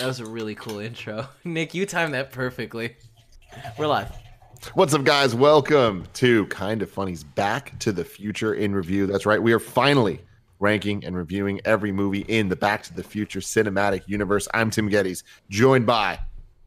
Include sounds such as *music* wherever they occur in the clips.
That was a really cool intro. *laughs* Nick, you timed that perfectly. We're live. What's up, guys? Welcome to Kind of Funny's Back to the Future in Review. That's right. We are finally ranking and reviewing every movie in the Back to the Future cinematic universe. I'm Tim Gettys, joined by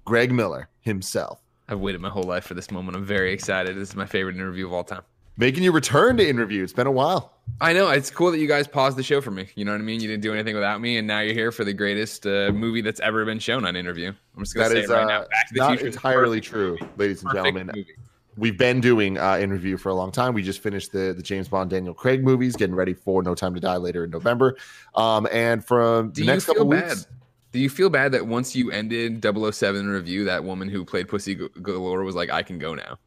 Greg Miller himself. I've waited my whole life for this moment. I'm very excited. This is my favorite interview of all time. Making you return to interview. It's been a while. I know it's cool that you guys paused the show for me. You know what I mean? You didn't do anything without me, and now you're here for the greatest uh, movie that's ever been shown on interview. I'm just gonna say is right uh, now. Back to the not Future entirely true, movie. ladies and Perfect gentlemen. movie. We've been doing uh, in review for a long time. We just finished the the James Bond Daniel Craig movies, getting ready for No Time to Die later in November. Um, and from Do the next couple bad? weeks, Do you feel bad that once you ended 007 review, that woman who played Pussy Galore was like, "I can go now"?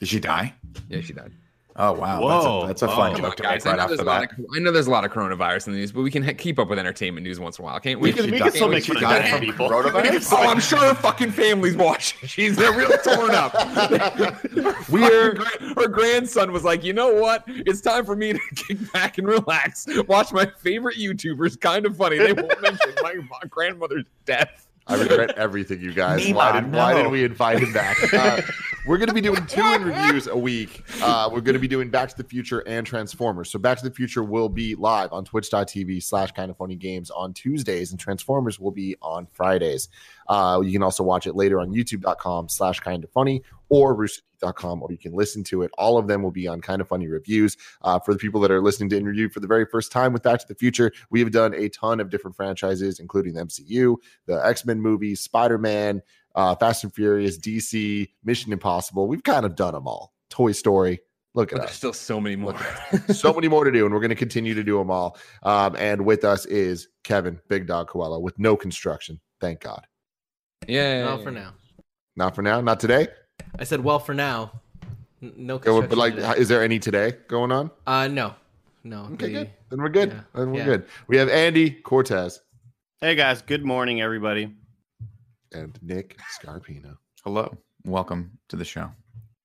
Did she die? Yeah, she died. Oh wow, Whoa. that's a, that's a fun Come joke to guys. make I right know, off there's the a lot bat. of, I know there's a lot of coronavirus in the news, but we can ha- keep up with entertainment news once in a while, can't we? We can, we can still make she fun of dead from people. coronavirus? *laughs* Oh, I'm sure her fucking family's watching. *laughs* She's they're real torn up. *laughs* We're- her, her grandson was like, you know what? It's time for me to kick back and relax. Watch my favorite YouTubers. Kind of funny. They won't mention my grandmother's death. I regret everything, you guys. Why, did, why no. did we invite him back? *laughs* Uh, we're going to be doing two *laughs* in reviews a week. Uh, we're going to be doing Back to the Future and Transformers. So Back to the Future will be live on twitch.tv slash kind of funny games on Tuesdays, and Transformers will be on Fridays. Uh, you can also watch it later on youtube.com slash kind of funny or roosterteeth.com, or you can listen to it. All of them will be on kind of funny reviews. Uh, for the people that are listening to interview for the very first time with Back to the Future, we have done a ton of different franchises, including the MCU, the X Men movies, Spider Man, uh, Fast and Furious, DC, Mission Impossible. We've kind of done them all. Toy Story. Look But at there's still so many more. *laughs* so many more to do, and we're going to continue to do them all. Um, and with us is Kevin Big Dog Coello with no construction. Thank God. yeah. Not for now. Not for now. Not today. I said well for now. N- No But like, today. is there any today going on? uh no. No. Okay, the- good. Then we're good. Yeah. Then we're Yeah. good. We have Andy Cortez Hey guys, good morning, everybody. and Nick Scarpino. Hello, welcome to the show.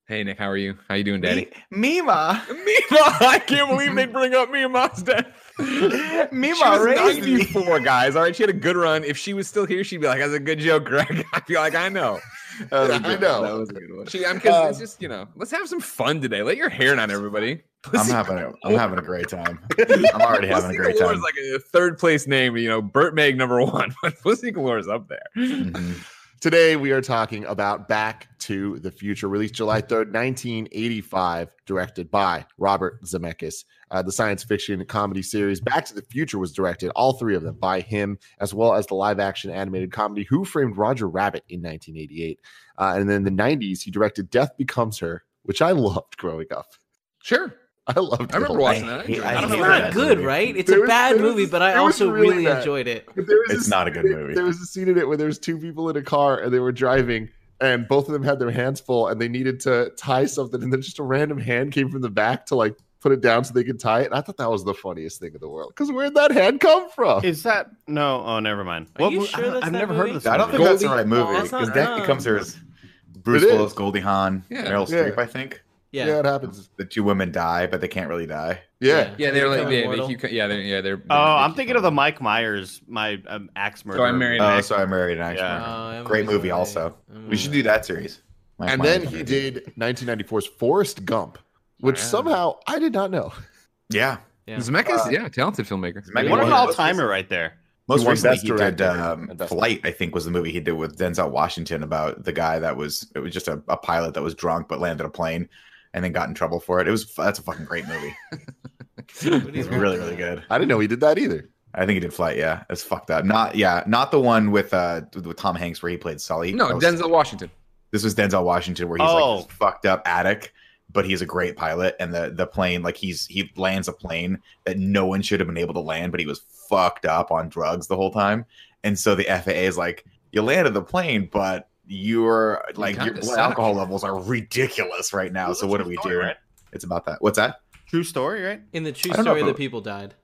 Hey Nick, how are you? How you doing, Daddy? Me- Mima, Mima, I can't believe they bring up Mima's death. *laughs* Mima She was raised me. 94, guys. All right, she had a good run. If she was still here, she'd be like, "That's a good joke, Greg." *laughs* I feel like, "I know." *laughs* That was a I good know. One. That was a good one. She, I'm because it's just you know, let's have some fun today. Let your hair down, everybody. *laughs* I'm having a, I'm having a great time. *laughs* I'm already having a Pussy great Galore time. is like a third place name. You know, Burt Meg number one, but Pussy Galore is up there. Mhm. Today we are talking about Back to the Future, released July 3rd, 1985, directed by Robert Zemeckis. Uh, the science fiction comedy series Back to the Future was directed, all three of them, by him, as well as the live action animated comedy Who Framed Roger Rabbit in 1988. Uh, and then in the 90s, he directed Death Becomes Her, which I loved growing up. Sure, I loved it. I remember watching that. I, hate- I I It's know hate what not good, is. right? It's There a was- bad was- movie, but I also really really bad. enjoyed it. But there was It's not a good movie. There was a scene in it where there was two people in a car and they were driving, and both of them had their hands full, and they needed to tie something, and then just a random hand came from the back to like put it down so they could tie it. And I thought that was the funniest thing in the world. Because where'd that hand come from? Is that no? Oh, never mind. Are you sure I- that's I've that never heard of this. I don't movie. think that's the right movie because not- Death no. Becomes Her is Bruce Willis, Goldie Hawn, Yeah. Meryl Yeah. Streep. I think Yeah. Yeah, it happens. the two women die, but they can't really die. Yeah. Yeah, they're like, Become yeah, they immortal. keep, yeah, they're, yeah, they're. Oh, I'm thinking of the Mike Myers, my um, axe murderer. I Married an Oh, so I married an axe Yeah. murderer. Oh, Great movie, alright. also. We should do that series. Mike And Myers then he did 1994's Forrest Gump, which Wow. somehow I did not know. *laughs* Yeah, Yeah. Zemeckis, Uh, yeah, talented filmmaker. Zemeckis- What an all timer right there. Most He won recently, Best he did Director um, Flight. I think was the movie he did with Denzel Washington about the guy that was it was just a, a pilot that was drunk but landed a plane and then got in trouble for it. It was that's a fucking great movie. *laughs* It's really really good. I didn't know he did that either. I think he did Flight. Yeah, it's fucked up. Not yeah, not the one with uh with, with Tom Hanks where he played Sully. No, was- Denzel Washington. This was Denzel Washington where he's Oh. like this fucked up addict, but he's a great pilot, and the the plane like he's he lands a plane that no one should have been able to land, but he was fucked up on drugs the whole time, and so the FAA is like, you landed the plane, but your like your blood alcohol levels are ridiculous right now. Well, So what do we do? right? It's about that. What's that? True story, right? In the true I know story, if the people died.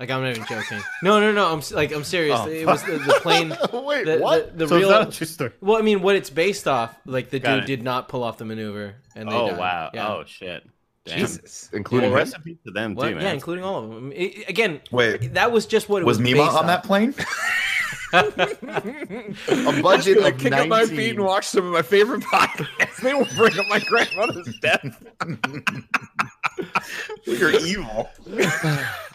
Like I'm not even joking. No, no, no. I'm like I'm serious. Oh, it was the, the plane. *laughs* Wait, The, what? The, the so real. it's not a true story. well, I mean, what it's based off. Like the Got dude it. did not pull off the maneuver, and they Oh died. wow. Yeah. Oh shit. Damn. Jesus. Including Well, him? rest in peace to them What? too, man. Yeah, including all of them. I- again, Wait, that was just what it was was. Mima based on that plane? *laughs* A budget I'm gonna of kick up my feet and watch some of my favorite *laughs* podcasts. They will bring up my grandmother's death. *laughs* You're evil.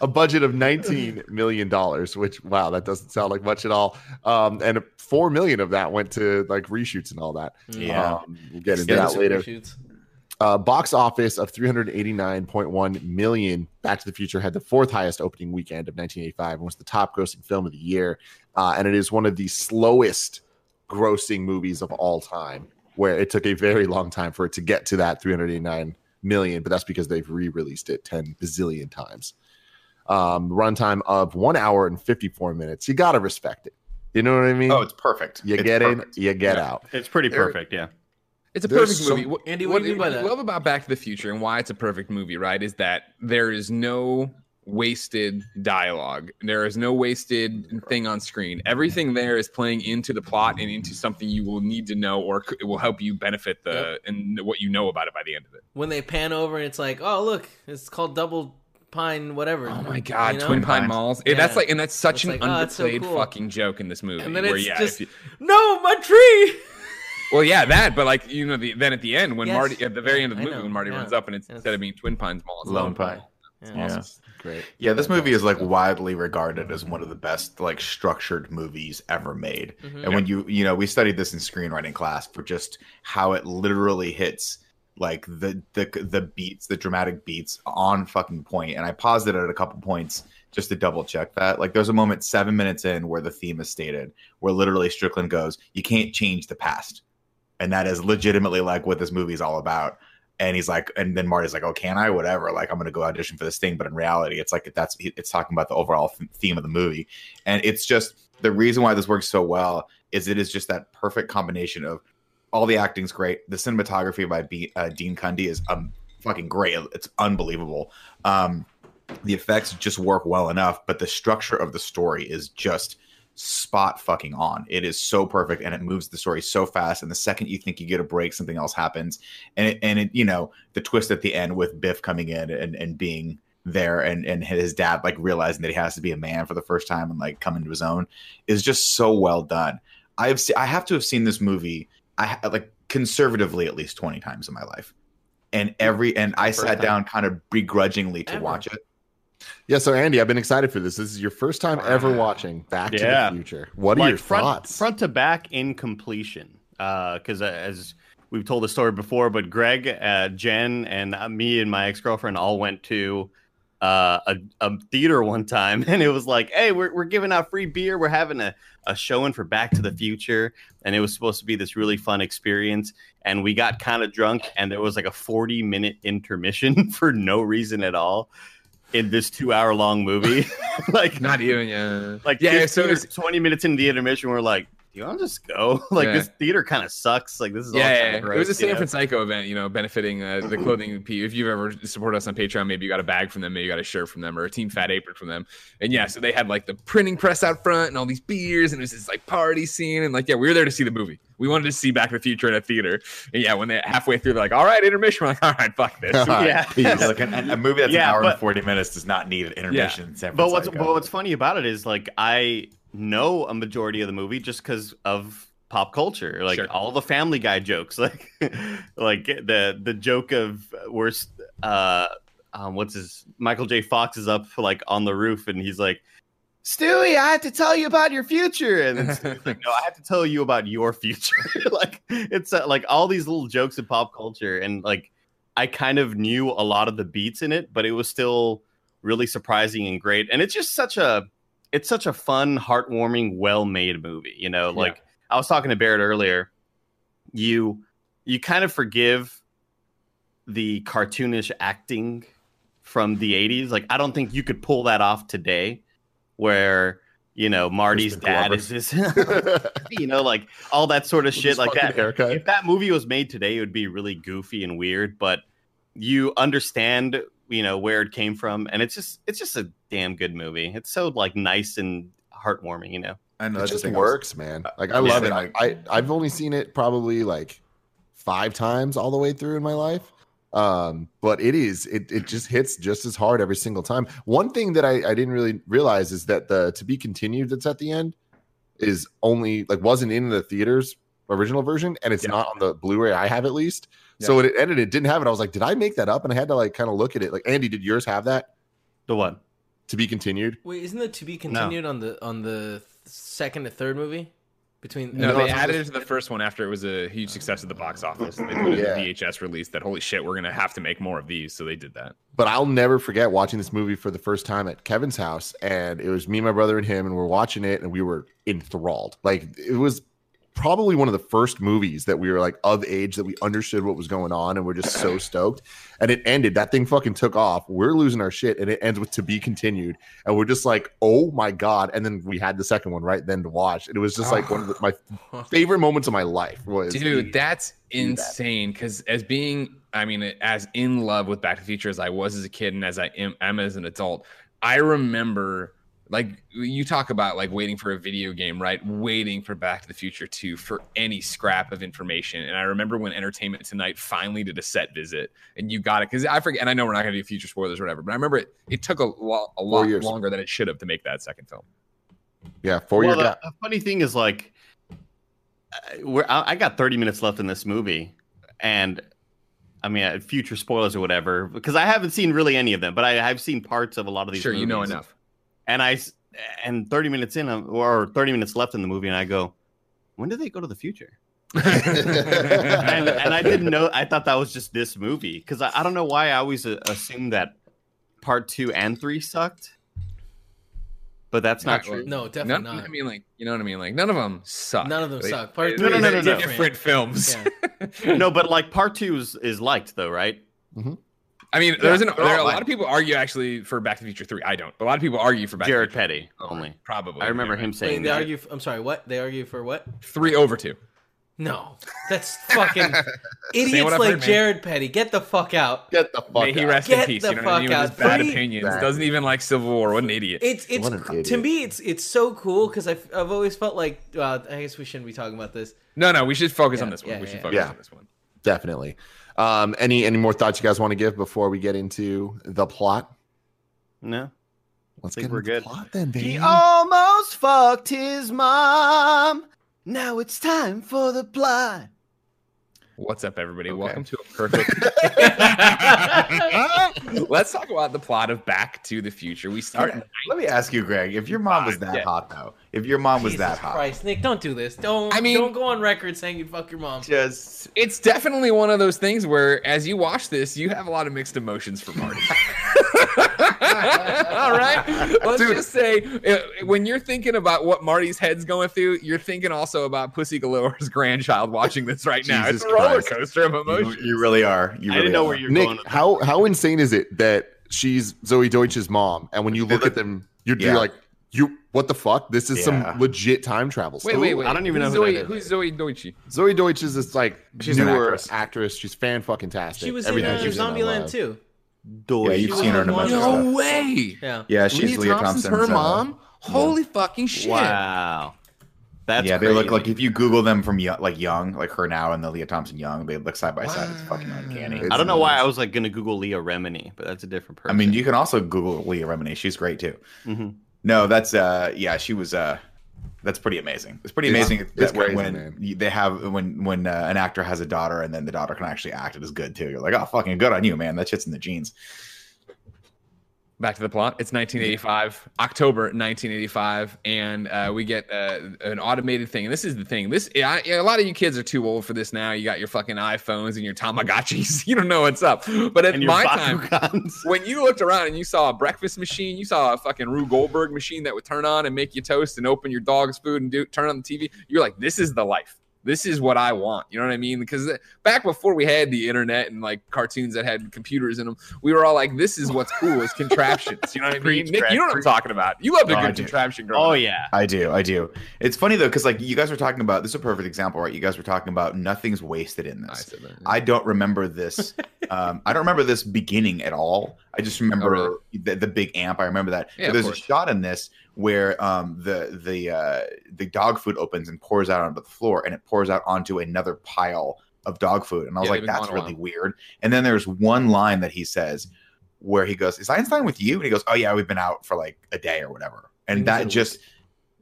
a budget of 19 million dollars which wow that doesn't sound like much at all um and 4 million of that went to like reshoots and all that Yeah. um, we'll get into that later Shoots. uh, box office of 389.1 million back to the future had the fourth highest opening weekend of 1985 and was the top grossing film of the year uh, and it is one of the slowest grossing movies of all time where it took a very long time for it to get to that 389 million but that's because they've re-released it 10 bazillion times um runtime of one hour and 54 minutes you gotta respect it you know what i mean Oh, it's perfect. you It's get perfect. in you get Yeah. out It's pretty There- perfect. Yeah. It's a There's perfect some- movie. What, Andy, what do you mean by that? love about Back to the Future and why it's a perfect movie, right? Is that there is no wasted dialogue. There is no wasted thing on screen. Everything there is playing into the plot and into something you will need to know, or it will help you benefit the and what you know about it by the end of it. When they pan over and it's like, oh look, it's called double pine whatever. Oh my god, You know? Twin Pine Pines. Malls. Yeah, That's like, and that's such It's an like, oh, so underplayed cool. fucking joke in this movie. And then where, it's yeah, just- you- No, my tree. *laughs* well, yeah, that. But like you know, the, then at the end when Yes. Marty at the very end of the I movie know, when Marty yeah. runs up and it's Yes. instead of being Twin Pines Mall, it's Lone Lone Pine. Pine. Yeah. Yeah. Great Yeah, this movie is like widely regarded as one of the best like structured movies ever made. Mhm. And when you you know, we studied this in screenwriting class for just how it literally hits like the the the beats, the dramatic beats on fucking point. And I paused it at a couple points just to double check that. Like there's a moment 7 minutes in where the theme is stated where literally Strickland goes, "You can't change the past." And that is legitimately like what this movie is all about. And he's like, and then Marty's like, "Oh, can I? Whatever. Like, I'm gonna go audition for this thing." But in reality, it's like that's it's talking about the overall theme of the movie, and it's just the reason why this works so well is it is just that perfect combination of all the acting's great, the cinematography by B, uh, Dean Cundey is um fucking great. It's unbelievable. Um, the effects just work well enough, but the structure of the story is just spot fucking on. It is so perfect and it moves the story so fast. And the second you think you get a break, something else happens. And it, and it, you know, the twist at the end with Biff coming in and, and being there and, and his dad like realizing that he has to be a man for the first time and like come into his own is just so well done. I've se- I have to have seen this movie I ha- like conservatively at least 20 times in my life. And every and I sat time. down kind of begrudgingly to Ever. watch it. Yeah, so Andy, I've been excited for this. This is your first time ever watching Back Yeah. to the Future. What are like your front, thoughts? front to back in completion. Because as we've told the story before, but Greg, uh, Jen, and uh, me and my ex girlfriend all went to uh, a, a theater one time, *laughs* and it was like, "Hey, we're we're giving out free beer. We're having a a showing for Back to the Future, and it was supposed to be this really fun experience." And we got kind of drunk, and there was like a forty minute intermission *laughs* for no reason at all in this two hour long movie. *laughs* *laughs* like Not even yeah. like yeah. 15 So or it's, 20 minutes into the intermission, we're like, do you want to just go? *laughs* like Yeah. this theater kind of sucks. Like this is yeah, kinda yeah, gross, it was a you San know? Francisco event, you know, benefiting uh, the clothing. *clears throat* If you've ever supported us on Patreon, maybe you got a bag from them, maybe you got a shirt from them, or a Team Fat Apron from them. And yeah, so they had like the printing press out front and all these beers, and it was this like party scene, and like yeah, we were there to see the movie. We wanted to see Back to the Future in a theater, and yeah, when they halfway through, they're like, "All right, intermission," *laughs* we're like, "All right, fuck this." *laughs* All right, Yeah. peace. Like a, a movie that's Yeah, an hour but- and 40 minutes does not need an intermission in San But what's but what's funny about it is like I know a majority of the movie just because of pop culture, like Sure. all the Family Guy jokes, *laughs* like like the the joke of worst. Uh, um, what's his Michael J. Fox is up like on the roof and he's like. Stewie, I have to tell you about your future, and then Stewie's like, "No, I have to tell you about your future." *laughs* like it's uh, like all these little jokes in pop culture, and like I kind of knew a lot of the beats in it, but it was still really surprising and great. And it's just such a it's such a fun, heartwarming, well-made movie. You know, like I was talking to Barrett earlier. You you kind of forgive the cartoonish acting from the 80s. Like I don't think you could pull that off today where you know Marty's dad Glover. is this *laughs* you know like all that sort of With shit like that haircut. if that movie was made today, it would be really goofy and weird, but you understand, you know, where it came from, and it's just it's just a damn good movie. It's so like nice and heartwarming, you know. I know it just thing I was- works, man. Like I Yeah, love it. I, I I've only seen it probably like five times all the way through in my life. Um, but it is it it just hits just as hard every single time. One thing that I, I didn't really realize is that the to be continued that's at the end is only like wasn't in the theaters original version, and it's Yeah. not on the Blu-ray I have at least. So when it ended. It didn't have it. I was like, did I make that up? And I had to like kind of look at it. Like Andy, did yours have that The one. to be continued? Wait, isn't it to be continued on the on the second and third movie? Between No, No, they it's added it to the first one after it was a huge success at the box office. They put it Yeah. in the VHS release that holy shit, we're gonna have to make more of these. So they did that. But I'll never forget watching this movie for the first time at Kevin's house, and it was me, my brother, and him, and we're watching it, and we were enthralled. Like it was probably one of the first movies that we were like of age that we understood what was going on, and we're just so stoked. And it ended. That thing fucking took off. We're losing our shit, and it ends with to be continued, and we're just like, oh my god! And then we had the second one right then to watch, and it was just like one of the, my *sighs* favorite moments of my life. Was Dude, that's insane. Because as being, I mean, as in love with Back to the Future as I was as a kid and as I am, am as an adult, I remember like you talk about like waiting for a video game, right? Waiting for Back to the Future 2 for any scrap of information. And I remember when Entertainment Tonight finally did a set visit and you got it because I forget, and I know we're not going to do future spoilers or whatever, but I remember it, it took a, lo- a lot years. longer than it should have to make that second film. yeah, four well, year the, the funny thing is, like, uh, we're, I, I got 30 minutes left in this movie, and I mean, uh, future spoilers or whatever, because I haven't seen really any of them, but I have seen parts of a lot of these. Sure, you know enough. And I and 30 minutes in, or 30 minutes left in the movie, and I go, when do they go to the future? *laughs* and, and I didn't know. I thought that was just this movie because I, I don't know why I always uh, assumed that part two and three sucked, but that's not Right, well, true. no, definitely None, not. I mean, like, you know what I mean? Like, none of them suck. None of them They- suck. Part they- three No, no, no, is no, no. different. films. Yeah. *laughs* no, but like part two is, is liked though, right? I mean, there's an, there are a all lot of people argue actually for Back to the Future Three. I don't, but a lot of people argue for Back Jared to the Future Petty only. Probably. I remember yeah, him Wait, saying they that. argue. I'm sorry. What? They argue for what? three over two. No, that's fucking *laughs* idiots like heard. Jared Petty. Get the fuck out. Get the fuck May he out. rest Get in peace. the You know what I mean? fuck his out. bad Three- opinions. Exactly. Doesn't even like Civil War. What an idiot. It's it's What an to me it's it's so cool because I've I've always felt like uh, I guess we shouldn't be talking about this. no, no, we should focus on this one. yeah, we should yeah, focus yeah. on this one. Definitely. Um, any any more thoughts you guys want to give before we get into the plot? No. Let's get we're good. the plot then, baby. He almost fucked his mom. Now it's time for the plot. What's up, everybody? Okay. Welcome to a perfect. *laughs* Let's talk about the plot of Back to the Future. We start. Let me ask you, Greg, if your mom was that Yeah. hot though, if your mom was Jesus that hot, Christ, Nick, don't do this. Don't. I mean- don't go on record saying you'd fuck your mom. just It's definitely one of those things where, as you watch this, you have a lot of mixed emotions for Marty. *laughs* All right, let's Dude. just say uh, when you're thinking about what Marty's head's going through, you're thinking also about Pussy Galore's grandchild watching this right now. Jesus it's a roller Christ. coaster of you, emotions. you really are. You I didn't know are. where you're going. Nick, with how how insane is it that she's Zoey Deutch's mom, and when you look look- at them, you're, Yeah. you're like, you what the fuck? This is Yeah. some legit time travel. Wait, wait, wait. I don't even who's know who Zoey, that is. Who's Zoey Deutch? Zoey Deutch is this like She's an newer actress. actress. She's fan fucking tastic. She was Everything in uh, she's in, I Zombieland too. Doy. Yeah, you've She seen her in a was bunch in of one- stuff. way. Yeah. Yeah, she's Lea Lea Thompson's Thompson's her uh, mom. Holy fucking shit! Wow. That's yeah, they look like if you Google them from young, like young, like her now and the Lea Thompson young, they look side by side. It's fucking uncanny. It's I don't know why I was like gonna Google Leah Remini, but that's a different person. I mean, you can also Google Leah Remini. She's great too. hmm No, that's uh, yeah, she was uh, that's pretty amazing. It's pretty amazing it's that when, crazy, when man. they have when when uh, an actor has a daughter and then the daughter can actually act it is good too. You're like, oh, fucking good on you, man. That shit's in the genes. Back to the plot. It's 1985, October 1985, and uh, we get uh, an automated thing. And this is the thing. This I, a lot of you kids are too old for this now. You got your fucking iPhones and your Tamagotchis. *laughs* You don't know what's up. But at my time, Bakugans. when you looked around and you saw a breakfast machine, you saw a fucking Rube Goldberg machine that would turn on and make you toast and open your dog's food and do turn on the TV. You're like, this is the life. This is what I want. You know what I mean? Because back before we had the internet and like cartoons that had computers in them, we were all like, this is what's cool is contraptions. You know what I mean? Nick, you know what I'm talking about. You love a Oh, good contraption, girl. Oh yeah. I do, I do. It's funny though, because like you guys were talking about this is a perfect example, right? You guys were talking about nothing's wasted in I this. said that. I don't remember this. um, I don't remember this beginning at all. I just remember Oh, the, the big amp. I remember that. Yeah, there's a shot in this where um, the the uh, the dog food opens and pours out onto the floor, and it pours out onto another pile of dog food. And I was Yeah, like, they've been that's gone a really weird. And then there's one line that he says where he goes, "Is Einstein with you?" And he goes, "Oh yeah, we've been out for like a day or whatever." And that said just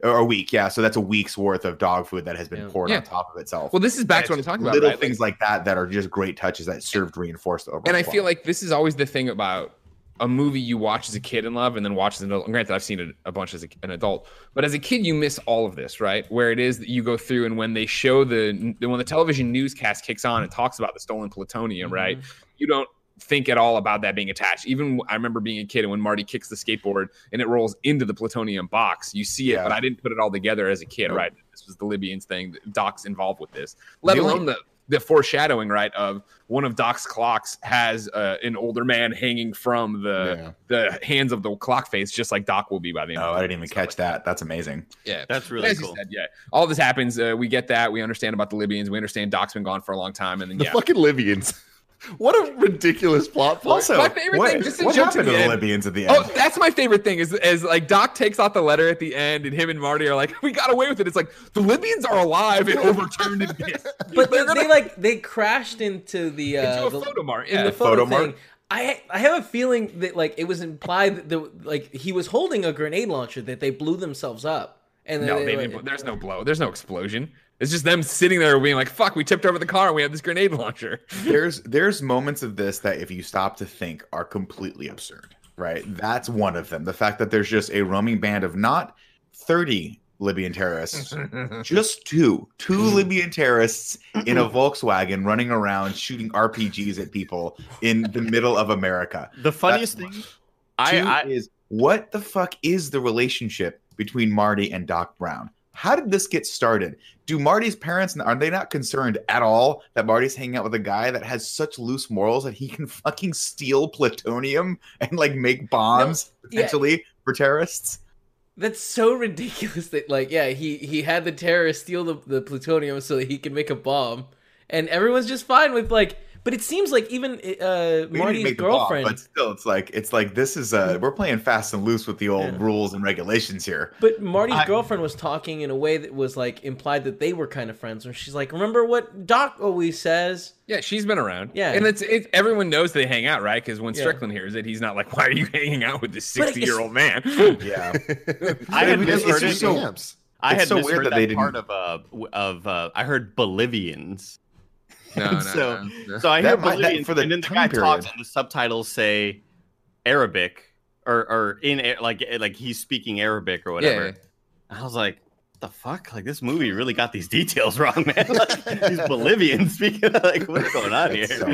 or a week. Yeah, so that's a week's worth of dog food that has been Yeah. poured Yeah. on top of itself. Well, this is back And to what I'm it's talking about. Little right? things like that that are just great touches that serve to reinforce the overall. and I feel like this is always the thing about a movie you watch as a kid and love, and then watch as an adult. And granted, I've seen it a bunch as a, an adult, but as a kid, you miss all of this, right? Where it is that you go through, and when they show the when the television newscast kicks on and talks about the stolen plutonium, mm-hmm. right? You don't think at all about that being attached. Even I remember being a kid, and when Marty kicks the skateboard and it rolls into the plutonium box, you see it, Yeah. but I didn't put it all together as a kid, right? This was the Libyans thing. Doc's involved with this, let The only- alone the the foreshadowing, right, of one of Doc's clocks has uh, an older man hanging from the the hands of the clock face, just like Doc will be by the end. No, of I didn't even catch like, that. That's amazing. Yeah, That's really as you cool. said, yeah, all this happens. Uh, we get that. We understand about the Libyans. We understand Doc's been gone for a long time, and then The yeah, fucking Libyans. *laughs* What a ridiculous plot point. Also, my favorite what, thing, just to what jump happened to the, the Libyans at the end? Oh, that's my favorite thing is is like Doc takes out the letter at the end, and him and Marty are like, *laughs* "We got away with it." It's like the Libyans are alive and overturned in this. *laughs* But they, They're gonna they like they crashed into the uh, into a the- photo mart. in Yeah, the photo, photo mart. thing. I I have a feeling that like it was implied that the, like he was holding a grenade launcher that they blew themselves up. And then no, they, they like- didn't. There's no blow. There's no explosion. It's just them sitting there being like, "Fuck, we tipped over the car and we have this grenade launcher." *laughs* there's there's moments of this that if you stop to think are completely absurd right? That's one of them. The fact that there's just a roaming band of not 30 libyan terrorists *laughs* just two two libyan terrorists in a volkswagen running around shooting rpgs at people in the middle of america. The funniest That's thing, I, I is what the fuck is the relationship between marty and doc brown how did this get started do marty's parents are they not concerned at all that marty's hanging out with a guy that has such loose morals that he can *laughs* fucking steal plutonium and like make bombs yeah. potentially for terrorists That's so *laughs* ridiculous that like yeah he he had the terrorists steal the, the plutonium so that he can make a bomb, and everyone's just fine with like. But it seems like even uh, Marty's make the bomb, girlfriend. but still it's like it's like this is uh we're playing fast and loose with the old Yeah. rules and regulations here But Marty's I- girlfriend was talking in a way that was like implied that they were kind of friends. Where she's like, "Remember what Doc always says?" Yeah, she's been around. Yeah. and it's it, everyone knows they hang out, right? Because when Yeah. Strickland hears it, he's not like, "Why are you *laughs* hanging out with this sixty-year-old man?" *laughs* yeah *laughs* I had It's- it's misheard just it. so- I it's had so weird misheard that that, they didn't- part of uh of uh I heard Bolivians. *laughs* no, no, so no, no. so I That hear might- that- for the and then the time guy talks and the subtitles say Arabic or or in like eh, like he's speaking Arabic or whatever. Yeah. I was like, the fuck? Like this movie really got these details *laughs* wrong, man. *laughs* Like, these Bolivians speaking like what's going on here? So.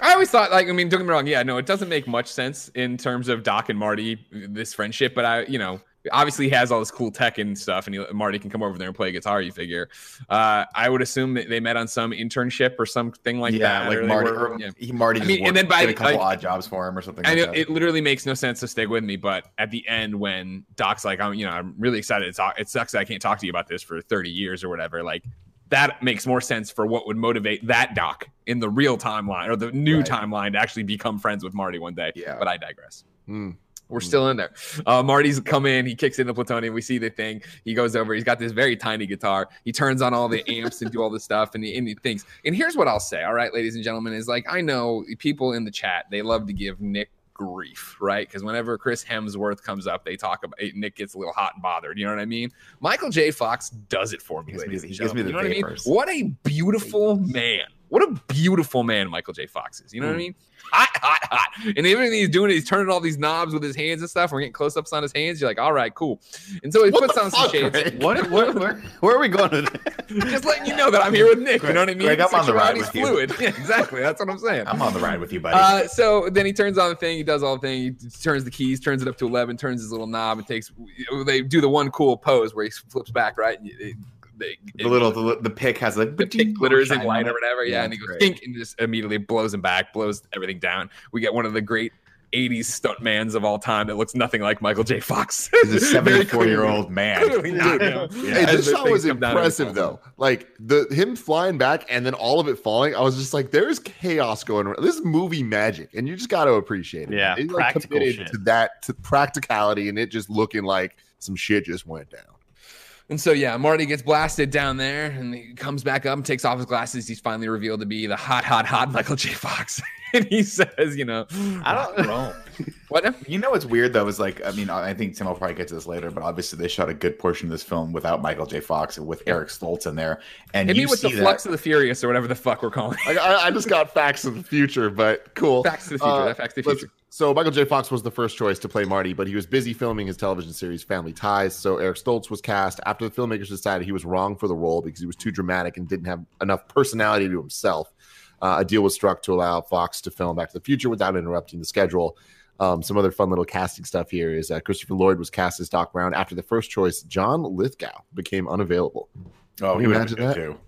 I always thought, like, I mean, don't get me wrong. Yeah, no, it doesn't make much sense in terms of Doc and Marty, this friendship. But I, you know, obviously he has all this cool tech and stuff, and he, Marty can come over there and play guitar. You figure. Uh, I would assume that they met on some internship or something like yeah, that. like or Marty, were- or yeah. he Marty I mean, and then by- did a couple like- odd jobs for him or something. I like know that. it literally makes no sense to stick with me, but at the end, when Doc's like, "I'm, you know, I'm really excited to talk. It sucks that I can't talk to you about this for 30 years or whatever." Like, that makes more sense for what would motivate that Doc in the real timeline or the new Right. timeline to actually become friends with Marty one day. Yeah. But I digress. Hmm. We're still in there. Uh, Marty's come in. He kicks in the plutonium. We see the thing. He goes over. He's got this very tiny guitar. He turns on all the amps and do all this stuff and, he, and he thinks. And here's what I'll say. All right, ladies and gentlemen, is like I know people in the chat they love to give Nick grief, right? Because whenever Chris Hemsworth comes up, they talk about Nick gets a little hot and bothered. You know what I mean? Michael J. Fox does it for me, He gives me the- and he gives me the you know what I mean? What a beautiful man. What a beautiful man Michael J. Fox is. You know Hmm. what I mean? Hot, hot, hot. And everything he's doing, he's turning all these knobs with his hands and stuff. We're getting close ups on his hands. You're like, all right, cool. And so he What puts the on some shades. What, what where, where are we going with that? Just letting you know that I'm here with Nick. you know what I mean? Greg, I'm on the ride Sexuality's with you. *laughs* Yeah, exactly. That's what I'm saying. I'm on the ride with you, buddy. Uh, so then he turns on the thing. He does all the thing. He turns the keys, turns it up to eleven, turns his little knob, and takes. They do the one cool pose where he flips back, right? And it, they, the little the, the pick has like the pick glitters in shine white or whatever. Yeah, Yeah, and he goes great. kink and just immediately blows him back, blows everything down. We get one of the great. 80s stuntmans of all time that looks nothing like Michael J. Fox. He's a *laughs* 74 year old man. Clearly not him. Hey, this shot was come down and impressive though. Like the him flying back and then all of it falling. I was just like, there's chaos going on. This is movie magic, and you just got to appreciate it. Yeah, It's, like, practical committed shit. to that to practicality, and it just looking like some shit just went down. And so yeah, Marty gets blasted down there, and he comes back up and takes off his glasses. He's finally revealed to be the hot, hot, hot Michael J. Fox, *laughs* and he says, "You know, I don't- Rome. What? You know what's weird though is like I mean I think Tim will probably get to this later, but obviously they shot a good portion of this film without Michael J. Fox and with Eric Stoltz in there, and me with see the that. flux of the furious or whatever the fuck we're calling. it. I, I, just got facts of the future, but cool. Facts of the future. Uh, facts to the future. So Michael J. Fox was the first choice to play Marty, but he was busy filming his television series Family Ties. So Eric Stoltz was cast after the filmmakers decided he was wrong for the role because he was too dramatic and didn't have enough personality to himself. Uh, a deal was struck to allow Fox to film Back to the Future without interrupting the schedule. Um, some other fun little casting stuff here is uh, Christopher Lloyd was cast as Doc Brown after the first choice. John Lithgow became unavailable. Oh, Can he you would have imagine that? too.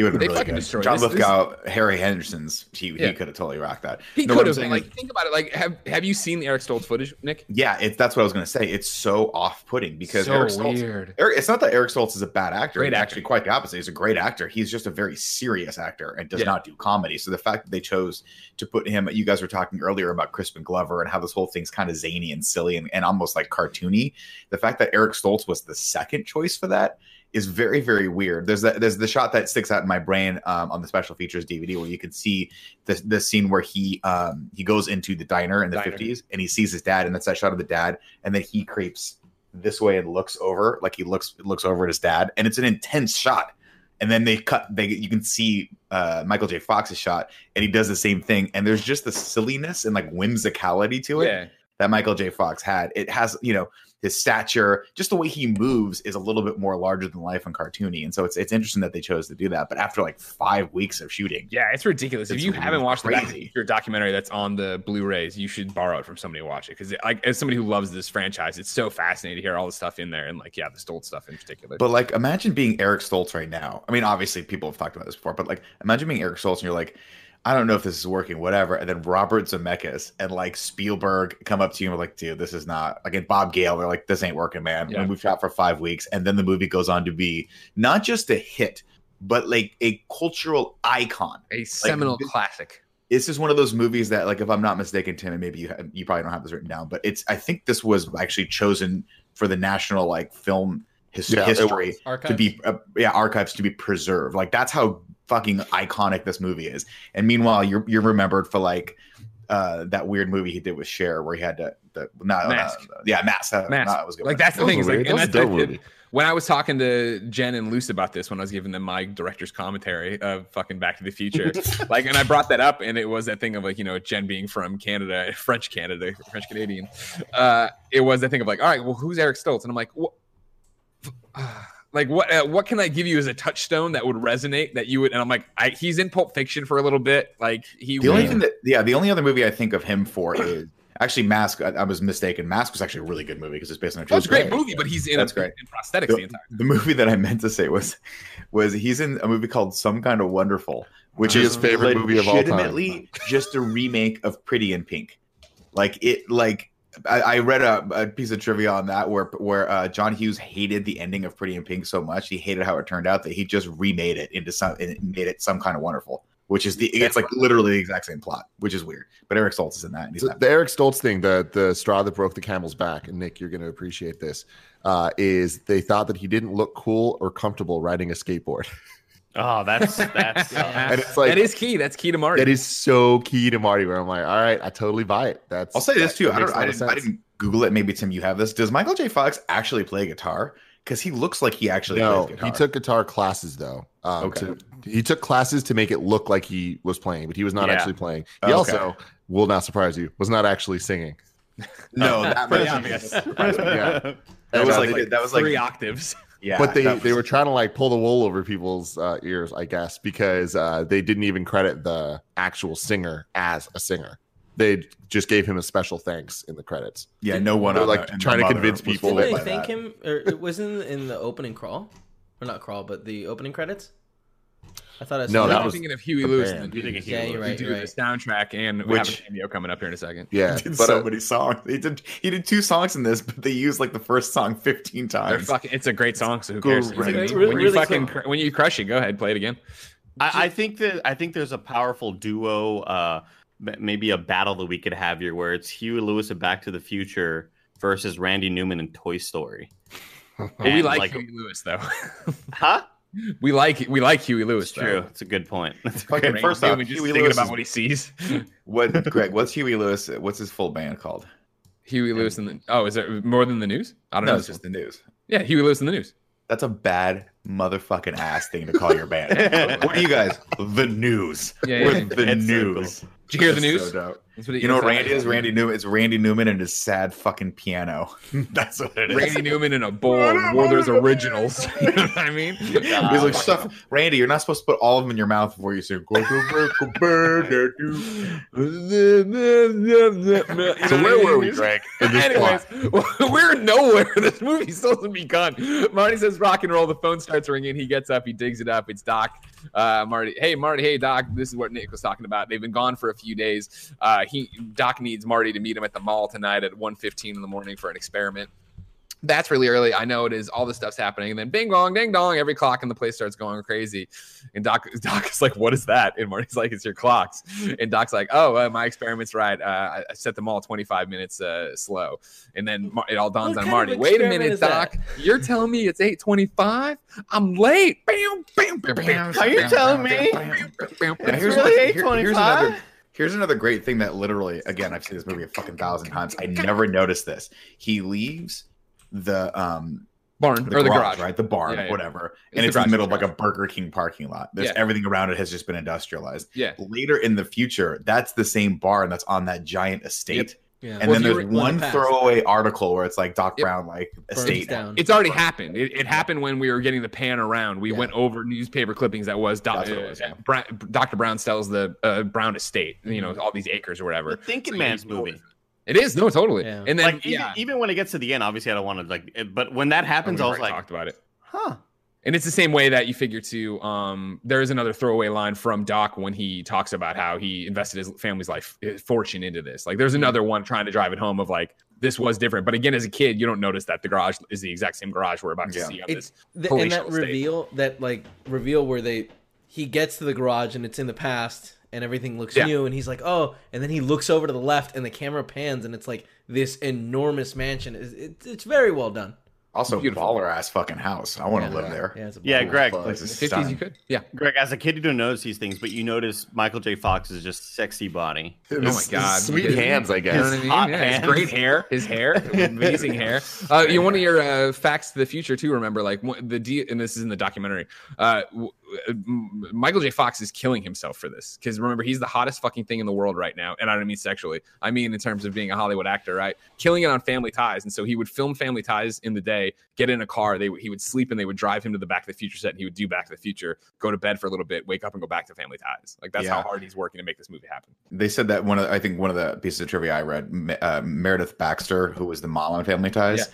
He would have They been really good. destroyed John this- this- Lithgow, Harry Henderson's, he, Yeah. he could have totally rocked that. He No, could have. Like, is- think about it. Like, have have you seen the Eric Stoltz footage, Nick? yeah, it's that's what I was going to say. It's so off-putting because so Eric Stoltz. weird. Eric, it's not that Eric Stoltz is a bad actor. Great He's actor. actually quite the opposite. He's a great actor. He's just a very serious actor and does Yeah. not do comedy. So the fact that they chose to put him, you guys were talking earlier about Crispin Glover and how this whole thing's kind of zany and silly and, and almost like cartoony. The fact that Eric Stoltz was the second choice for that is very very weird. There's that there's the shot that sticks out in my brain um, on the special features DVD where you can see the the scene where he um, he goes into the diner in the Diner. 50s and he sees his dad and that's that shot of the dad and then he creeps this way and looks over like he looks looks over at his dad and it's an intense shot and then they cut they you can see uh michael j fox's shot and he does the same thing and there's just the silliness and like whimsicality to it Yeah. that michael j fox had it has you know his stature just the way he moves is a little bit more larger than life and cartoony and so it's it's interesting that they chose to do that but after like five weeks of shooting Yeah, it's ridiculous. It's if you haven't watched crazy. Future documentary that's on the Blu-rays, you should borrow it from somebody to watch it because, like, as somebody who loves this franchise, it's so fascinating to hear all the stuff in there and, like, yeah, the Stoltz stuff in particular. But like, imagine being Eric Stoltz right now. I mean, obviously, people have talked about this before, but like, imagine being Eric Stoltz and you're like, I don't know if this is working, whatever. And then Robert Zemeckis and like Spielberg come up to you and like, dude, this is not like, and Bob Gale, they're like, this ain't working, man. Yeah. And we've shot for five weeks. And then the movie goes on to be not just a hit, but like a cultural icon. a seminal this- classic. This is one of those movies that, like, if I'm not mistaken, Tim, and maybe you have, you probably don't have this written down, but it's I think this was actually chosen for the national like film his- Yeah, history Archives? to be uh, yeah archives to be preserved like that's how fucking iconic this movie is and meanwhile you're you're remembered for like uh that weird movie he did with Cher where he had to the not Mask. uh, yeah mask uh, Mask. no, was good Like, that's the That was thing. Is, like, That and was a that's dope movie. when I was talking to Jen and Luce about this, when I was giving them my director's commentary of fucking Back to the Future, *laughs* like, and I brought that up, and it was that thing of like, you know, Jen being from Canada, *laughs* French Canada, French Canadian. Uh, it was the thing of like, all right, well, who's Eric Stoltz? And I'm like, what? *sighs* Like what? Uh, what can I give you as a touchstone that would resonate that you would? And I'm like, I, he's in Pulp Fiction for a little bit. Like he. the only was- thing that yeah the only other movie I think of him for is actually Mask I, I was mistaken Mask was actually a really good movie because it's based on a true it's a great movie, but he's in, That's a, great. in prosthetics the the, entire. the movie that I meant to say was was he's in a movie called Some Kind of Wonderful, which is His is favorite movie of all time. legitimately just a remake of Pretty in Pink. Like it, like I, I read a, a piece of trivia on that where where uh, John Hughes hated the ending of Pretty in Pink so much he hated how it turned out that he just remade it into some and made it some kind of wonderful. Which is the it's like literally the exact same plot, which is weird. But Eric Stoltz is in that. And he's So the Eric Stoltz thing, the the straw that broke the camel's back, and Nick, you're going to appreciate this, uh, is they thought that he didn't look cool or comfortable riding a skateboard, *laughs* Oh, that's *laughs* that's. uh, and it's like that is key. That's key to Marty. that is so key to Marty. Where I'm like, all right, I totally buy it. That's I'll say this too. I don't. a I lot of didn't, I didn't Google it. Maybe Tim, you have this. Does Michael J. Fox actually play guitar? Because he looks like he actually No, plays guitar. he took guitar classes though. Um, Okay. to- he took classes to make it look like he was playing, but he was not Yeah. actually playing. He Okay. also will not surprise you was not actually singing. no, that Pretty much- obvious. Yeah. That was like they- that was like three octaves. Yeah. but they that they were trying to like pull the wool over people's uh, ears, I guess, because uh, they didn't even credit the actual singer as a singer. They just gave him a special thanks in the credits. yeah. No one They're, like, the- trying to convince people Didn't they thank that. him, or it wasn't in the opening crawl, or not crawl, but the opening credits? I thought I saw No, that I'm was thinking of Huey Lewis. band. and You think of Yeah, Huey you're Lewis. right. do You're the soundtrack, and we have a cameo coming up here in a second. Yeah, He *laughs* did but, so uh, many songs. He did. He did two songs in this, but they used like the first song fifteen times. fucking, it's a great song, so who cares? Great. When, you- Really- when you really fucking cool. cr- when you crush it, go ahead, play it again. I, I think that I think there's a powerful duo, uh, maybe a battle that we could have here, where it's Huey Lewis and Back to the Future versus Randy Newman and Toy Story. we like, like- Huey Lewis though. *laughs* Huh? We like we like Huey Lewis. It's true. It's a good point. That's a first off, just Huey thinking Lewis about is- what he sees. *laughs* What, Greg? What's Huey Lewis? What's his full band called? Huey Lewis and the oh, is there more than the news? I don't No, know. it's just the news. yeah, Huey Lewis in the news. That's a bad motherfucking ass thing to call your band. *laughs* what are you guys? The news. Yeah, yeah, the It's so news. Did you hear the news? so dope. That's what it- You know what Randy is? Randy Newman. It's Randy Newman and his sad fucking piano. *laughs* That's what it is. Randy Newman in a bowl of Werther's *laughs* originals. *laughs* you know what I mean? He's like, stuff. Randy, you're not supposed to put all of them in your mouth before you sing. "Go to work, go burn it, you." So where were we, Greg? Anyways, we're nowhere. This movie still hasn't begun. Marty says rock and roll. The phone starts ringing. He gets up. He digs it up. It's Doc. Uh, Marty, hey Marty, hey Doc. This is what Nick was talking about. They've been gone for a few days. Uh, he Doc needs Marty to meet him at the mall tonight at 1.15 in the morning for an experiment. That's really early. I know it is. All this stuff's happening, and then bing bong, ding dong. Every clock in the place starts going crazy. And Doc, Doc is like, "What is that?" And Marty's like, "It's your clocks." And Doc's like, "Oh, uh, my experiment's right. Uh, I, I set them all 25 minutes uh, slow." And then Mar- it all dawns What on Marty. Wait a minute, is that?" Doc. You're telling me it's 8:25? I'm late. Bam, bam, bam, bam. Are you telling me? Bam, bam, Yeah, bam. here's, really what- here- here's 825? Here's another great thing that literally, again, I've seen this movie a fucking thousand times. I never noticed this. He leaves the um barn the or the garage, garage. right? The barn, Yeah, yeah. whatever. It's and the it's in the garage, middle of like a Burger King parking lot. There's Yeah. everything around it has just been industrialized. Yeah. Later in the future, that's the same barn that's on that giant estate. Yeah. And Well, then there's one the throwaway article where it's like Doc Yep. Brown, like Burns estate. down. It's already happened. It, it happened when we were getting the pan around. We Yeah. went over newspaper clippings that was, doc, That's what it was, uh, yeah. Bra- Dr. Brown sells the uh, Brown estate, you know, all these acres or The whatever. Thinking So Man's he's- movie. It is no, totally. Yeah. And then Like even, yeah, even when it gets to the end, obviously I don't want to like. But when that Oh, happens, we've I was already like, talked about it. huh. And it's the same way that you figure too. Um, there is another throwaway line from Doc when he talks about how he invested his family's life his fortune into this. Like, there's another one trying to drive it home of like this was different. But again, as a kid, you don't notice that the garage is the exact same garage we're about to Yeah. see on It's this. the, and that state. reveal that like reveal where they he gets to the garage and it's in the past and everything looks Yeah. new and he's like oh and then he looks over to the left and the camera pans and it's like this enormous mansion it's, it's, it's very well done Also, Beautiful. baller ass fucking house. I want to Yeah. live there. yeah, it's a Yeah. Greg. Place is 50s, you could. Yeah. Greg, as a kid, you don't notice these things, but you notice Michael J. Fox's just sexy body. Oh my god, sweet hands, I You know guess. what I mean? Hot Yeah, hands. his great hair, his hair, *laughs* amazing hair. Uh, you know, one of your uh, facts to the future too. Remember, like the D, and this is in the documentary. Uh, w- M- Michael J. Fox is killing himself for this because remember he's the hottest fucking thing in the world right now, and I don't mean sexually. I mean in terms of being a Hollywood actor, right? Killing it on Family Ties, and so he would film Family Ties in the day, get in a car, they he would sleep, and they would drive him to the Back to the Future set, and he would do Back to the Future, go to bed for a little bit, wake up, and go back to Family Ties. Like that's how hard he's working to make this movie happen. They said that one of the, I think one of the pieces of trivia I read, uh, Meredith Baxter, who was the mom on Family Ties, Yeah.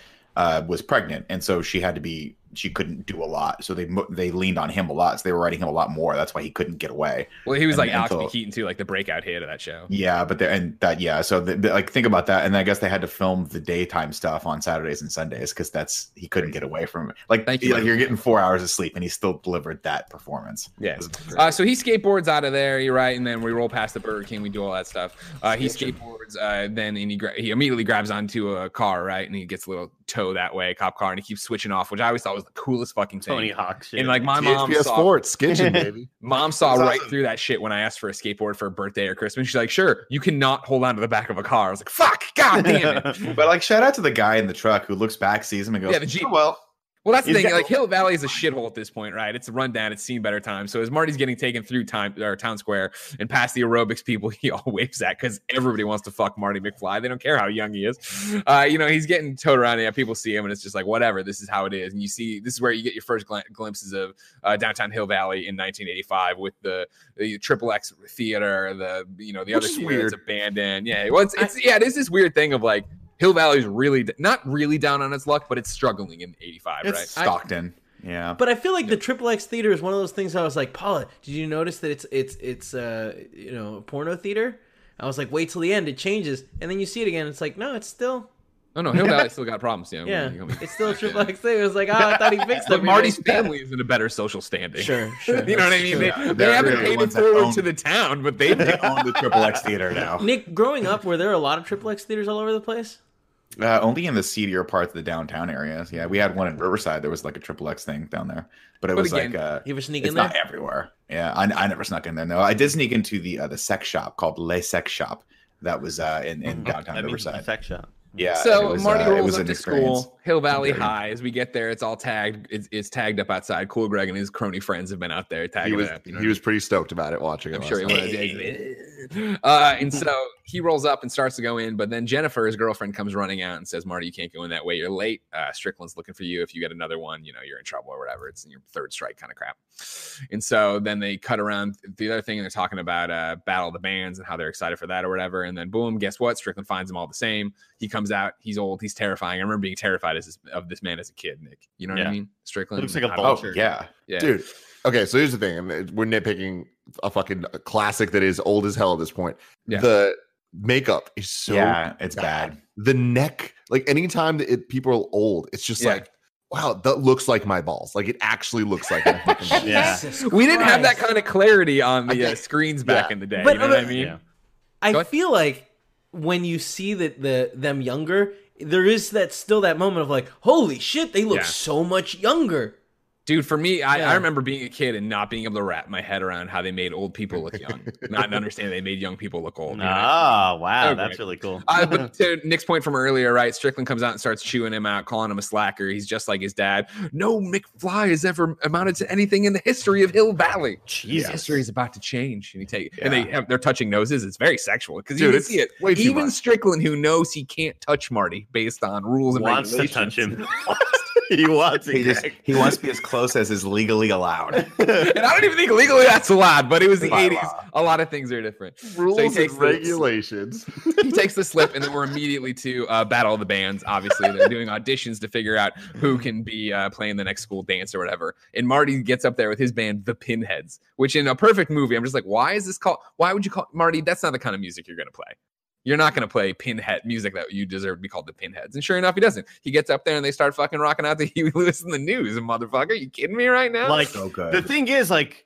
uh, was pregnant, and so she had to be she couldn't do a lot. So they they leaned on him a lot. So they were writing him a lot more. That's why he couldn't get away. Well, he was And- like Alex Keaton too, like the breakout hit of that show. Yeah, but they and that yeah. So the, the- like think about that, and I guess they had to film the daytime stuff on Saturdays and Sundays because that's he couldn't get away from it. Like Thank you, like you're getting four hours of sleep, and he still delivered that performance. Yeah. It was great. Uh, so he skateboards out of there, you're right, and then we roll past the Burger King, we do all that stuff. Uh, he skateboards, uh, then and he gra- he immediately grabs onto a car, right, and he gets a little tow that way, cop car, and he keeps switching off, which I always thought was the coolest fucking thing. Tony Hawk shit. And like my mom THPS saw, four, it's skitching, *laughs* baby. mom saw That's right awesome. through that shit when I asked for a skateboard for a birthday or Christmas. She's like, "Sure, you cannot hold on to the back of a car." I was like, "Fuck, god damn it." *laughs* But like shout out to the guy in the truck who looks back, sees him, and goes, Yeah, the Jeep. "Oh, well, Well, that's the He's thing. got- like Hill Valley is a shithole at this point, right? It's run down. It's seen better times. So as Marty's getting taken through time or town square and past the aerobics people, *laughs* he all waves at because everybody wants to fuck Marty McFly. They don't care how young he is. Uh, you know, he's getting towed around. Yeah, people see him, and it's just like whatever. This is how it is. And you see, this is where you get your first gl- glimpses of uh, downtown Hill Valley in 1985 with the the Triple X Theater, the you know the Which other theater that's abandoned. Yeah, well, it's, it's yeah, it is this weird thing of like. Hill Valley's really not really down on its luck, but it's struggling in '85, right? it's Stockton." yeah, but i feel like the triple x theater is one of those things i was like paula did you notice that it's it's it's uh you know a porno theater i was like wait till the end it changes and then you see it again it's like no it's still Oh no, Hill Valley *laughs* still got problems. Yeah, yeah it's still a *laughs* triple x thing it was like oh i thought he *laughs* fixed it Marty's family is in a better social standing. sure sure you know what I mean? They, They're they haven't really paid it forward own- to the town, but they they own the Triple X Theater now. Nick, growing up, were there a lot of triple X theaters all over the place? Uh, only in the seedier parts of the downtown areas. Yeah, we had one in Riverside. There was like a triple X thing down there, but it But was again, like uh, You ever sneak it's in there? not everywhere. Yeah, I, I never snuck in there. No, I did sneak into the uh, the sex shop called Le Sex Shop. That was uh, in in *laughs* downtown That means Riverside. sex shop. Yeah. So it was, Marty uh, rolls up to experience. school, Hill Valley Very- High. As we get there, it's all tagged. It's, it's tagged up outside. Cool Greg and his crony friends have been out there He tagging was it up. you know he was pretty stoked about it watching it. I'm last sure he night. Was. uh, and so he rolls up and starts to go in, but then Jennifer, his girlfriend, comes running out and says, "Marty, you can't go in that way. You're late. Uh, Strickland's looking for you. If you get another one, you know you're in trouble or whatever. It's your third strike kind of crap." And so then they cut around the other thing, and they're talking about uh, Battle of the Bands and how they're excited for that or whatever. And then boom, guess what? Strickland finds them all the same. He comes out. He's old. He's terrifying. I remember being terrified as this, of this man as a kid. Nick, you know what I mean? Strickland Looks like a don't- Oh vulture. yeah, yeah. dude. Okay, so here's the thing, we're nitpicking a fucking classic that is old as hell at this point. Yeah. The makeup is so yeah, it's bad. The neck, like anytime that it, people are old, it's just Yeah. like, wow, that looks like my balls. Like it actually looks like my balls. *laughs* Yeah. We didn't have that kind of clarity on the I- uh, screens back yeah. in the day. But- you know what I mean? Yeah. I feel like when you see that the them younger, there is that still that moment of like, holy shit, they look Yeah. so much younger. Dude, for me, I, Yeah. I remember being a kid and not being able to wrap my head around how they made old people look young, *laughs* not understanding they made young people look old. Ah, wow, Oh, that's really cool. Uh, *laughs* but to Nick's point from earlier, right? Strickland comes out and starts chewing him out, calling him a slacker. He's just like his dad. No McFly has ever amounted to anything in the history of Hill Valley. Jesus. History is about to change, and he take and they have, they're touching noses. It's very sexual because you can see it. Even much. Strickland, who knows he can't touch Marty based on rules and wants to touch him. *laughs* *laughs* he wants He just he wants to be as close as is legally allowed. *laughs* and I don't even think legally that's allowed, but it was the By 80s. law. A lot of things are different. Rules he and takes the- regulations. *laughs* he takes the slip, and then we're immediately to uh, battle of the bands. Obviously, they're doing auditions to figure out who can be uh, playing the next school dance or whatever. And Marty gets up there with his band, the Pinheads, which in a perfect movie, I'm just like, why is this called? Why would you call Marty? That's not the kind of music you're going to play. You're not going to play Pinhead music that you deserve to be called the Pinheads. And sure enough, he doesn't. He gets up there and they start fucking rocking out the Huey Lewis and the News. And motherfucker, you kidding me right now? Like so good. the thing is, like, i-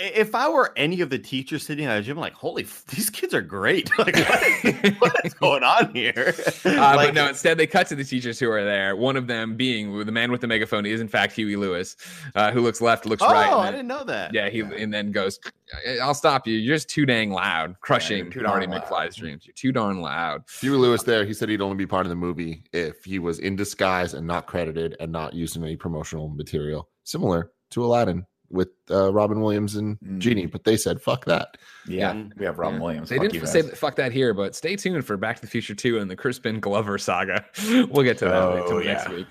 if I were any of the teachers sitting at a gym, like, holy, f- *laughs* these kids are great. *laughs* like, what is, *laughs* what is going on here? Uh, Like, but no, instead they cut to the teachers who are there. One of them being the man with the megaphone is in fact Huey Lewis, uh, who looks left, looks oh, right. and I then- didn't know that. yeah, he and then goes, "I'll stop you. You're just too dang loud, crushing you're too Marty darn loud." McFly's dreams. You're too darn loud." Huey Lewis there, he said he'd only be part of the movie if he was in disguise and not credited and not used in any promotional material. Similar to Aladdin with uh, Robin Williams and Mm. Genie, but they said, fuck that. yeah, Yeah. we have Robin Yeah. Williams. They Fuck didn't say guys. fuck that here, but stay tuned for Back to the Future 2 and the Crispin Glover saga. *laughs* we'll get to that Oh, later next yeah. week.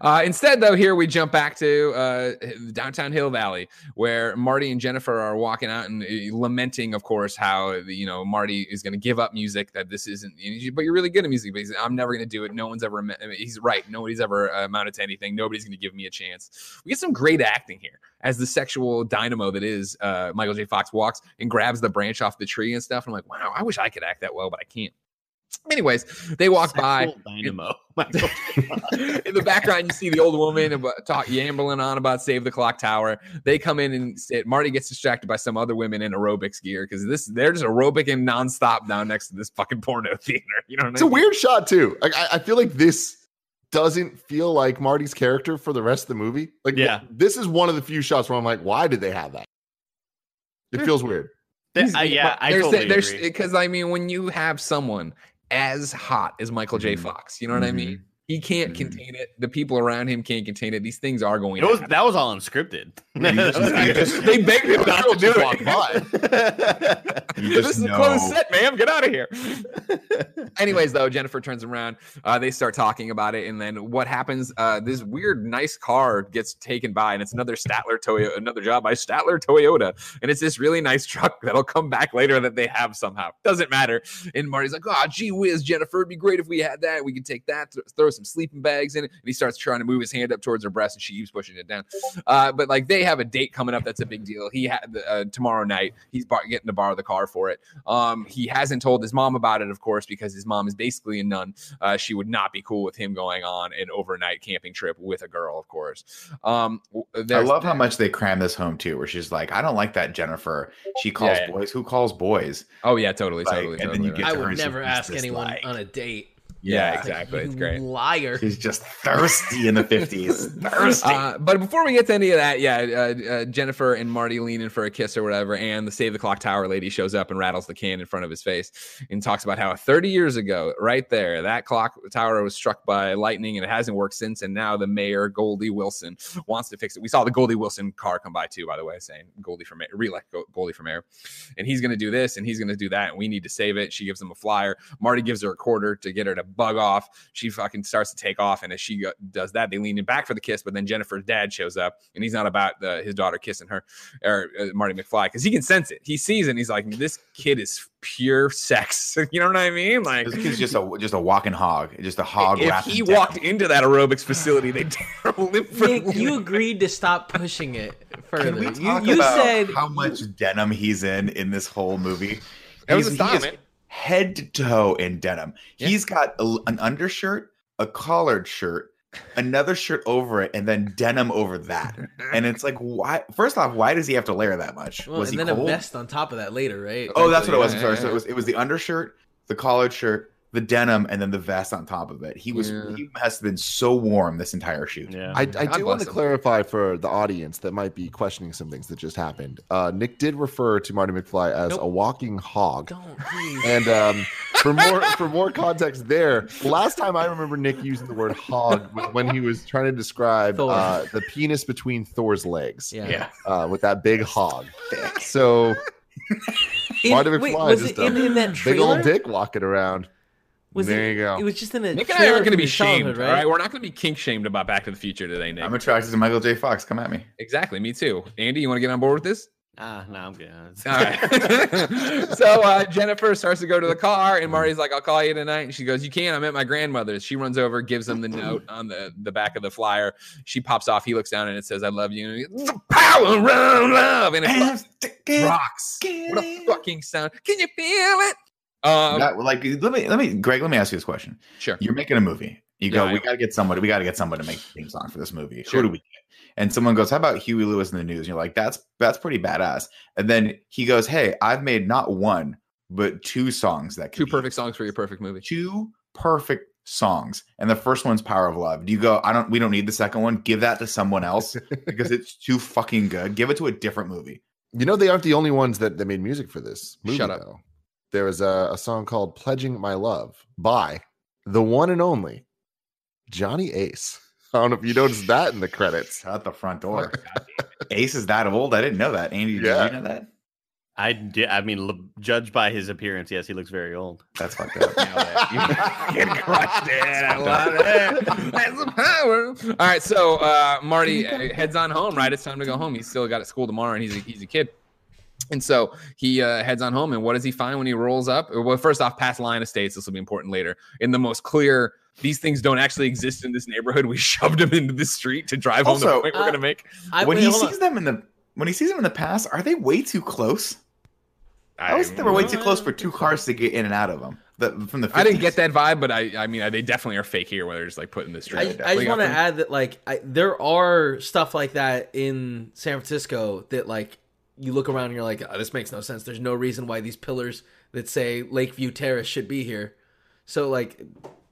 Uh, instead, though, here we jump back to uh, downtown Hill Valley, where Marty and Jennifer are walking out and uh, lamenting, of course, how you know Marty is going to give up music. That this isn't, but you're really good at music. But he's, I'm never going to do it. No one's ever. He's right. Nobody's ever amounted to anything. Nobody's going to give me a chance. We get some great acting here as the sexual dynamo that is uh, Michael J. Fox walks and grabs the branch off the tree and stuff. I'm like, wow, I wish I could act that well, but I can't. Anyways, they walk by. Dynamo. *laughs* Michael. in the background, you see the old woman about, talk, yambling on about save the clock tower. They come in and sit. Marty gets distracted by some other women in aerobics gear because this they're just aerobic and nonstop down next to this fucking porno *laughs* theater. You know what It's I a mean? A weird shot too. Like I, I feel like this doesn't feel like Marty's character for the rest of the movie. Like Yeah. this is one of the few shots where I'm like, why did they have that? It feels weird. Uh, yeah, I totally agree. because I mean, when you have someone as hot as Michael J. Mhm. Fox, you know what I mean? He can't Mhm. contain it. The people around him can't contain it. These things are going. It was, that was all unscripted. *laughs* Just- *laughs* they begged him not to do Just walk by. This just is a closed set, ma'am. Get out of here. *laughs* Anyways, though, Jennifer turns around. Uh, they start talking about it, and then what happens? Uh, this weird, nice car gets taken by, and it's another Statler Toyota, another job by Statler Toyota, and it's this really nice truck that'll come back later that they have somehow. Doesn't matter. And Marty's like, "Oh, gee whiz, Jennifer, it'd be great if we had that. We could take that, th- throw some sleeping bags in it." And he starts trying to move his hand up towards her breast, and she keeps pushing it down. Uh, but like they have a date coming up that's a big deal. He had uh, tomorrow night. He's bar- getting to borrow the car for it. Um, he hasn't told his mom about it, of course, because his mom is basically a nun. Uh, she would not be cool with him going on an overnight camping trip with a girl, of course. Um, w- I there's- love how much they cram this home too, where she's like, I don't like that Jennifer. She calls Yeah, yeah. boys. Who calls boys? Oh yeah, totally, Like, totally, and then you right. get I to her would and never ask anyone like- on a date. Yeah, Yeah. exactly. It's great. Liar. She's just thirsty in the *laughs* 50s. thirsty. Uh, but before we get to any of that, yeah, uh, uh, Jennifer and Marty lean in for a kiss or whatever, and the Save the Clock Tower lady shows up and rattles the can in front of his face and talks about how 30 years ago, right there, that clock tower was struck by lightning and it hasn't worked since. And now the mayor, Goldie Wilson, wants to fix it. We saw the Goldie Wilson car come by too, by the way, saying Goldie for mayor, re-elect Goldie for mayor, and he's going to do this and he's going to do that, and we need to save it. She gives him a flyer. Marty gives her a quarter to get her to bug off. She fucking starts to take off, and as she does that, they lean in back for the kiss. But then Jennifer's dad shows up, and he's not about uh, his daughter kissing her or uh, Marty McFly because he can sense it. He sees it. And he's like, "This kid is pure sex." *laughs* you know what I mean? Like, this kid's just a just a walking hog, just a hog. if he in denim. walked into that aerobics facility, they'd tear a limb from Nick, you agreed to stop pushing it further. Can we You, talk you about said how much denim he's in in this whole movie? That was He's- a he style, is man. Head to toe in denim. Yeah. He's got a, an undershirt, a collared shirt, another shirt over it, and then denim over that. And it's like, *laughs* why? First off, why does he have to layer that much? well, was and he then cold? a vest on top of that later, right? Oh, that's what it was. I'm Yeah, sorry. yeah, So it was it was the undershirt, the collared shirt, the denim, and then the vest on top of it. He was Yeah. he has been so warm this entire shoot. Yeah. I, I do want bless to him. clarify for the audience that might be questioning some things that just happened. Uh, Nick did refer to Marty McFly as Nope. a walking hog. Don't *laughs* please. And um, for more for more context, there. Last time I remember Nick using the word hog *laughs* was when he was trying to describe uh, the penis between Thor's legs. yeah. Uh, with that big hog. So *laughs* In- Marty wait, McFly was just it in, a in that big old dick walking around. Was there it, you go. It was just in a Nick and I trailer aren't going to be shamed, right? all right? We're not going to be kink shamed about Back to the Future today, Nick. I'm attracted to Michael J. Fox. Come at me. exactly, me too. Andy, you want to get on board with this? Ah, no, I'm good. *laughs* All right. *laughs* so uh, Jennifer starts to go to the car, and Marty's like, "I'll call you tonight." And she goes, "You can't. I'm at my grandmother's." She runs over, gives him the note *laughs* on the the back of the flyer. She pops off. He looks down, and it says, "I love you." And he goes, the power around love, and it rocks. What a fucking sound! Can you feel it? Um, That- like let me let me Greg, let me ask you this question. sure. You're making a movie. You go, I we gotta get somebody, we gotta get someone to make the theme song for this movie. Sure. Who do we get? And someone goes, How about Huey Lewis and the News? And you're like, That's that's pretty badass. And then he goes, Hey, I've made not one, but two songs that Two be perfect songs for your perfect movie. two perfect songs. And the first one's Power of Love. Do you go, I don't we don't need the second one? Give that to someone else *laughs* because it's too fucking good. Give it to a different movie. You know, they aren't the only ones that, that made music for this movie, Shut up. though. There was a, a song called Pledging My Love by the one and only Johnny Ace. *laughs* I don't know if you noticed that in the credits. Out the front door. *laughs* Ace is that old? I didn't know that. Andy, did you know that? I did. I mean, l- judged by his appearance, yes, he looks very old. That's fucked *laughs* up. Get crushed it. I love it. That's the power. All right, so uh, Marty uh, heads on home. Right, it's time to go home. He's still got at school tomorrow, and he's a, he's a kid. And so he uh, heads on home. And what does he find when he rolls up? Well, first off, past Lyon Estates. This will be important later. In the most clear, these things don't actually exist in this neighborhood. We *laughs* shoved him into the street to drive home the Also, point we're uh, gonna make. I, when wait, he hold on. sees them in the when he sees them in the past, are they way too close? I always think they were way too close for two cars to get in and out of them. The, from the 50s. I didn't get that vibe, but I I mean they definitely are fake here, where they're just like putting in the street. I, I Definitely just got want to add that like I, there are stuff like that in San Francisco that like you look around and you're like oh, this makes no sense. There's no reason why these pillars that say Lakeview Terrace should be here. So like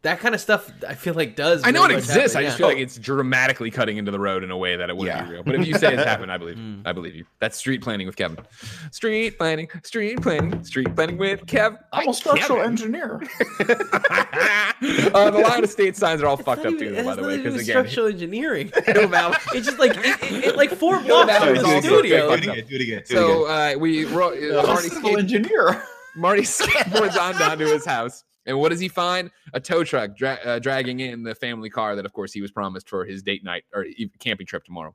that kind of stuff I feel like does. I know it exists. happen, I just feel like it's dramatically cutting into the road in a way that it wouldn't Yeah. be real. But if you say it's happened, I believe. *laughs* Mm. I believe you. That's street planning with Kevin. Street planning, street planning, street planning with Kev. I'm a structural Kevin. engineer. *laughs* uh, the Lyon Estates signs are all It's fucked up even- too, by the way. nothing to do Because with again, structural engineering. *laughs* Hill Valley. It's just like it, it, it- like four blocks Valley from the studio. Do it again. Do it again. Do So it again. uh, we ro- uh, I'm a Marty civil skate- engineer. Marty skateboards on down to his house. And what does he find? A tow truck dra- uh, dragging in the family car that, of course, he was promised for his date night or camping trip tomorrow.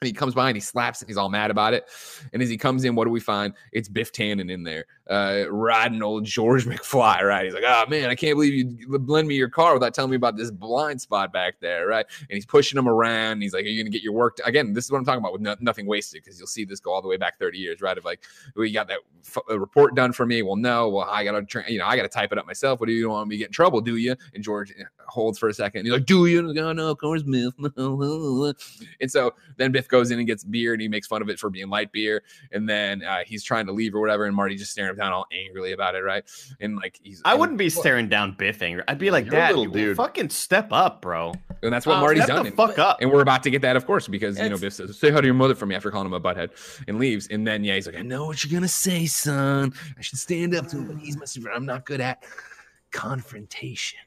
And he comes by and he slaps it. He's all mad about it. And as he comes in, what do we find? It's Biff Tannen in there, uh, riding old George *laughs* McFly, right? He's like, oh man, I can't believe you lend me your car without telling me about this blind spot back there, right? And he's pushing him around. He's like, Are you going to get your work? done?" Again, this is what I'm talking about with no- nothing wasted because you'll see this go all the way back 30 years, right? Of like, well, got that f- uh, report done for me. Well, no. Well, I got to, tra- you know, I got to type it up myself. What do you want me to get in trouble? Do you? And George, holds for a second. He's like, "Do you?" And, oh, no, of course, Biff. *laughs* and so then Biff goes in and gets beer, and he makes fun of it for being light beer. And then uh, he's trying to leave or whatever, and Marty just staring down all angrily about it, right? And like he's, I wouldn't be staring down Biff angry. I'd be like, You're Dad, little dude." fucking step up, bro. and that's what Uh, Marty's Step done. the And- fuck up. And we're about to get that, of course, because you know Biff says, "Say hi to your mother for me" after calling him a butthead, and leaves. And then yeah, he's like, "I know what you're gonna say, son. I should stand up to him, but he's my super. I'm not good at confrontation."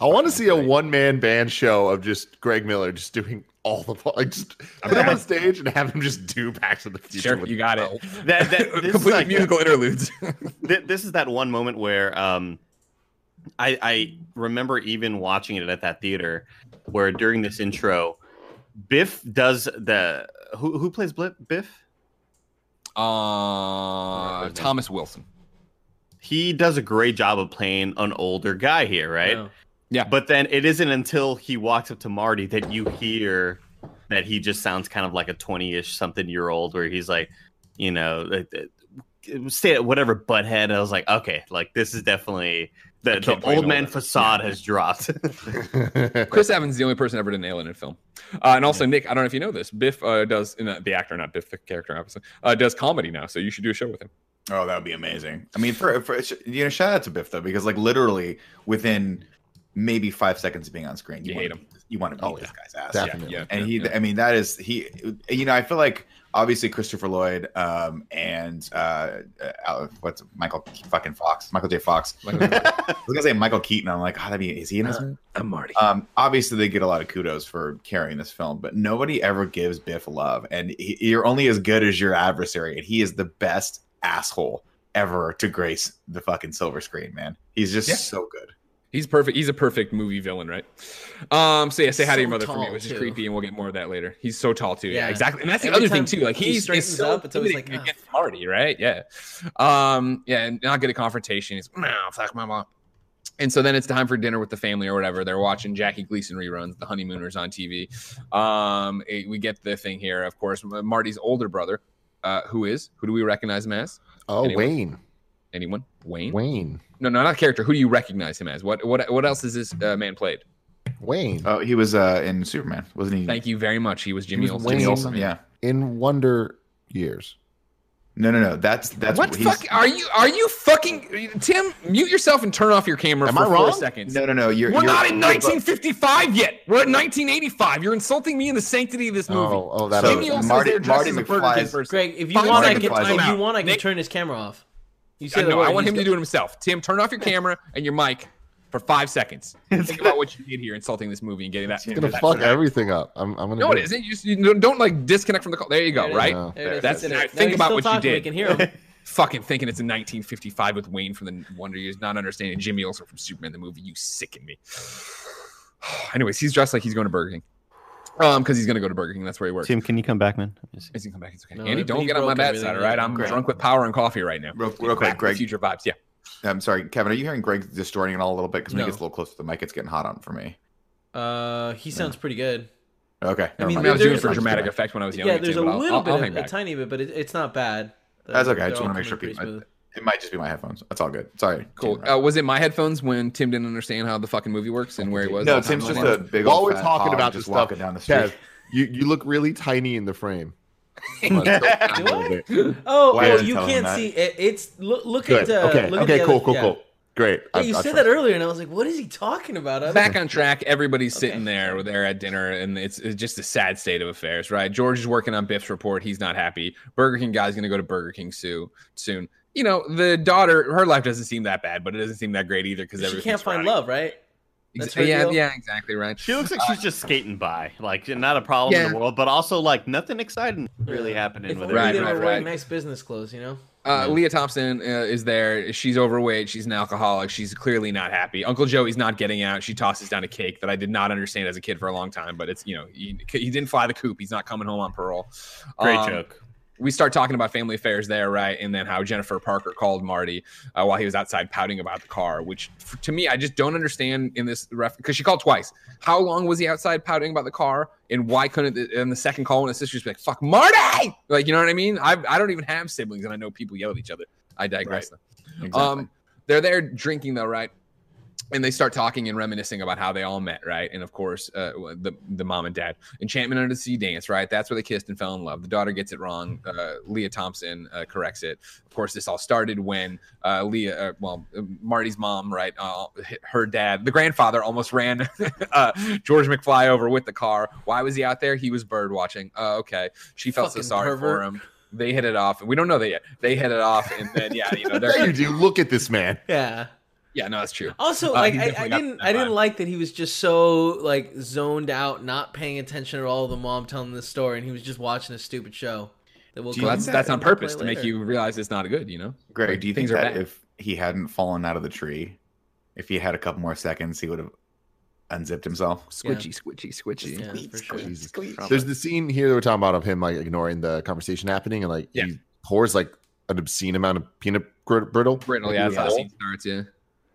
I want to see a one man band show of just Greg Miller just doing all the like just I'm put him on stage and have him just do Back to the Future. Sure, you got it. Mel. That, that *laughs* this is Complete like musical interludes. *laughs* Th- this is that one moment where um I I remember even watching it at that theater where during this intro Biff does the who who plays Blip Biff? uh, Thomas Wilson. He does a great job of playing an older guy here, right? No. But then it isn't until he walks up to Marty that you hear that he just sounds kind of like a 20-ish something year old where he's like, you know, like, uh, stay whatever butthead. And I was like, okay, like this is definitely the, the old older. man facade has dropped. *laughs* *laughs* Chris Evans is the only person ever to nail it in a film. Uh, and also, Nick, I don't know if you know this. Biff uh, does, uh, the actor, not Biff, the character, obviously, uh, does comedy now. So you should do a show with him. Oh, that would be amazing. I mean, for, for you know, shout out to Biff though, because like literally within maybe five seconds of being on screen, You want hate to him. You want to beat Oh, this yeah. guy's ass. Definitely. Yeah, and yeah, he yeah. i mean that is he you know i feel like obviously christopher lloyd um and uh, uh what's michael fucking fox michael j fox *laughs* i was gonna say michael keaton i'm like oh, that'd be is he in this movie? I'm Marty. um obviously they get a lot of kudos for carrying this film but nobody ever gives biff love and he, you're only as good as your adversary and he is the best asshole ever to grace the fucking silver screen man he's just Yeah. so good He's perfect. He's a perfect movie villain, right? Um. So yeah, say hi to your mother for me, tall, which is creepy, and we'll get more of that later. He's so tall too. Yeah, Yeah. exactly. And that's the Every other thing too. Like he he's, he's straightens so up, it's always like, intimidating "Ah." against Marty, right? Yeah. Um. Yeah, and not good at confrontation. He's no, fuck my mom. And so then it's time for dinner with the family or whatever. They're watching Jackie Gleason reruns, The Honeymooners on TV. Um, eh, we get the thing here, of course. Marty's older brother, uh, who is who do we recognize him as? oh, Anyway. Wayne. Anyone? Wayne? Wayne. No, no, not character. Who do you recognize him as? What what what else is this uh, man played? Wayne. oh he was uh in superman wasn't he Thank you very much. He was Jimmy was Olsen. Jimmy Olsen, yeah in Wonder Years. no no no that's that's what he's- fuck are you? Are you fucking Tim? Mute yourself and turn off your camera Am for I four seconds. No, no, no. You're, We're you're, not in 1955 yet. We're in 1985. You're insulting me in the sanctity of this movie. Oh, oh, that So, Jimmy Marty- was there dressed Marty as a Burger King McFly's- Greg, if you Five want, I seconds can. If you want, I can Nick- turn his camera off. You I say the know. I want him to do it himself. Tim, turn off your camera and your mic for five seconds. *laughs* Think about what you did here, insulting this movie and getting that. It's gonna that- fuck everything up. I'm, I'm gonna. No, it isn't. You, just, you don't- don't like disconnect from the call. There you go. it is. Right. No. There. That's- That's now it. think he's about still what you did. We can hear him. *laughs* fucking thinking it's in 1955 with Wayne from the Wonder Years, not understanding Jimmy Olsen from Superman the movie. You sicken me. *sighs* Anyways, he's dressed like he's going to Burger King. Um, because he's gonna go to Burger King. That's where he works. Tim, can you come back, man? He's gonna come back. It's okay. No, Andy, don't get on my bad everything. side. All right, I'm Great. drunk with power and coffee right now. Real, real quick, Back Greg. Future vibes. Yeah. I'm sorry, Kevin. Are you hearing Greg distorting it all a little bit? Because when No. he gets a little close to the mic, it's getting hot on for me. Uh, he sounds pretty good. Okay. I mean, I, mind. was doing it for dramatic effect when I was young. yeah, there's too, a but I'll- little I'll- bit, I'll of, a tiny bit, but it, it's not bad. That's okay. I just want to make sure people. Pretty smooth. It might just be my headphones. That's all good. Sorry. Cool. Tim, Uh, was it my headphones when Tim didn't understand how the fucking movie works and where he was? no, all the time? Tim's just a big While we're talking about just this stuff, walking down the street. Kev, you you look really tiny in the frame. *laughs* Do Good. *laughs* Oh, Why oh you can't see it. It's look, look at uh, okay. look at Okay. the Cool. other- Cool. yeah. Cool. Great. Yeah, I- you I said trust- that earlier, and I was like, "What is he talking about?" I was back on track. Everybody's Okay. sitting there. They're at dinner, and it's, it's just a sad state of affairs, right? George is working on Biff's report. He's not happy. Burger King guy's going to go to Burger King soon. Soon, you know, the daughter, her life doesn't seem that bad, but it doesn't seem that great either because she can't find love, right? That's her yeah, deal? yeah, exactly right. She looks like she's just skating by, like not a problem in the world, but also like nothing exciting really happening If with only her. Right, they right, were wearing right. nice business clothes, you know. Uh, Lea Thompson uh, is there. She's overweight. She's an alcoholic. She's clearly not happy. Uncle Joey's not getting out. She tosses down a cake that I did not understand as a kid for a long time. But it's you know he, he didn't fly the coop. He's not coming home on parole. Great Um, joke. We start talking about family affairs there, right? And then how Jennifer Parker called Marty uh, while he was outside pouting about the car, which to me, I just don't understand in this ref because she called twice. How long was he outside pouting about the car? And why couldn't the, in the second call when the sister's like, fuck Marty? Like, you know what I mean? I, I don't even have siblings and I know people yell at each other. I digress. though. Exactly. Um, they're there drinking though, right? And they start talking and reminiscing about how they all met, right? And of course, uh, the the mom and dad, enchantment under the sea dance, right? That's where they kissed and fell in love. The daughter gets it wrong. Uh, Lea Thompson uh, corrects it. Of course, this all started when uh, Lea, uh, well, Marty's mom, right? Uh, her dad, the grandfather, almost ran *laughs* uh, George McFly over with the car. Why was he out there? He was bird watching. Uh, okay, she felt Fucking so sorry pervert. for him. They hit it off, and we don't know that yet. They hit it off, and then yeah, you know, *laughs* they're you do. Look at this man. Yeah. Yeah, no, that's true. Also, Uh, like I, I didn't, I didn't like that he was just so like zoned out, not paying attention at all to the mom telling the story, and he was just watching a stupid show. That will Do you Well, come that's think that's on and play purpose to make you realize it's not good. You know. Greg, Like, do you think that if he hadn't fallen out of the tree, if he had a couple more seconds, he would have unzipped himself? Squidgy, squidgy, squidgy. Yeah, for sure. Jesus. Probably. There's the scene here that we're talking about of him like ignoring the conversation happening and like Yeah. he pours like an obscene amount of peanut brittle. Brittle, yeah, in that's his how the scene starts. Yeah.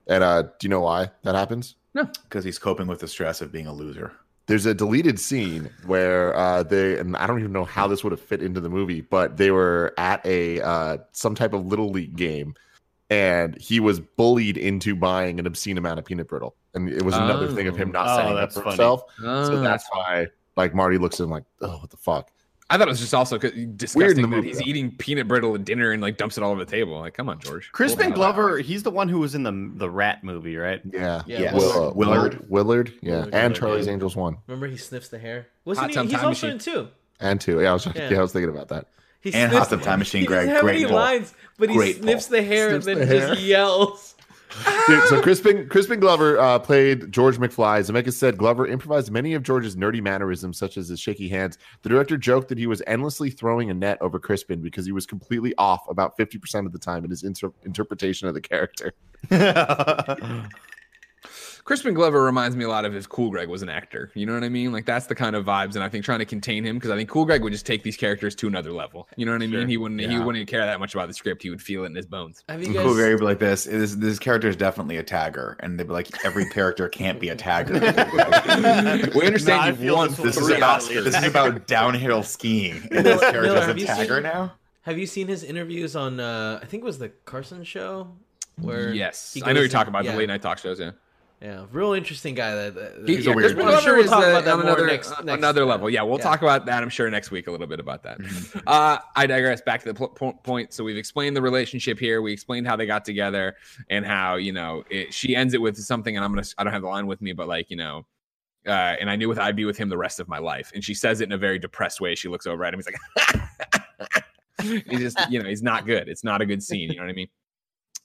And uh, do you know why that happens? No, because he's coping with the stress of being a loser. There's a deleted scene where uh, they and I don't even know how this would have fit into the movie, but they were at a uh, some type of little league game, and he was bullied into buying an obscene amount of peanut brittle, and it was another thing of him not Oh, setting up for funny. himself. Oh, So that's why, like Marty looks at him like, oh, what the fuck? I thought it was just also 'cause- Weird in disgusting the that movie, he's though. eating peanut brittle at dinner and like dumps it all over the table. Like, come on, George. Crispin Hold. Glover, he's the one who was in the the Rat movie, right? Yeah, Yeah, Yes. Will, uh, Willard. Willard, Willard, yeah, Willard, and Charlie's yeah. Angels one Remember, he sniffs the hair. Hot Wasn't he? Tub He's Time also Machine. in two. and two. Yeah, I was, Yeah. yeah. I was thinking about that. He And sniffs- Hot Tub Time Machine, He Greg, doesn't have great any pull. lines, but he Great sniffs pull. the hair Sniffs and the then hair. just yells. *laughs* Dude, so Crispin Crispin Glover uh, played George McFly. Zemeckis said Glover improvised many of George's nerdy mannerisms, such as his shaky hands. The director joked that he was endlessly throwing a net over Crispin because he was completely off about fifty percent of the time in his inter- interpretation of the character. *laughs* *laughs* Crispin Glover reminds me a lot of if Cool Greg was an actor. You know what I mean? Like that's the kind of vibes, and I think trying to contain him because I think Cool Greg would just take these characters to another level. You know what I mean? Sure. He wouldn't. He wouldn't care that much about the script. He would feel it in his bones. Have you guys? Cool Greg would be like this. This this character is definitely a tagger, and they'd be like, every character can't be a tagger. *laughs* we understand I you've feel won this this is Three about Oscars. this is about downhill skiing. And *laughs* this character is a tagger seen- now. Have you seen his interviews on? uh I think it was the Carson show. Where Yes, I know you're talking about yeah. the late night talk shows. Yeah, Yeah, real interesting guy. That, that He- He's a yeah, weird guy. I'm sure we'll talk uh, about that on more another next- uh, next another level. Yeah, we'll Yeah. talk about that. I'm sure next week a little bit about that. *laughs* Uh, I digress. Back to the pl- po- point. So we've explained the relationship here. We explained how they got together and how you know it, she ends it with something. And I'm gonna. I don't have the line with me, but like you know. Uh, and I knew with I'd be with him the rest of my life. And she says it in a very depressed way. She looks over at him. He's like, *laughs* he's just, you know, he's not good. It's not a good scene. You know what I mean?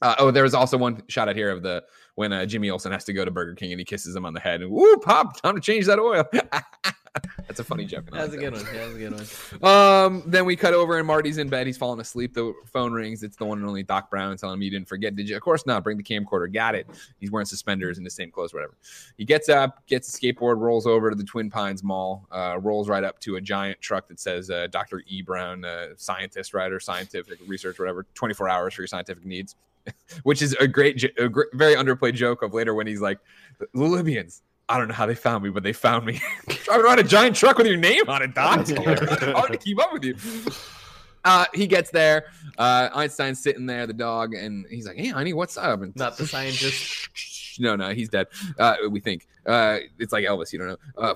Uh, oh, there was also one shot out here of the when uh, Jimmy Olsen has to go to Burger King and he kisses him on the head and woo, pop, time to change that oil. *laughs* That's a funny joke. That's a like good one. Yeah, that's a good one. *laughs* Um, then we cut over and Marty's in bed. He's falling asleep. The phone rings. It's the one and only Doc Brown telling him you didn't forget. Did you? Of course not. Bring the camcorder. Got it. He's wearing suspenders and the same clothes, whatever. He gets up, gets a skateboard, rolls over to the Twin Pines Mall, uh, rolls right up to a giant truck that says uh, Dr. E. Brown, uh, scientist, writer, scientific research, whatever, 24 hours for your scientific needs, *laughs* which is a great, a gr- very underplayed joke of later when he's like, the Libyans. I don't know how they found me, but they found me. *laughs* Driving around a giant truck with your name on it, Doc. It's hard to keep up with you. Uh, he gets there. Uh, Einstein's sitting there, the dog, and he's like, "Hey, honey, what's up?" And Not the scientist. *laughs* no, no, he's dead. Uh, we think uh, it's like Elvis. You don't know. Uh,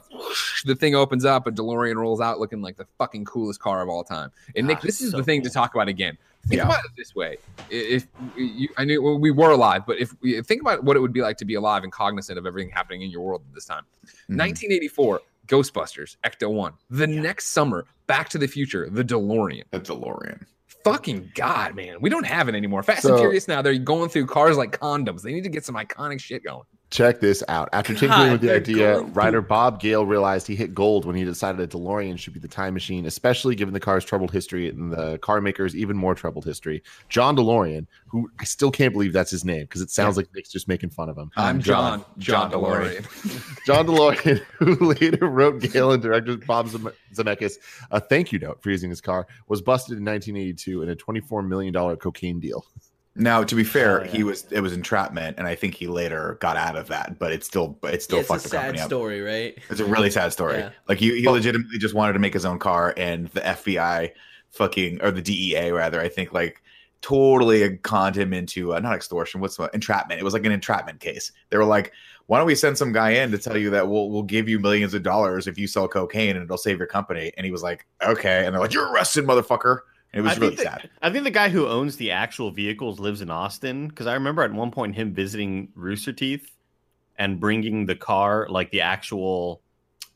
the thing opens up, a DeLorean rolls out, looking like the fucking coolest car of all time. And Nick, Ah, this is so the thing to talk about again. Think Yeah. about it this way: if you, I knew well, we were alive, but if we think about what it would be like to be alive and cognizant of everything happening in your world at this time. Mhm. 1984, Ghostbusters, Ecto One. The next summer, Back to the Future, the DeLorean A DeLorean. fucking god, man, we don't have it anymore. Fast and Furious now they're going through cars like condoms. They need to get some iconic shit going. Check this out. After God, tinkering with the idea, going writer Bob Gale realized he hit gold when he decided a DeLorean should be the time machine, especially given the car's troubled history and the car maker's even more troubled history. John DeLorean, who I still can't believe that's his name because it sounds like Nick's just making fun of him. I'm John, John, John- John DeLorean. *laughs* John DeLorean, who *laughs* later wrote Gale and director Bob Zemeckis a thank you note for using his car, was busted in 1982 in a $24 million cocaine deal. *laughs* Now, to be fair, Oh, yeah. he was it was entrapment, and I think he later got out of that. But it's still it's still it's a fucked the sad company up. story, right? It's a really sad story. Yeah. Like he, he legitimately just wanted to make his own car, and the FBI, fucking or the DEA rather, I think like totally conned him into uh, not extortion. What's what entrapment? It was like an entrapment case. They were like, "Why don't we send some guy in to tell you that we'll we'll give you millions of dollars if you sell cocaine and it'll save your company?" And he was like, "Okay." And they're like, "You're arrested, motherfucker." And it was I really the, sad. I think the guy who owns the actual vehicles lives in Austin because I remember at one point him visiting Rooster Teeth and bringing the car, like the actual.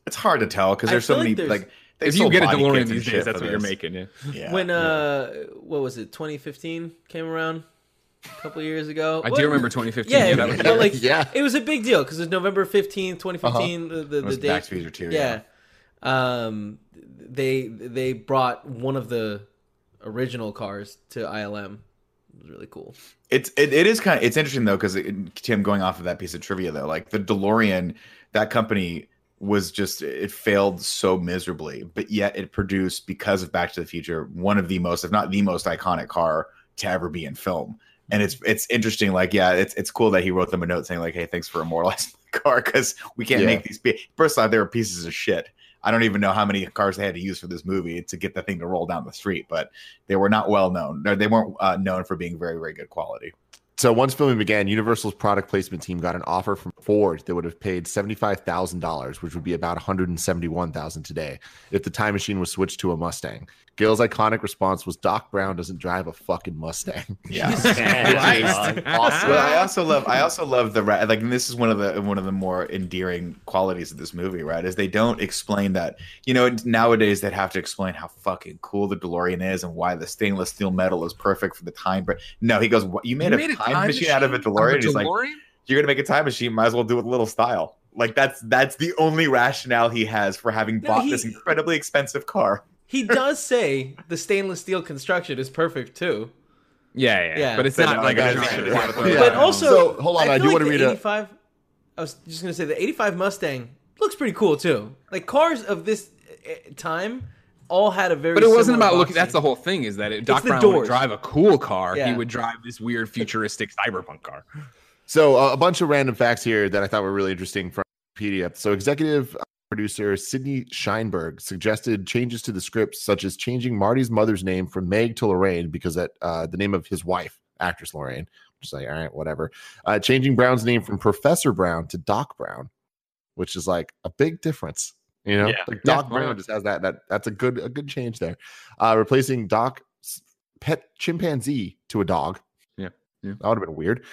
It's hard to tell because there's so feel like many like. they If you get a DeLorean these days, that's for what you're making. Yeah. Yeah. when yeah. uh, what was it? 2015 came around a couple years ago. I What- do remember 2015. Yeah, that was- but like *laughs* Yeah. it was a big deal because it's November 15th, 2015. The the, It was the Back date. to the Future too. yeah. Um, they they brought one of the original cars to ILM. It was really cool. It's it, it is kind of it's interesting though because Tim going off of that piece of trivia though like the DeLorean that company was just it failed so miserably but yet it produced because of Back to the Future one of the most if not the most iconic car to ever be in film and it's it's interesting like yeah it's it's cool that he wrote them a note saying like hey thanks for immortalizing the car because we can't Yeah. make these be first off they were pieces of shit I don't even know how many cars they had to use for this movie to get the thing to roll down the street, but they were not well known. They- weren't uh, known for being very, very good quality. So once filming began, Universal's product placement team got an offer from Ford that would have paid seventy-five thousand dollars, which would be about one hundred and seventy-one thousand today, if the time machine was switched to a Mustang. Gale's iconic response was, "Doc Brown doesn't drive a fucking Mustang." *laughs* Yeah. *laughs* Awesome. well, I also love I also love the ra- like and this is one of the one of the more endearing qualities of this movie, right? Is they don't explain that you know nowadays they'd have to explain how fucking cool the DeLorean is and why the stainless steel metal is perfect for the time. But no, he goes, "What you made, a, time machine, out of a DeLorean?" He's like, DeLorean? "You're gonna make a time machine, might as well do it with a little style." Like that's that's the only rationale he has for having No, bought he- this incredibly expensive car. He does say the stainless steel construction is perfect too. Yeah, yeah, Yeah. But it's But not no, like I a gotta giant say, water yeah. But also, So, hold on, I feel do like wanna read a- 85. I was just gonna say the 85 Mustang looks pretty cool too. Like cars of this eh, time all had a very. But it wasn't similar about looking. That's the whole thing. Is that it, Doc Brown doors. would drive a cool car. Yeah. He would drive this weird futuristic cyberpunk car. So uh, a bunch of random facts here that I thought were really interesting from Wikipedia. So executive uh, producer Sidney Sheinberg suggested changes to the script, such as changing Marty's mother's name from Meg to Lorraine because that uh, the name of his wife, actress Lorraine. Just like all right, whatever. Uh, changing Brown's name from Professor Brown to Doc Brown, which is like a big difference. You know, Yeah. like Doc why Brown just has that. That that's a good a good change there. Uh, replacing Doc's pet chimpanzee to a dog. Yeah, yeah. That would have been weird.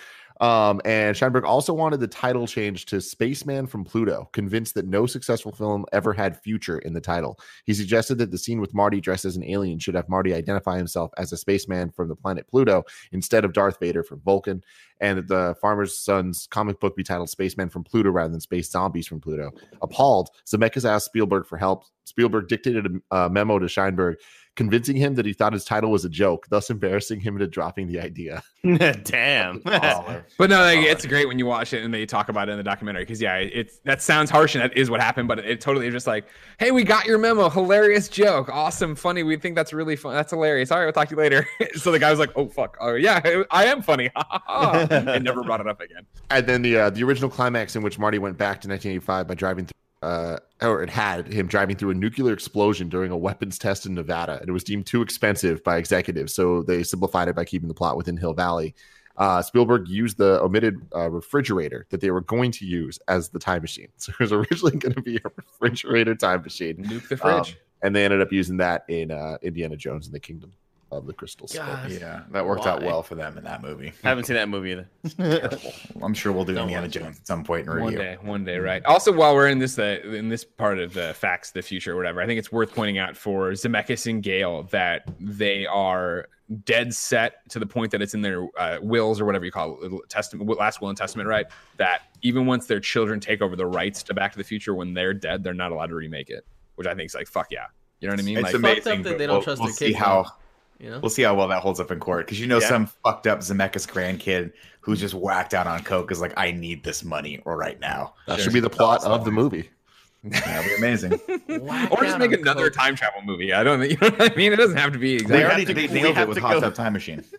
Um, and Sheinberg also wanted the title change to Spaceman from Pluto, convinced that no successful film ever had future in the title. He suggested that the scene with Marty dressed as an alien should have Marty identify himself as a spaceman from the planet Pluto instead of Darth Vader from Vulcan, and that the farmer's son's comic book be titled Spaceman from Pluto rather than Space Zombies from Pluto. Appalled, Zemeckis asked Spielberg for help. Spielberg dictated a, a memo to Sheinberg, convincing him that he thought his title was a joke, thus embarrassing him into dropping the idea. *laughs* Damn. *laughs* But no, like, it's great when you watch it and they talk about it in the documentary because yeah, it's that sounds harsh and that is what happened, but it totally is just like, hey, we got your memo, hilarious joke, awesome, funny. We think that's really fun. That's hilarious. All right, we'll talk to you later. *laughs* so the guy was like, oh fuck, oh yeah, I am funny, and never brought it up again. And then the uh, the original climax in which Marty went back to 1985 by driving through, uh, or it had him driving through a nuclear explosion during a weapons test in Nevada, and it was deemed too expensive by executives, so they simplified it by keeping the plot within Hill Valley. Uh, Spielberg used the omitted uh, refrigerator that they were going to use as the time machine. *laughs* So it was originally going to be a refrigerator time machine, Nuke the Um, fridge. and they ended up using that in uh, Indiana Jones and the Kingdom of the Crystal Skull. God. Yeah, that worked out well for them in that movie. I haven't seen that movie either. *laughs* Terrible. I'm sure we'll do Don't Indiana. Jones at some point in review. One day, one day, right? Also, while we're in this uh, in this part of the facts, the future, or whatever, I think it's worth pointing out for Zemeckis and Gale that they are dead set to the point that it's in their uh, wills or whatever you call it, testament, last will and testament, right? That even once their children take over the rights to Back to the Future, when they're dead, they're not allowed to remake it. Which I think is like fuck yeah, you know what I mean? It's like, amazing. amazing. that they don't we'll, trust we'll their see kids how now. You know, we'll see how well that holds up in court because you know Yeah. some fucked up Zemeckis grandkid who's just whacked out on coke is like, I need this money right now. That Sure. should be the plot of the movie. That'd be amazing. *laughs* or just make another time travel movie. I don't, *laughs* you know what I mean? It doesn't have to be they exactly. already to- they we nailed have it with to Hot go- Tub Time Machine. *laughs*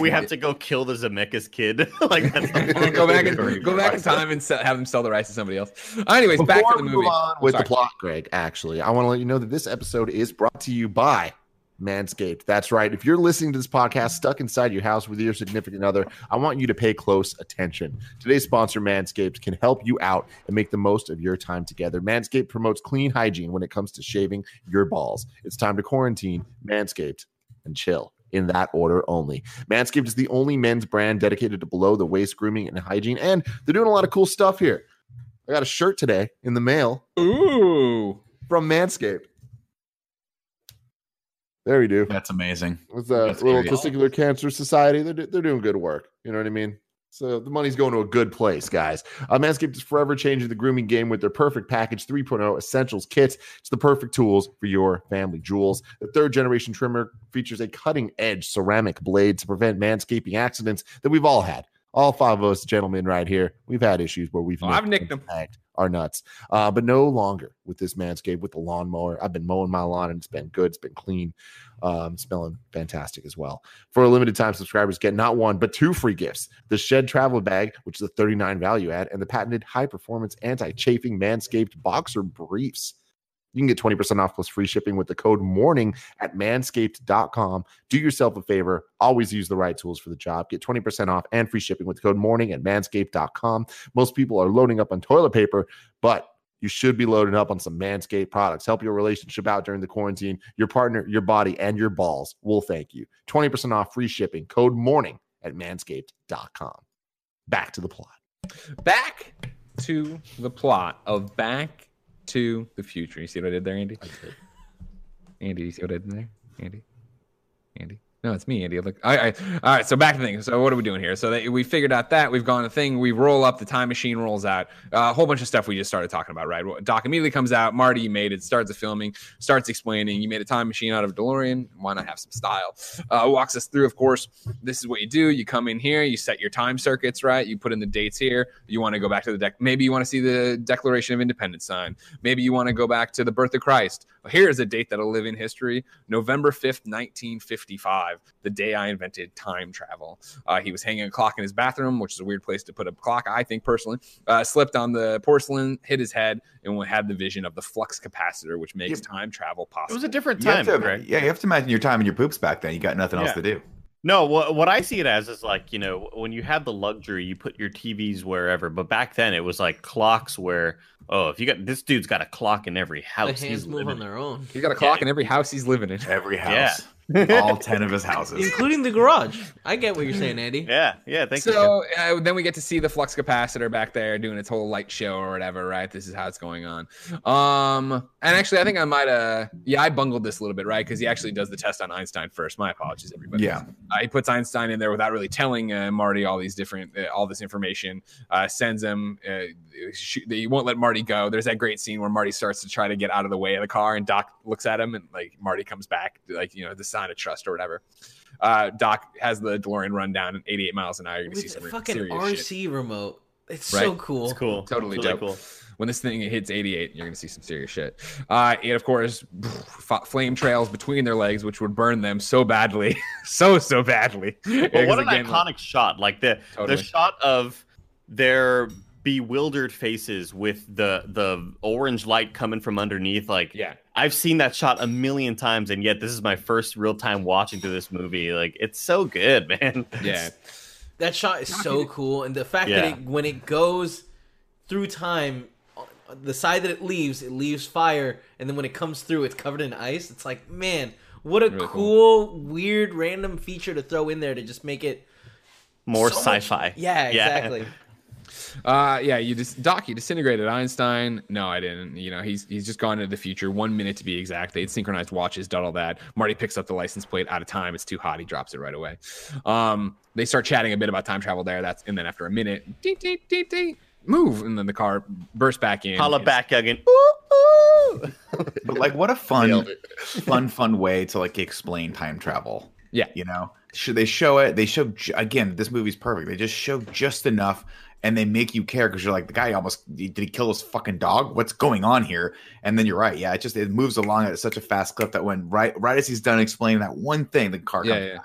We have to go kill the Zemeckis kid. like that's the go back and go back in time and sell, have them sell the rights to somebody else. Anyways, back to the movie. on with the plot, Greg, actually, I want to let you know that this episode is brought to you by Manscaped. That's right. If you're listening to this podcast stuck inside your house with your significant other, I want you to pay close attention. Today's sponsor, Manscaped, can help you out and make the most of your time together. Manscaped promotes clean hygiene when it comes to shaving your balls. It's time to quarantine, Manscaped, and chill. In that order only. Manscaped is the only men's brand dedicated to below the waist grooming and hygiene, and they're doing a lot of cool stuff here. I got a shirt today in the mail Ooh. from Manscaped. There we do. That's amazing. With the That's little curious. testicular cancer society, they're, they're doing good work. You know what I mean? So the money's going to a good place, guys. Uh, Manscaped is forever changing the grooming game with their perfect package 3.0 essentials kit. It's the perfect tools for your family jewels. The third generation trimmer features a cutting edge ceramic blade to prevent manscaping accidents that we've all had. All five of us gentlemen right here, we've had issues where we've Oh, I've nicked and them. snagged our nuts, uh, but no longer with this Manscaped with the lawnmower. I've been mowing my lawn and it's been good. It's been clean, um, smelling fantastic as well. For a limited time, subscribers get not one but two free gifts: the Shed Travel Bag, which is a 39 value add, and the patented high performance anti chafing Manscaped Boxer Briefs. You can get 20% off plus free shipping with the code morning at manscaped.com. Do yourself a favor. Always use the right tools for the job. Get 20% off and free shipping with the code morning at manscaped.com. Most people are loading up on toilet paper, but you should be loading up on some Manscaped products. Help your relationship out during the quarantine. Your partner, your body, and your balls will thank you. 20% off free shipping. Code morning at manscaped.com. Back to the plot. Back to the plot of Back to the Future. You see what I did there, Andy? Andy, you see what I did there? Andy? Andy? No, it's me, Andy. Look, all right, all right. So back to the thing. So what are we doing here? So that we figured out that we've gone a thing. We roll up. The time machine rolls out. Uh, a whole bunch of stuff we just started talking about. Right? Doc immediately comes out. Marty, you made it. Starts the filming. Starts explaining. You made a time machine out of DeLorean. Why not have some style? Uh, walks us through. Of course, this is what you do. You come in here. You set your time circuits. Right? You put in the dates here. You want to go back to the deck. Maybe you want to see the Declaration of Independence sign. Maybe you want to go back to the birth of Christ. Well, here is a date that'll live in history November 5th, 1955, the day I invented time travel. Uh, he was hanging a clock in his bathroom, which is a weird place to put a clock, I think personally. Uh, slipped on the porcelain, hit his head, and had the vision of the flux capacitor, which makes time travel possible. It was a different You time, to, Greg. yeah, you have to imagine your time in your poops back then. You got nothing else Yeah. to do. No, what what I see it as is like you know when you have the luxury, you put your TVs wherever. But back then, it was like clocks where oh, if you got this dude's got a clock in every The house. hands He's move on their own, He's got a clock in every house he's living in. Every house. Yeah. House, all *laughs* ten of his houses. including the garage. I get what you're saying, Andy. Yeah, yeah. Thank you. so uh, then we get to see the flux capacitor back there doing its whole light show or whatever, right? This is how it's going on. Um, and actually, I think I might uh, yeah, I bungled this a little bit, right? Because he actually does the test on Einstein first. My apologies, everybody. Yeah, Uh, he puts Einstein in there without really telling uh, Marty all these different, uh, all this information. Uh, sends him. Uh, sh- he won't let Marty go. There's that great scene where Marty starts to try to get out of the way of the car, and Doc looks at him, and like Marty comes back, like you know, the sign of trust or whatever. Uh, Doc has the DeLorean run down at 88 miles an hour. You're gonna see some fucking serious shit. RC remote. It's Right. so cool. it's cool. Totally It's really dope. cool. When this thing hits 88, you're gonna see some serious shit. Uh, and of course, *sighs* f- flame trails between their legs, which would burn them so badly, *laughs* so so badly. But what an Again, iconic shot! Like the Totally. the shot of their bewildered faces with the the orange light coming from underneath. Like Yeah, I've seen that shot a million times, and yet this is my first real time watching through this movie. Like it's so good, *laughs* man. yeah. That shot is so cool, and the fact Yeah. that it, when it goes through time, the side that it leaves, it leaves fire, and then when it comes through, it's covered in ice. It's like, man, what a Really cool, weird, random feature to throw in there to just make it More so sci-fi. Yeah, exactly. *laughs* Uh, yeah, you just Doc, you disintegrated Einstein. No, I didn't. You know, he's he's just gone into the future, one minute to be exact. They had synchronized watches, done all that. Marty picks up the license plate out of time. It's too hot. He drops it right away. Um, they start chatting a bit about time travel there. That's and then after a minute, move, and then the car bursts back in. Holla It's- back again. Ooh, ooh. but like, what a fun, fun, fun way to like explain time travel. Yeah. you know, should they show it? They show again. This movie's perfect. They just show just enough, and they make you care because you're like, the guy almost did he kill his fucking dog? What's going on here? And then you're right. Yeah, it just it moves along at such a fast clip that when right right as he's done explaining that one thing, the car Yeah, comes yeah.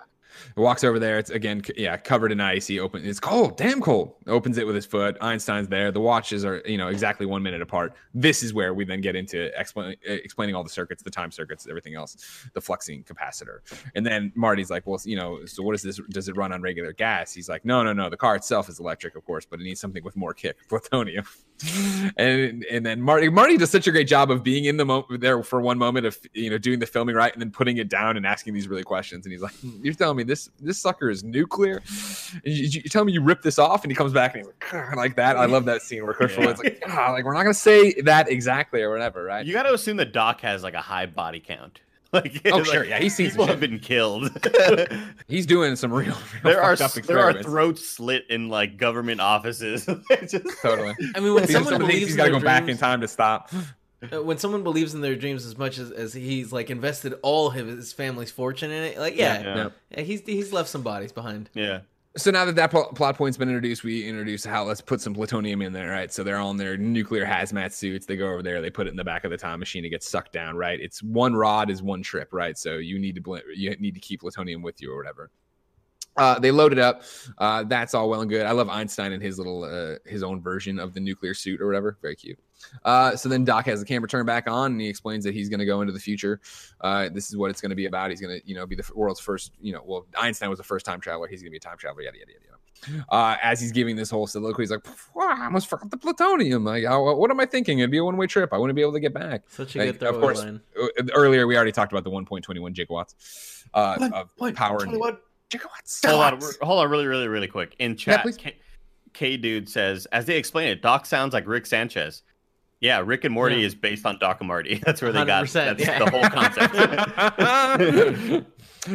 Walks over there. It's again, yeah, covered in ice. He opens. It's cold, damn cold. Opens it with his foot. Einstein's there. The watches are, you know, exactly one minute apart. This is where we then get into explain, uh, explaining all the circuits, the time circuits, everything else, the fluxing capacitor. And then Marty's like, well, you know, so what is this? Does it run on regular gas? He's like, no, no, no. The car itself is electric, of course, but it needs something with more kick, *laughs* plutonium. *laughs* and and then Marty Marty does such a great job of being in the moment there for one moment of you know doing the filming right and then putting it down and asking these really questions. And he's like, "You're telling me this this sucker is nuclear? And you, you tell me you rip this off?" And he comes back and he's like, like that. I love that scene where Chris Yeah. Lloyd's like, "Ah, like we're not gonna say that exactly or whatever, right? You got to assume that Doc has like a high body count. Like, *laughs* Oh, like, sure, yeah, he seen some people shit. have been killed. *laughs* *laughs* He's doing some real, real there are up there are throats slit in like government offices. Just- totally. I mean, when Because someone someone thinks believes he's in got to their go back in time to stop. Uh, when someone believes in their dreams as much as, as he's like invested all of his family's fortune in it, like yeah, Yeah. Yep. yeah, he's he's left some bodies behind. yeah. So now that that pl- plot point's been introduced, we introduce how let's put some plutonium in there, right? So they're all in their nuclear hazmat suits. They go over there, they put it in the back of the time machine. It gets sucked down, right? It's one rod is one trip, right? So you need to bl- you need to keep plutonium with you or whatever. Uh, they load it up. Uh, that's all well and good. I love Einstein and his little uh, his own version of the nuclear suit or whatever. Very cute. Uh, so then Doc has the camera turned back on and he explains that he's going to go into the future. Uh, this is what it's going to be about. He's going to, you know, be the world's first, you know, well, Einstein was the first time traveler. He's going to be a time traveler, yada, yada, yada, yada. Uh, as he's giving this whole soliloquy, he's like, "Wow, I almost forgot the plutonium. Like, how, what am I thinking? It'd be a one way trip. I wouldn't be able to get back. Such a Like, good of course, line. Uh, Earlier, we already talked about the 1.21 gigawatts uh, of Point power. and- 21. Gigawatts. Hold on, hold on, really, really, really quick. In chat, please. K, K dude says, as they explain it, Doc sounds like Rick Sanchez. Yeah, Rick and Morty Yeah. is based on Doc and Marty. *laughs* That's where they got 100%, that's yeah. the whole concept.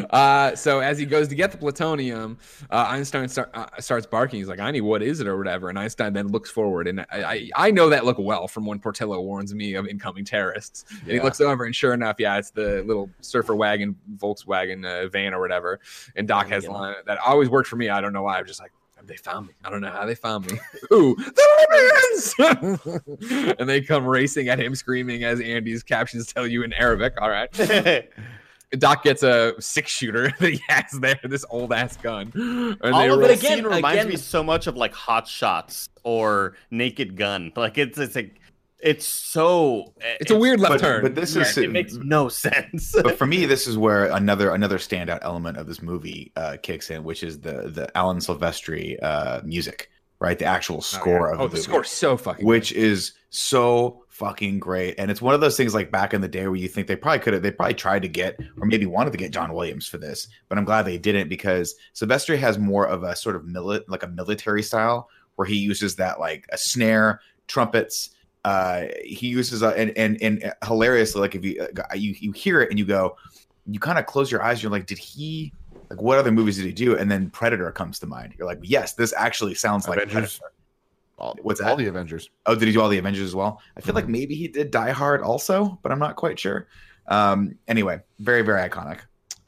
*laughs* uh, so as he goes to get the plutonium, uh, Einstein start, uh, starts barking. He's like, "I need what is it or whatever." And Einstein then looks forward, and I, I, I know that look well from when Portillo warns me of incoming terrorists. And he looks over, and sure enough, yeah, it's the little surfer wagon, Volkswagen uh, van or whatever. And Doc has line that always worked for me. I don't know why. I'm just like. They found me. I don't know how they found me. *laughs* Ooh, the Libyans! *laughs* and they come racing at him, screaming as Andy's captions tell you in Arabic. All right. *laughs* Doc gets a six shooter that he has there, this old ass gun. And All they of roll- this again- reminds again- me so much of like Hot Shots or Naked Gun. Like it's it's like it's so it's a weird left But, turn. but this yeah, is it makes no sense. *laughs* but for me, *laughs* this is where another another standout element of this movie uh, kicks in, which is the the Alan Silvestri uh, music, right? The actual score oh, of oh, the, the movie, so fucking which is so fucking great. And it's one of those things like back in the day where you think they probably could have, they probably tried to get or maybe wanted to get John Williams for this, but I'm glad they didn't because Silvestri has more of a sort of mili- like a military style where he uses that like a snare, trumpets. Uh, he uses a, and and and hilariously, like if you uh, you you hear it and you go, you kind of close your eyes. You're like, did he? Like, what other movies did he do? And then Predator comes to mind. You're like, yes, this actually sounds like Avengers. Predator. All, What's all that? the Avengers. Oh, did he do all the Avengers as well? I feel like Mm-hmm. maybe he did Die Hard also, but I'm not quite sure. Um, anyway, very very iconic.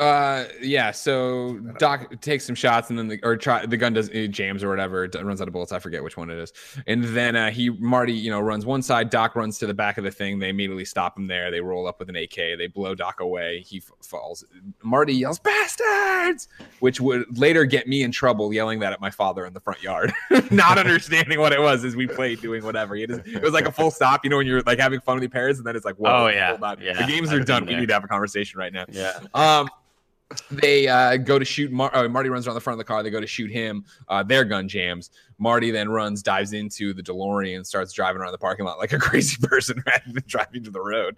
Uh, yeah. So Doc takes some shots, and then the or try the gun does it jams or whatever. It runs out of bullets. I forget which one it is. And then uh, he Marty, you know, runs one side. Doc runs to the back of the thing. They immediately stop him there. They roll up with an AK. They blow Doc away. He f- falls. Marty yells "bastards," which would later get me in trouble yelling that at my father in the front yard, *laughs* not understanding what it was as we played doing whatever. He just, it was like a full stop. You know, when you're like having fun with your parents, and then it's like, whoa, Oh, yeah. Yeah. the games I've are done. We need to have a conversation right now. yeah. Um, they uh, go to shoot Mar- uh, Marty runs around the front of the car. They go to shoot him. Uh, their gun jams. Marty then runs, dives into the DeLorean, starts driving around the parking lot like a *laughs* crazy person *laughs* rather than driving to the road.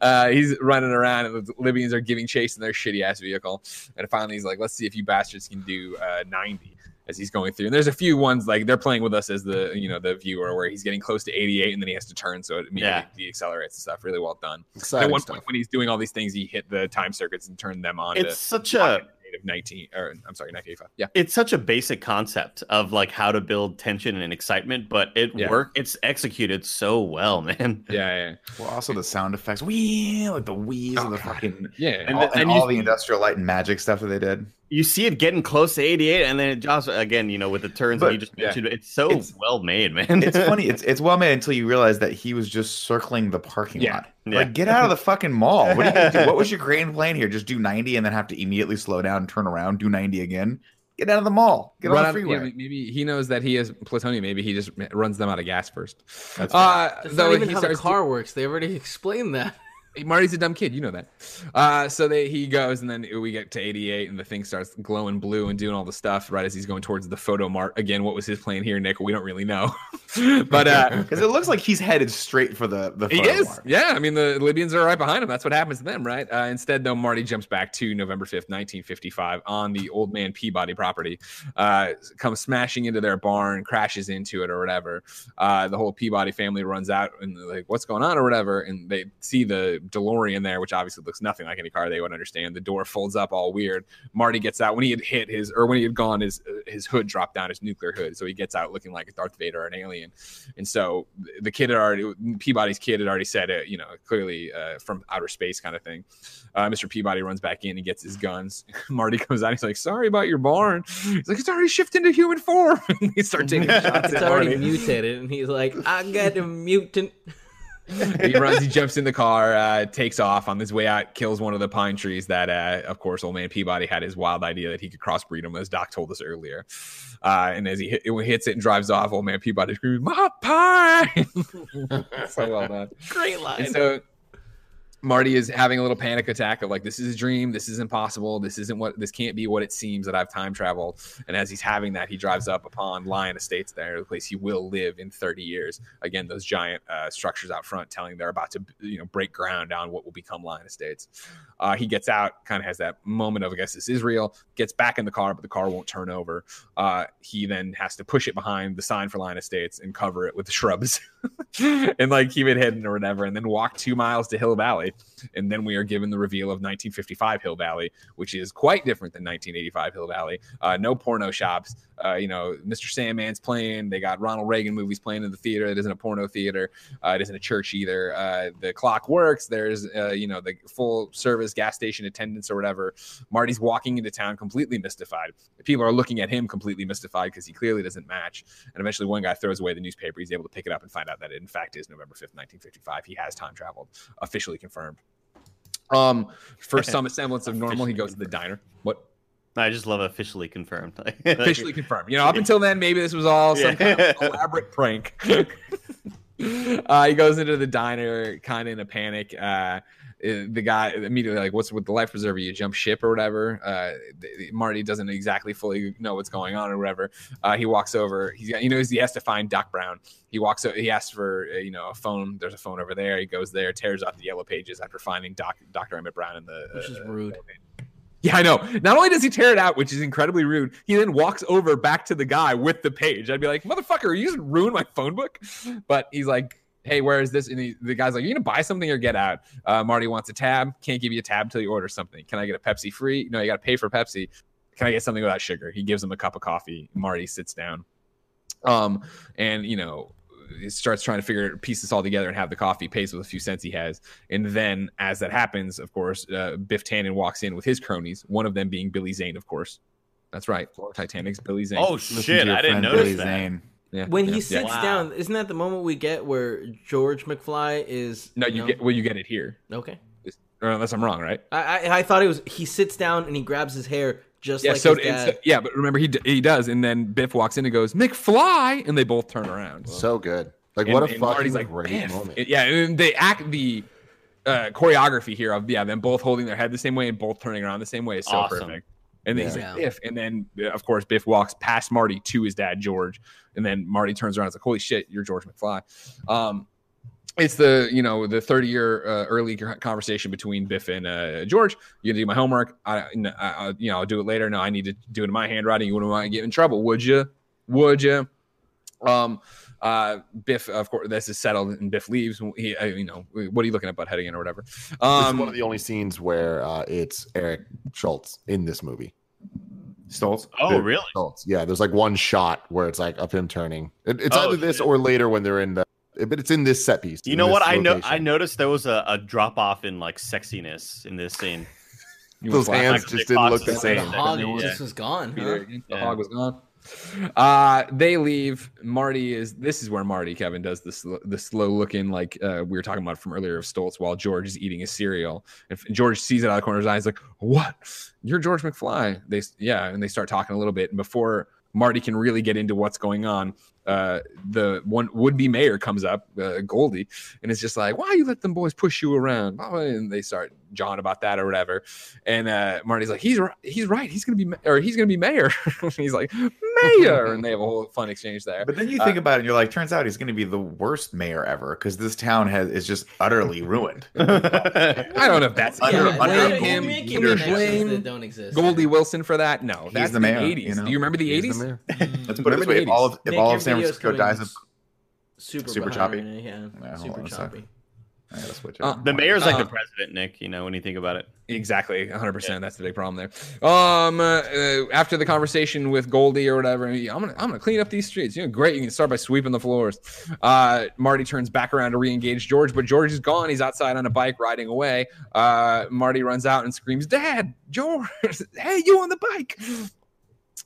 Uh, he's running around, and the Libyans are giving chase in their shitty ass vehicle. And finally, he's like, "Let's see if you bastards can do uh, 90." As he's going through, and there's a few ones like they're playing with us as the you know the viewer, where he's getting close to 88, and then he has to turn, so it immediately deaccelerates and stuff. Really well done. At one stuff. point, when he's doing all these things, he hit the time circuits and turned them on. It's to such a of 19 or I'm sorry, 1985. Yeah. it's such a basic concept of like how to build tension and excitement, but it Yeah. work it's executed so well, *laughs* man. Yeah. Yeah. Well, also the sound effects, wee, like the wheeze Oh, and the oh, God. fucking Yeah. And and, all, the- and and you- all the industrial light and magic stuff that they did. You see it getting close to 88, and then it drops again. You know, with the turns But, that you just yeah. mentioned, it's so It's- well made, man. It's funny. *laughs* It's it's well made until you realize that he was just circling the parking Yeah. lot. Yeah. Like, get out of the fucking mall. What, are you gonna do? what was your *laughs* grand plan here? Just do 90 and then have to immediately slow down, turn around, do 90 again. Get out of the mall. Get Run on the out- freeway. yeah, maybe he knows that he is plutonium. Maybe he just runs them out of gas first. That's uh, though not even he how the starts to- car works. They already *laughs* explained that. Marty's a dumb kid, you know that. Uh, so they, he goes, and then we get to 88, and the thing starts glowing blue and doing all the stuff right as he's going towards the photo mart. Again, what was his plan here, Nick? We don't really know, *laughs* but uh, *laughs* Because it looks like he's headed straight for the the. he is. mark. Yeah, I mean the Libyans are right behind him. That's what happens to them, right? Uh, instead, though, Marty jumps back to November 5th, 1955, on the old man Peabody property. Uh, comes smashing into their barn, crashes into it, or whatever. Uh, the whole Peabody family runs out and like, "What's going on?" or whatever, and they see the DeLorean there, which obviously looks nothing like any car they would understand. The door folds up all weird. Marty gets out when he had hit his, or when he had gone, his his hood dropped down, his nuclear hood, so he gets out looking like a Darth Vader or an alien. And so the kid had already, Peabody's kid had already said it, you know, clearly uh, from outer space kind of thing. Uh, Mr. Peabody runs back in, and gets his guns. *laughs* Marty comes out, he's like, "Sorry about your barn." He's like, "It's already shifted into human form." *laughs* and he starts taking *laughs* shots It's already Marty. mutated, and he's like, "I got a mutant." *laughs* he runs, he jumps in the car, uh, takes off on his way out, kills one of the pine trees that, uh, of course, old man Peabody had his wild idea that he could crossbreed them, as Doc told us earlier. Uh, and as he hit, it hits it and drives off, old man Peabody screams, "My pine!" *laughs* so well done. Great line. And so Marty is having a little panic attack of like, this is a dream. This is impossible. This isn't what this can't be what it seems that I've time traveled. And as he's having that, he drives up upon Lyon Estates there, the place he will live in 30 years. Again, those giant uh, structures out front telling they're about to, you know, break ground on what will become Lyon Estates. Uh, he gets out, kind of has that moment of, I guess this is real, gets back in the car, but the car won't turn over. Uh, he then has to push it behind the sign for Lyon Estates and cover it with shrubs *laughs* and like keep it hidden or whatever, and then walk two miles to Hill Valley. And then we are given the reveal of 1955 Hill Valley, which is quite different than 1985 Hill Valley. Uh, no porno shops. Uh, you know, Mr. Sandman's playing. They got Ronald Reagan movies playing in the theater. It isn't a porno theater. Uh, it isn't a church either. Uh, the clock works. There's, uh, you know, the full service gas station attendants or whatever. Marty's walking into town completely mystified. People are looking at him completely mystified because he clearly doesn't match. And eventually, one guy throws away the newspaper. He's able to pick it up and find out that it, in fact, is November 5th, 1955. He has time traveled, officially confirmed. Um, for *laughs* some semblance of normal, he goes to the diner. What? I just love officially confirmed. *laughs* Officially confirmed. You know, up until then, maybe this was all some kind of *laughs* elaborate prank. uh, he goes into the diner, kind of in a panic. Uh, uh, the guy immediately like, "What's with the life preserver? You jump ship or whatever?" Uh, th- Marty doesn't exactly fully know what's going on or whatever. Uh, he walks over. He's got, he knows he has to find Doc Brown. He walks. o- He asks for uh, you know a phone. There's a phone over there. He goes there, tears off the yellow pages after finding Doc Doctor Emmett Brown in the. Which is uh, rude. yeah, I know. Not only does he tear it out, which is incredibly rude, he then walks over back to the guy with the page. I'd be like, motherfucker, are you just ruin my phone book? But he's like, hey, where is this? And he, the guy's like, you gonna buy something or get out? Uh, Marty wants a tab. Can't give you a tab till you order something. Can I get a Pepsi free? No, you got to pay for Pepsi. Can I get something without sugar? He gives him a cup of coffee. Marty sits down. Um, and you know, he starts trying to figure piece this all together and have the coffee, pays with a few cents he has. And then as that happens, of course, uh, Biff Tannen walks in with his cronies, one of them being Billy Zane, of course. That's right. Titanic's Billy Zane. oh Listen shit! I didn't friend notice Billy that. Zane. Yeah. When yeah, he yeah. sits Wow. down, isn't that the moment we get where George McFly is? No, you get well, you get it here. okay. Or unless I'm wrong, right? I, I I thought it was he sits down and he grabs his hair just Yeah, like so, his it's- dad. yeah, but remember he d- he does, and then Biff walks in and goes McFly, and they both turn around. So good. Like And- what a and fucking Marty's like, great "Biff." moment. Yeah, and they act the uh, choreography here of yeah them both holding their head the same way and both turning around the same way is so Awesome. perfect. And then he's like Biff, and then uh, of course Biff walks past Marty to his dad George, and then Marty turns around and is like, "Holy shit, you're George McFly." Um, it's the you know the 30 year uh, early conversation between Biff and uh, George. You gonna do my homework? I, I, I you know I'll do it later. No, I need to do it in my handwriting. You wouldn't want to get in trouble, would you? Would you? Um, uh, Biff, of course, this is settled, and Biff leaves. He, uh, you know, what are you looking at, butt heading in or whatever? this is Um, one of the only scenes where uh, it's Eric Schultz in this movie. Stoltz. Oh really? Schultz. Yeah, there's like one shot where it's like of him turning. It, it's Oh, either this shit. or later when they're in the. But it's in this set piece. You know this what? I know. I noticed there was a, a drop off in like sexiness in this scene. Those hands Michael just didn't look the same. The hog Yeah. just was gone. Huh? there. The Yeah. hog was gone. Uh, they leave. Marty is. This is where Marty Kevin does this the slow looking like uh, we were talking about from earlier of Stoltz while George is eating his cereal. If George sees it out of the corner of his eyes, like, "What? You're George McFly?" They yeah, and they start talking a little bit. And before Marty can really get into what's going on, uh, the one would be mayor comes up, uh, Goldie, and it's just like, "Why you let them boys push you around?" And they start jawing about that or whatever. And uh, Marty's like, "He's right. He's right. He's gonna be ma- or he's gonna be mayor." *laughs* he's like, "Mayor," and they have a whole fun exchange there. But then you Uh, think about it, and you're like, turns out he's going to be the worst mayor ever because this town has is just utterly ruined. *laughs* I don't know if that's Under- either under blame him, him, making either connections blame that don't exist. Goldie Wilson for that. No, He's that's the the, mayor, 80s. you know? Do you remember the He's 80s? the mayor. Let's put it this way: if all of, if all of San Francisco dies of, super super choppy? Yeah, Yeah, super on a sec. choppy. I gotta switch it. Uh, the mayor's like Uh, the president, Nick. You know when you think about it. Exactly, 100%. That's the big problem there. Um, uh, uh, after the conversation with Goldie or whatever, I'm gonna I'm gonna clean up these streets. You know, great. You can start by sweeping the floors. Uh, Marty turns back around to re-engage George, but George is gone. He's outside on a bike riding away. Uh, Marty runs out and screams, "Dad, George! *laughs* Hey, you on the bike!"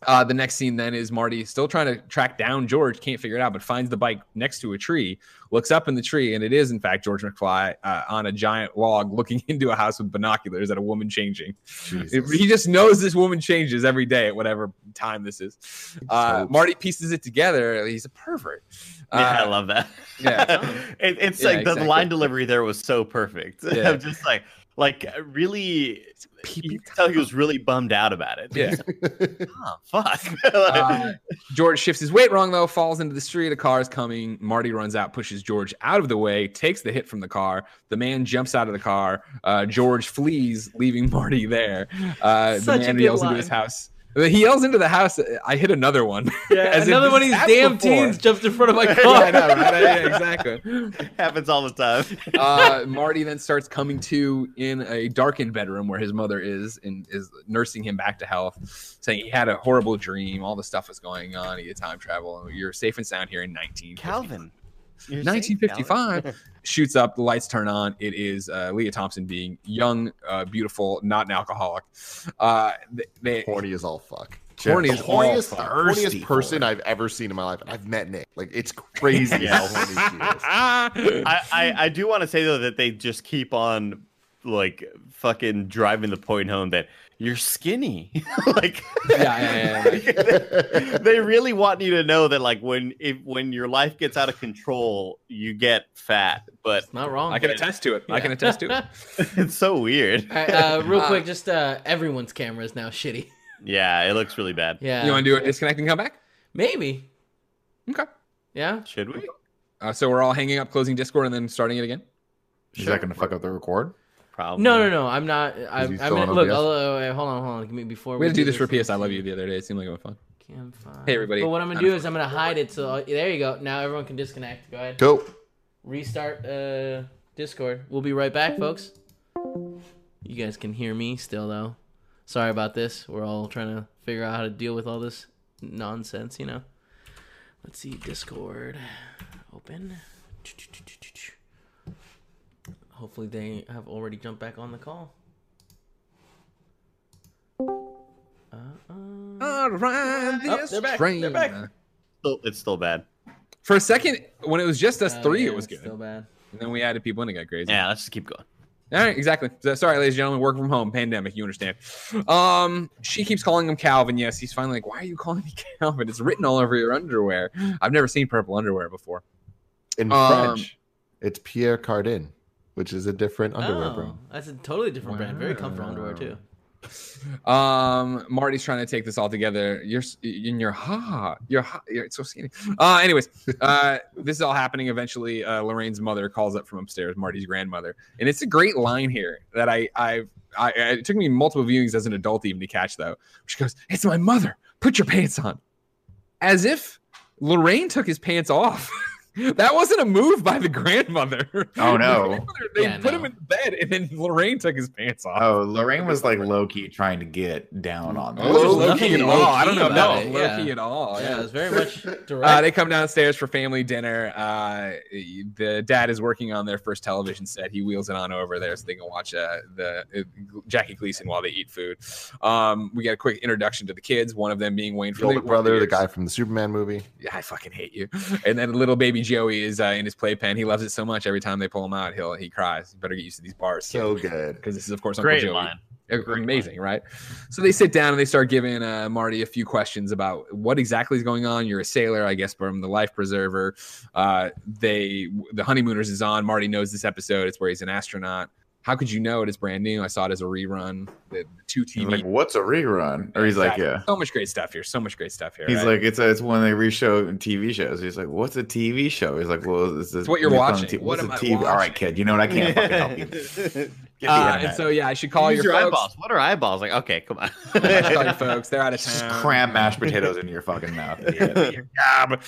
Uh, the next scene then is Marty still trying to track down George, can't figure it out, but finds the bike next to a tree, looks up in the tree, and it is, in fact, George McFly uh, on a giant log *laughs* looking into a house with binoculars at a woman changing. Jesus. He just knows this woman changes every day at whatever time this is. Uh. Marty pieces it together. He's a pervert. Yeah, I Uh, love that. yeah. *laughs* it, it's Yeah, like the exactly. line delivery there was so perfect. *laughs* Yeah. I'm just like, like really, you can tell he was really bummed out about it. Yeah. *laughs* oh, fuck. *laughs* Uh, George shifts his weight wrong though, falls into the street. A car is coming. Marty runs out, pushes George out of the way, takes the hit from the car. The man jumps out of the car. Uh, George flees, leaving *laughs* Marty there. Uh, the Such a man good yells line. into his house. He yells into the house. I hit another one. Yeah, *laughs* As another this one of these damn before. teens jumped in front of my *laughs* Yeah, car. I know, right? Yeah, exactly. *laughs* Happens all the time. uh, Marty then starts coming to in a darkened bedroom where his mother is and is nursing him back to health, saying he had a horrible dream. All the stuff was going on. He had time travel. You're safe and sound here in 19. Calvin. You're 1955 *laughs* shoots up. The lights turn on. It is uh, Lea Thompson being young, uh, beautiful, not an alcoholic. Uh, they, they Horny as all fuck. Horny the as all horniest, fuck. horniest person. I've ever seen in my life. I've met Nick. Like it's *laughs* crazy Yeah. how horny she is. *laughs* I, I, I do want to say though that they just keep on like fucking driving the point home that you're skinny. *laughs* like Yeah, yeah, yeah, *laughs* they really want you to know that like when if when your life gets out of control, you get fat. But It's not wrong. I can attest to it. I can attest to it. *laughs* it's so weird. All right, uh, real Uh, quick, just uh, everyone's camera is now shitty. Yeah, it looks really bad. Yeah, You want to do a disconnect and come back? maybe. Okay. Yeah, Should we? Uh, so we're all hanging up, closing Discord, and then starting it again. Is that going to fuck up the record? Probably. no, no, no. I'm not. I'm, I'm gonna look. OBS? I'll, wait, hold on, hold on. Give me before We had to do this for PS I Love. You the other day. It seemed like it was fun. Can't find- Hey, everybody. But what I'm gonna do is I'm gonna *laughs* hide it. So there you go. Now everyone can disconnect. Go ahead. Go. Restart uh, Discord. We'll be right back, folks. You guys can hear me still though. Sorry about this. We're all trying to figure out how to deal with all this nonsense. You know. Let's see. Discord. Open. Hopefully they have already jumped back on the call. Uh-uh. All right, Oh, they're back. train. They're back. Still, it's still bad. For a second, when it was just us Oh, three, yeah, it was good. Still bad. And then we added people and it got crazy. Yeah, let's just keep going. All right, exactly. So, sorry, ladies and gentlemen, working from home, pandemic, you understand. Um, she keeps calling him Calvin. Yes, he's finally like, why are you calling me *laughs* Calvin? It's written all over your underwear. I've never seen purple underwear before. In Um, French, it's Pierre Cardin, which is a different underwear oh, brand. that's a totally different brand. Very comfortable underwear too. Um, Marty's trying to take this all together. You're s- in your ha, you're, ha, you're so skinny. Uh, anyways, uh, this is all happening. Eventually, uh, Lorraine's mother calls up from upstairs, Marty's grandmother, and it's a great line here that I, I've, I, it took me multiple viewings as an adult even to catch though. She goes, "It's my mother. Put your pants on," as if Lorraine took his pants off. *laughs* That wasn't a move by the grandmother. Oh, *laughs* The no. grandmother, they Yeah, put no. him in bed, and then Lorraine took his pants off. Oh, Lorraine was like low key trying to get down on It wasn't Low- low key at all. I don't know. No, about it, low key yeah. at all. Yeah, Yeah. it was very much *laughs* direct. Uh, they come downstairs for family dinner. Uh, the dad is working on their first television set. He wheels it on over there so they can watch uh, the uh, Jackie Gleason while they eat food. Um, we get a quick introduction to the kids. One of them being Wayne The from older brother, the guy from the Superman movie. Yeah, I fucking hate you. *laughs* And then little baby Joey is uh, in his playpen. He loves it so much. Every time they pull him out, he'll he cries. You better get used to these bars. So good. because this is of course Uncle Great Joey. line. Amazing, right? So they sit down and they start giving uh, Marty a few questions about what exactly is going on. You're a sailor, I guess, from the life preserver. Uh, they the honeymooners is on. Marty knows this episode. It's where he's an astronaut. How could you know it is brand new? I saw it as a rerun. The, the two TV. like, what's a rerun? Or he's like, yeah. So much great stuff here. So much great stuff here. He's right? like, it's a, it's when they reshow TV shows. He's like, what's a TV show? He's like, well, this is what you're watching. T- What What's am a I TV? All right, watching? kid. You know what? I can't fucking help you. *laughs* Get Uh, and so yeah, I should call Use your, your folks. eyeballs. What are eyeballs? Like, okay, come on. *laughs* Call your *laughs* folks. They're out of just town. cram mashed *laughs* potatoes into your fucking mouth. Yeah, but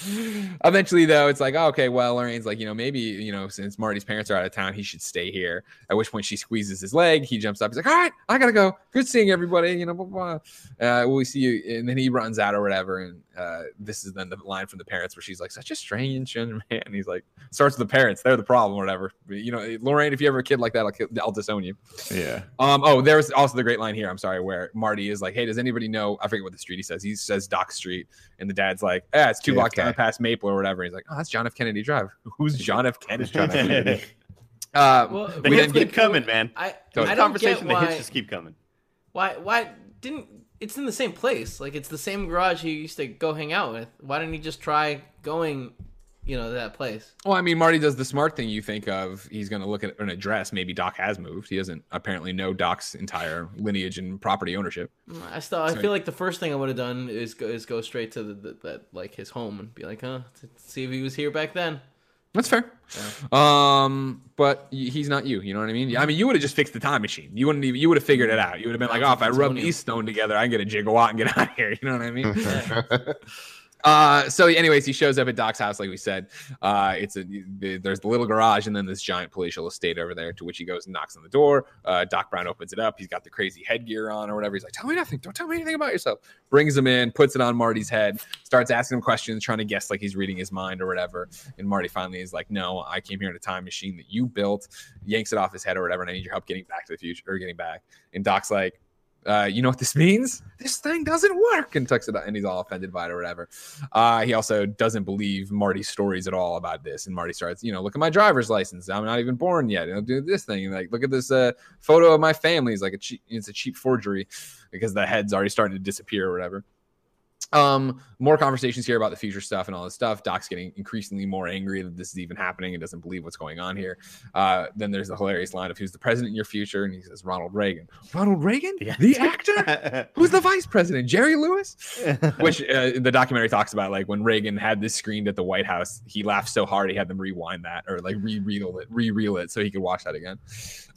eventually though it's like oh, okay well lorraine's like you know maybe you know since marty's parents are out of town he should stay here at which point she squeezes his leg he jumps up he's like all right i gotta go good seeing everybody you know blah, blah, blah. uh we see you and then he runs out or whatever and uh this is then the line from the parents where she's like such a strange young *laughs* man and he's like starts with the parents they're the problem or whatever But, you know lorraine if you ever a kid like that i'll, kill, I'll disown you yeah. um, oh, there's also the great line here. I'm sorry, where Marty is like, "Hey, does anybody know?" I forget what the street he says. He says Dock Street, and the dad's like, "Yeah, it's two blocks down past Maple or whatever." He's like, "Oh, that's John F. Kennedy Drive." *laughs* Who's John F. Kennedy? *laughs* John F. Kennedy. Uh, Well, the we hits keep get coming, man. I, Totally. I don't Conversation, get the hits just keep coming. why why didn't it's in the same place like it's the same garage he used to go hang out with why didn't he just try going you know to that place well, I mean, Marty does the smart thing. You think of he's going to look at an address. Maybe Doc has moved. He doesn't apparently know Doc's entire lineage and property ownership. I still I So- feel like the first thing I would have done is go is go straight to the, the that like his home and be like huh to see if he was here back then That's fair. Um, but he's not you. You know what I mean? I mean, you would have just fixed the time machine. You wouldn't even. You would have figured it out. You would have been like, oh, if I rub these stone together, I can get a gigawatt and get *laughs* out of here. You know what I mean? *laughs* *laughs* Uh, so anyways, he shows up at Doc's house, like we said. Uh, it's a there's the little garage and then this giant palatial estate over there. To which he goes and knocks on the door. Uh, Doc Brown opens it up. He's got the crazy headgear on or whatever. He's like, "Tell me nothing. Don't tell me anything about yourself." Brings him in, puts it on Marty's head, starts asking him questions, trying to guess like he's reading his mind or whatever. And Marty finally is like, "No, I came here in a time machine that you built." Yanks it off his head or whatever, and I need your help getting back to the future or getting back. And Doc's like, uh, you know what this *laughs* means? This thing doesn't work, and tucks it and he's all offended by it or whatever. Uh, he also doesn't believe Marty's stories at all about this, and Marty starts, you know, look at my driver's license. I'm not even born yet. I'll do this thing. And like, look at this uh, photo of my family. It's like a cheap, it's a cheap forgery because the head's already starting to disappear or whatever. Um, more conversations here about the future stuff and all this stuff. Doc's getting increasingly more angry that this is even happening and doesn't believe what's going on here. Uh, then there's the hilarious line of who's the president in your future, and he says Ronald Reagan. Ronald Reagan, Yeah. the actor. *laughs* Who's the vice president? Jerry Lewis? *laughs* Which uh, the documentary talks about, like when Reagan had this screened at the White House, he laughed so hard he had them rewind that or like re-reel it, re-reel it, so he could watch that again.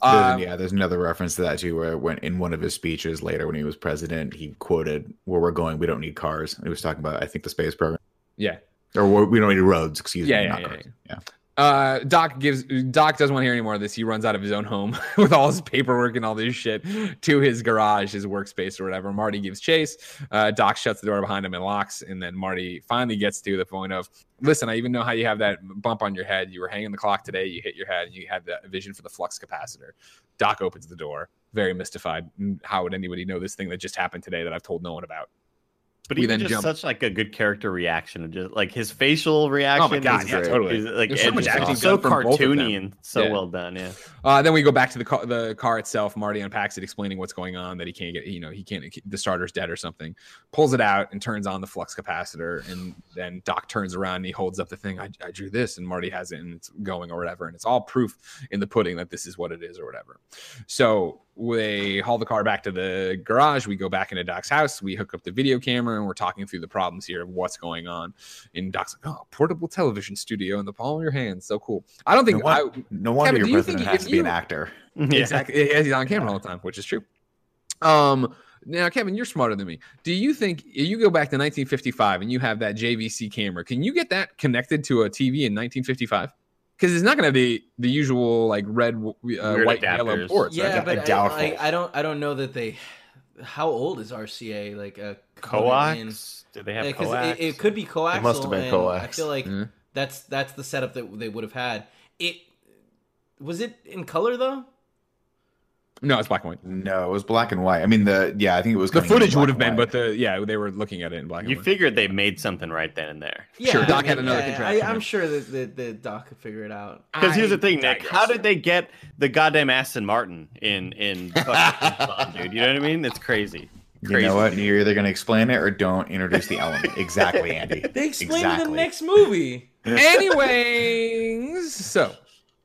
Um, yeah, there's another reference to that too, where when in one of his speeches later when he was president, he quoted, "Where we're going, we don't need cars." He was talking about, I think, the space program, yeah, or we don't need roads. Excuse Yeah, me, yeah, yeah, cars. Yeah. uh doc gives doc doesn't want to hear any more of this. He runs out of his own home *laughs* with all his paperwork and all this shit to his garage his workspace or whatever. Marty gives chase. Uh doc shuts the door behind him and locks and then marty finally gets to the point of listen i even know how you have that bump on your head. You were hanging the clock today. You hit your head. And you had the vision for the flux capacitor. Doc opens the door very mystified how would anybody know this thing that just happened today that i've told no one about But even then just jump- such like a good character reaction, just like his facial reaction. God, is yeah, great. totally. Like There's so much acting so done from both of them. cartoony and so Yeah. well done. Yeah. Uh, then we go back to the car, the car itself. Marty unpacks it, explaining what's going on. That he can't get, you know, he can't. The starter's dead or something. Pulls it out and turns on the flux capacitor. And then Doc turns around and he holds up the thing. I, I drew this, and Marty has it, and it's going or whatever. And it's all proof in the pudding that this is what it is or whatever. So we haul the car back to the garage. We go back into Doc's house. We hook up the video camera, and we're talking through the problems here of what's going on. And Doc's like, "Oh, portable television studio in the palm of your hand, so cool." I don't think No, I, no wonder Kevin, do your you president think has if to be an actor. *laughs* Yeah. Exactly. Yeah, he's on camera all the time, which is true. Um, Now, Kevin, you're smarter than me. Do you think you go back to 1955 and you have that JVC camera? Can you get that connected to a TV in 1955? Because it's not going to be the usual like red, uh, white, and yellow ports. Yeah, right? but I I, doubt I. I don't I don't know that they. How old is RCA? Like a Coax? Do they have Because coax? it, it could be coaxial. It must have been and coax. I feel like Yeah. that's that's the setup that they would have had. It was it in color though. No, it's black and white. No, it was black and white. I mean, the yeah, I think it was The footage would have been, but the yeah, they were looking at it in black and white. you figured they made something right then and there. Sure, I Doc had another yeah, contraption. I, I'm sure that the, the Doc could figure it out. Because here's the thing, Nick. digress. How did they get the goddamn Aston Martin in in fucking dude? You know what I mean? It's crazy. You know what? You're either going to explain it or don't introduce the element. Exactly, Andy. *laughs* They explain in exactly. the next movie. *laughs* Anyways, so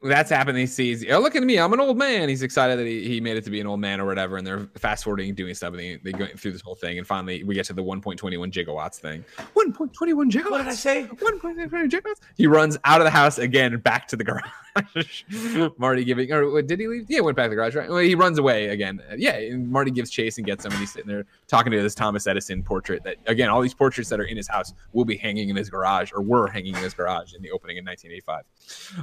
that's happened. He sees, oh, look at me. I'm an old man. He's excited that he, he made it to be an old man or whatever. And they're fast forwarding, doing stuff. And they, they go through this whole thing. And finally, we get to the 1.21 gigawatts thing. 1.21 gigawatts. What did I say? 1.21 gigawatts. He runs out of the house again, back to the garage. *laughs* Marty giving, or what, did he leave? Yeah, went back to the garage, right? Well, he runs away again. Yeah, and Marty gives chase and gets him. And he's sitting there talking to this Thomas Edison portrait that, again, all these portraits that are in his house will be hanging in his garage or were hanging in his garage in the opening in 1985.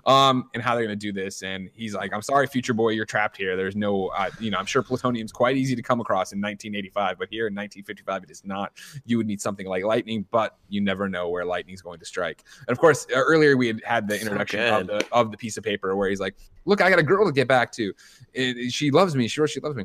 Um, and how they're going to do this. And he's like, I'm sorry, future boy, you're trapped here. There's no, uh, you know, I'm sure plutonium's quite easy to come across in 1985, but here in 1955, it is not. You would need something like lightning, but you never know where lightning's going to strike. And of course, uh, earlier we had had the So introduction of the, of the piece of paper where he's like, look, I got a girl to get back to. It- she loves me. Sure, she loves me.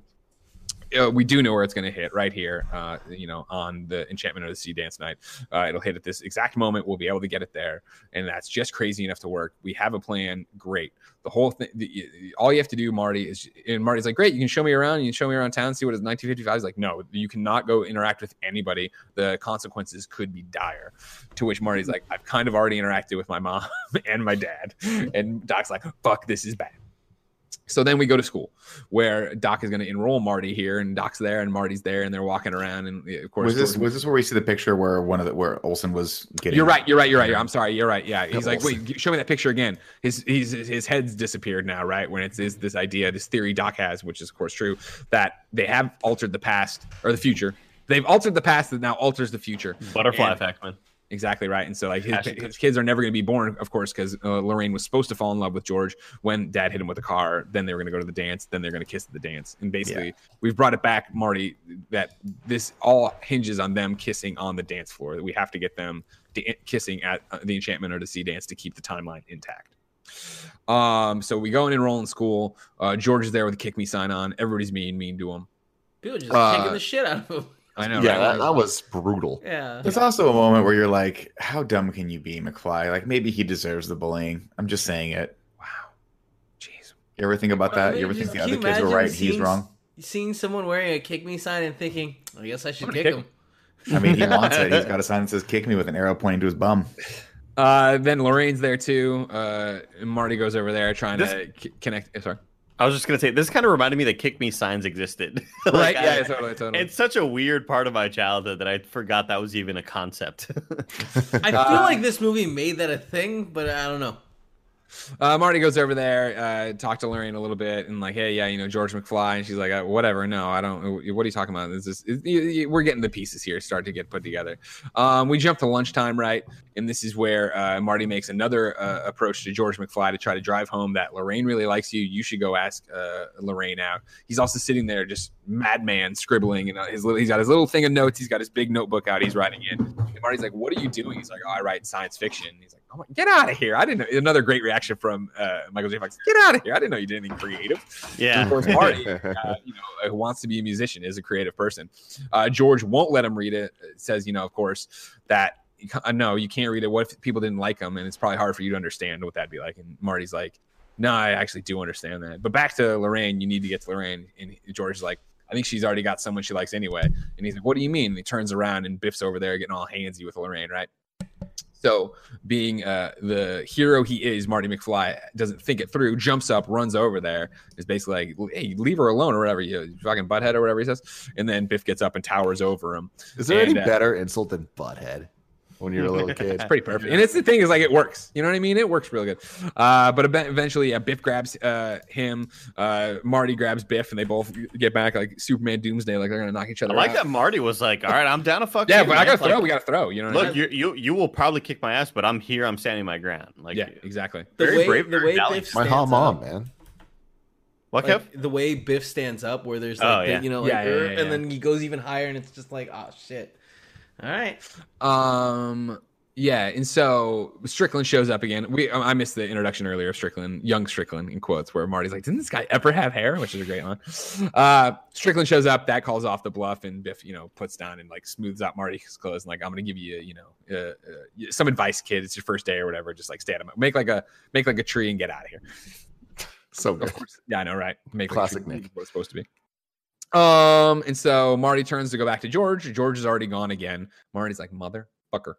Uh, we do know where it's going to hit right here, uh, you know, on the Enchantment of the Sea Dance Night. Uh, it'll hit at this exact moment. We'll be able to get it there, and that's just crazy enough to work. We have a plan. Great. The whole thing. The, all you have to do, Marty, is and Marty's like, great. You can show me around. You can show me around town. See what is 1955. He's like, no, you cannot go interact with anybody. The consequences could be dire. To which Marty's like, I've kind of already interacted with my mom *laughs* and my dad, and Doc's like, fuck, this is bad. So then we go to school where Doc is going to enroll Marty here, and Doc's there, and Marty's there, and they're walking around, and of course, Was this Jordan- was this where we see the picture where one of the where Olson was getting? you're right. You're right. You're right. I'm sorry. You're right. Yeah. He's Yeah, like, wait, show me that picture again. His he's his head's disappeared now, right? When it's is this idea, this theory Doc has, which is of course true, that they have altered the past or the future. They've altered the past that now alters the future. Butterfly And- effect, man. Exactly right. And so like his, his kids are never going to be born, of course, because uh, Lorraine was supposed to fall in love with George when Dad hit him with a car. Then they were going to go to the dance. Then they're going to kiss at the dance. And basically, we've brought it back, Marty, that this all hinges on them kissing on the dance floor. That we have to get them da- kissing at uh, the enchantment or the sea dance to keep the timeline intact. Um, so we go and enroll in school. Uh, George is there with a kick me sign on. Everybody's mean, mean to him. People just Uh, kicking the shit out of him. I know. yeah, right? that, that was brutal. Yeah. There's also a moment where you're like, how dumb can you be, McFly? Like maybe he deserves the bullying. I'm just saying it. wow. Jeez. You ever think about Well, I that? You ever mean, think the other kids were imagine right? He's seeing- wrong. Seeing someone wearing a kick me sign and thinking, I guess I should I'm kick gonna him. I mean, he wants it. He's *laughs* got a sign that says "kick me" with an arrow pointing to his bum. Uh, then Lorraine's there too. Uh, Marty goes over there trying to This- c- connect. eh, Sorry. I was just gonna say this kind of reminded me that kick me signs existed. *laughs* Like, right? I- yeah, totally, totally. It's such a weird part of my childhood that I forgot that was even a concept. *laughs* I feel Uh, like this movie made that a thing, but I don't know. Uh, Marty goes over there, uh, talk to Lorraine a little bit, and like, hey, yeah, you know George McFly, and she's like, uh, whatever, no, I don't. What are you talking about? This is it- you- we're getting the pieces here, start to get put together. Um, we jump to lunchtime, right? And this is where uh, Marty makes another uh, approach to George McFly to try to drive home that Lorraine really likes you. You should go ask uh, Lorraine out. He's also sitting there, just madman scribbling, and uh, his little, he's got his little thing of notes. He's got his big notebook out. He's writing in. And Marty's like, "What are you doing?" He's like, "Oh, I write science fiction." He's like, "Oh, my, get out of here!" I didn't know. Another great reaction from uh, Michael J. Fox. Get out of here! I didn't know you did anything creative. yeah. Of course, Marty, uh, you know, who wants to be a musician, is a creative person. Uh, George won't let him read it. It says, you know, of course, that uh, no, you can't read it. What if people didn't like him? And it's probably hard for you to understand what that'd be like. And Marty's like, no, I actually do understand that. But back to Lorraine, you need to get to Lorraine. And George's like, I think she's already got someone she likes anyway. And he's like, what do you mean? And he turns around and Biff's over there getting all handsy with Lorraine, right? So, being uh, the hero he is, Marty McFly doesn't think it through, jumps up, runs over there, is basically like, "Hey, leave her alone," or whatever, you fucking butthead, or whatever he says. And then Biff gets up and towers over him. Is there And, any uh, better insult than butthead? When you're a little kid. It's pretty perfect. And *laughs* it's the thing is like it works. You know what I mean? It works real good. Uh, but eventually, yeah, Biff grabs uh, him. Uh, Marty grabs Biff, and they both get back like Superman Doomsday, like they're gonna knock each other. I like out. that Marty was like, "All right, I'm down to fuck." Yeah, you, but I gotta throw. We gotta throw. You know what I Look, mean? you you you will probably kick my ass, but I'm here. I'm standing my ground. Like, yeah, exactly. The Very way brave, the very way valiant. Biff My stands hot mom, up, man. what? like, Kev? the way Biff stands up, where there's Oh, like the, you know, like, Yeah, yeah, er, yeah, yeah. and then he goes even higher, and it's just like, oh shit. All right, Um, yeah, and so Strickland shows up again. We I missed the introduction earlier of Strickland, young Strickland in quotes, where Marty's like, "Didn't this guy ever have hair?" Which is a great line. Uh, Strickland shows up, that calls off the bluff, and Biff, you know, puts down and like smooths out Marty's clothes, and like, "I'm gonna give you, you know, uh, uh, some advice, kid. It's your first day or whatever. Just like stay out of my, make like a make like a tree and get out of here." So good. Of course, yeah, I know, right? Make like Classic a tree, Nick. What it's supposed to be. Um, and so Marty turns to go back to George. George is already gone again. Marty's like, motherfucker.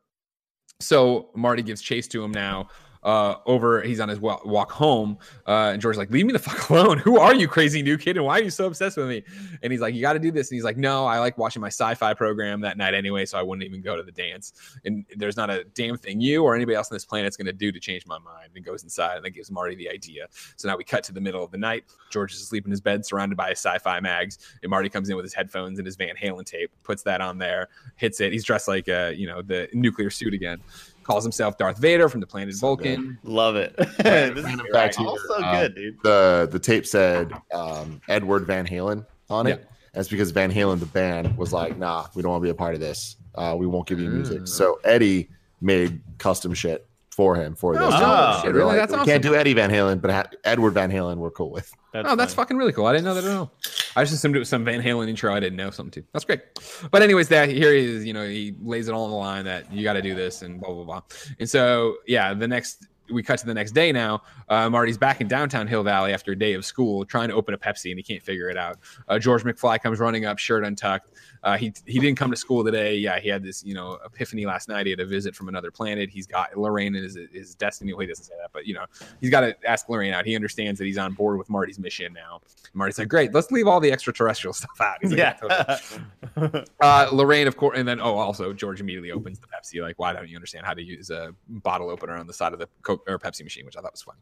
So Marty gives chase to him now. Uh, over he's on his walk home. Uh, and George's like, "Leave me the fuck *laughs* alone. Who are you, crazy new kid? And why are you so obsessed with me?" And he's like, "You got to do this." And he's like, "No, I like watching my sci-fi program that night anyway, so I wouldn't even go to the dance. And there's not a damn thing you or anybody else on this planet's going to do to change my mind." And goes inside and then gives Marty the idea. So now we cut to the middle of the night. George is asleep in his bed, surrounded by his sci-fi mags, and Marty comes in with his headphones and his Van Halen tape, puts that on there, hits it. He's dressed like uh, you know the nuclear suit again. Calls himself Darth Vader from the planet Vulcan. Love it. Random *laughs* this is fact all here, so uh, good, dude. The the tape said um, Edward Van Halen on it. Yeah. That's because Van Halen, the band, was like, "Nah, we don't want to be a part of this. Uh, we won't give you music." So Eddie made custom shit for him for Oh, this. no. So Shit, really? like, That's we awesome. can't do Eddie Van Halen, but ha- Edward Van Halen, we're cool with. Oh, that's fucking really cool. I didn't know that at all. I just assumed it was some Van Halen intro. I didn't know something too. That's great. But anyways, that here he is. You know, he lays it all on the line that you got to do this and blah blah blah. And so yeah, the next we cut to the next day now. Uh, Marty's back in downtown Hill Valley after a day of school, trying to open a Pepsi, and he can't figure it out. Uh, George McFly comes running up, shirt untucked. Uh, he he didn't come to school today. Yeah, he had this you know epiphany last night. He had a visit from another planet. He's got Lorraine and his his destiny. Well, he doesn't say that, but you know he's got to ask Lorraine out. He understands that he's on board with Marty's mission now. Marty's like, great, let's leave all the extraterrestrial *laughs* stuff out. He's like, Yeah. totally. *laughs* Uh, Lorraine, of course, and then oh, also George immediately opens the Pepsi. Like, why don't you understand how to use a bottle opener on the side of the Coke or Pepsi machine, which I thought was fun.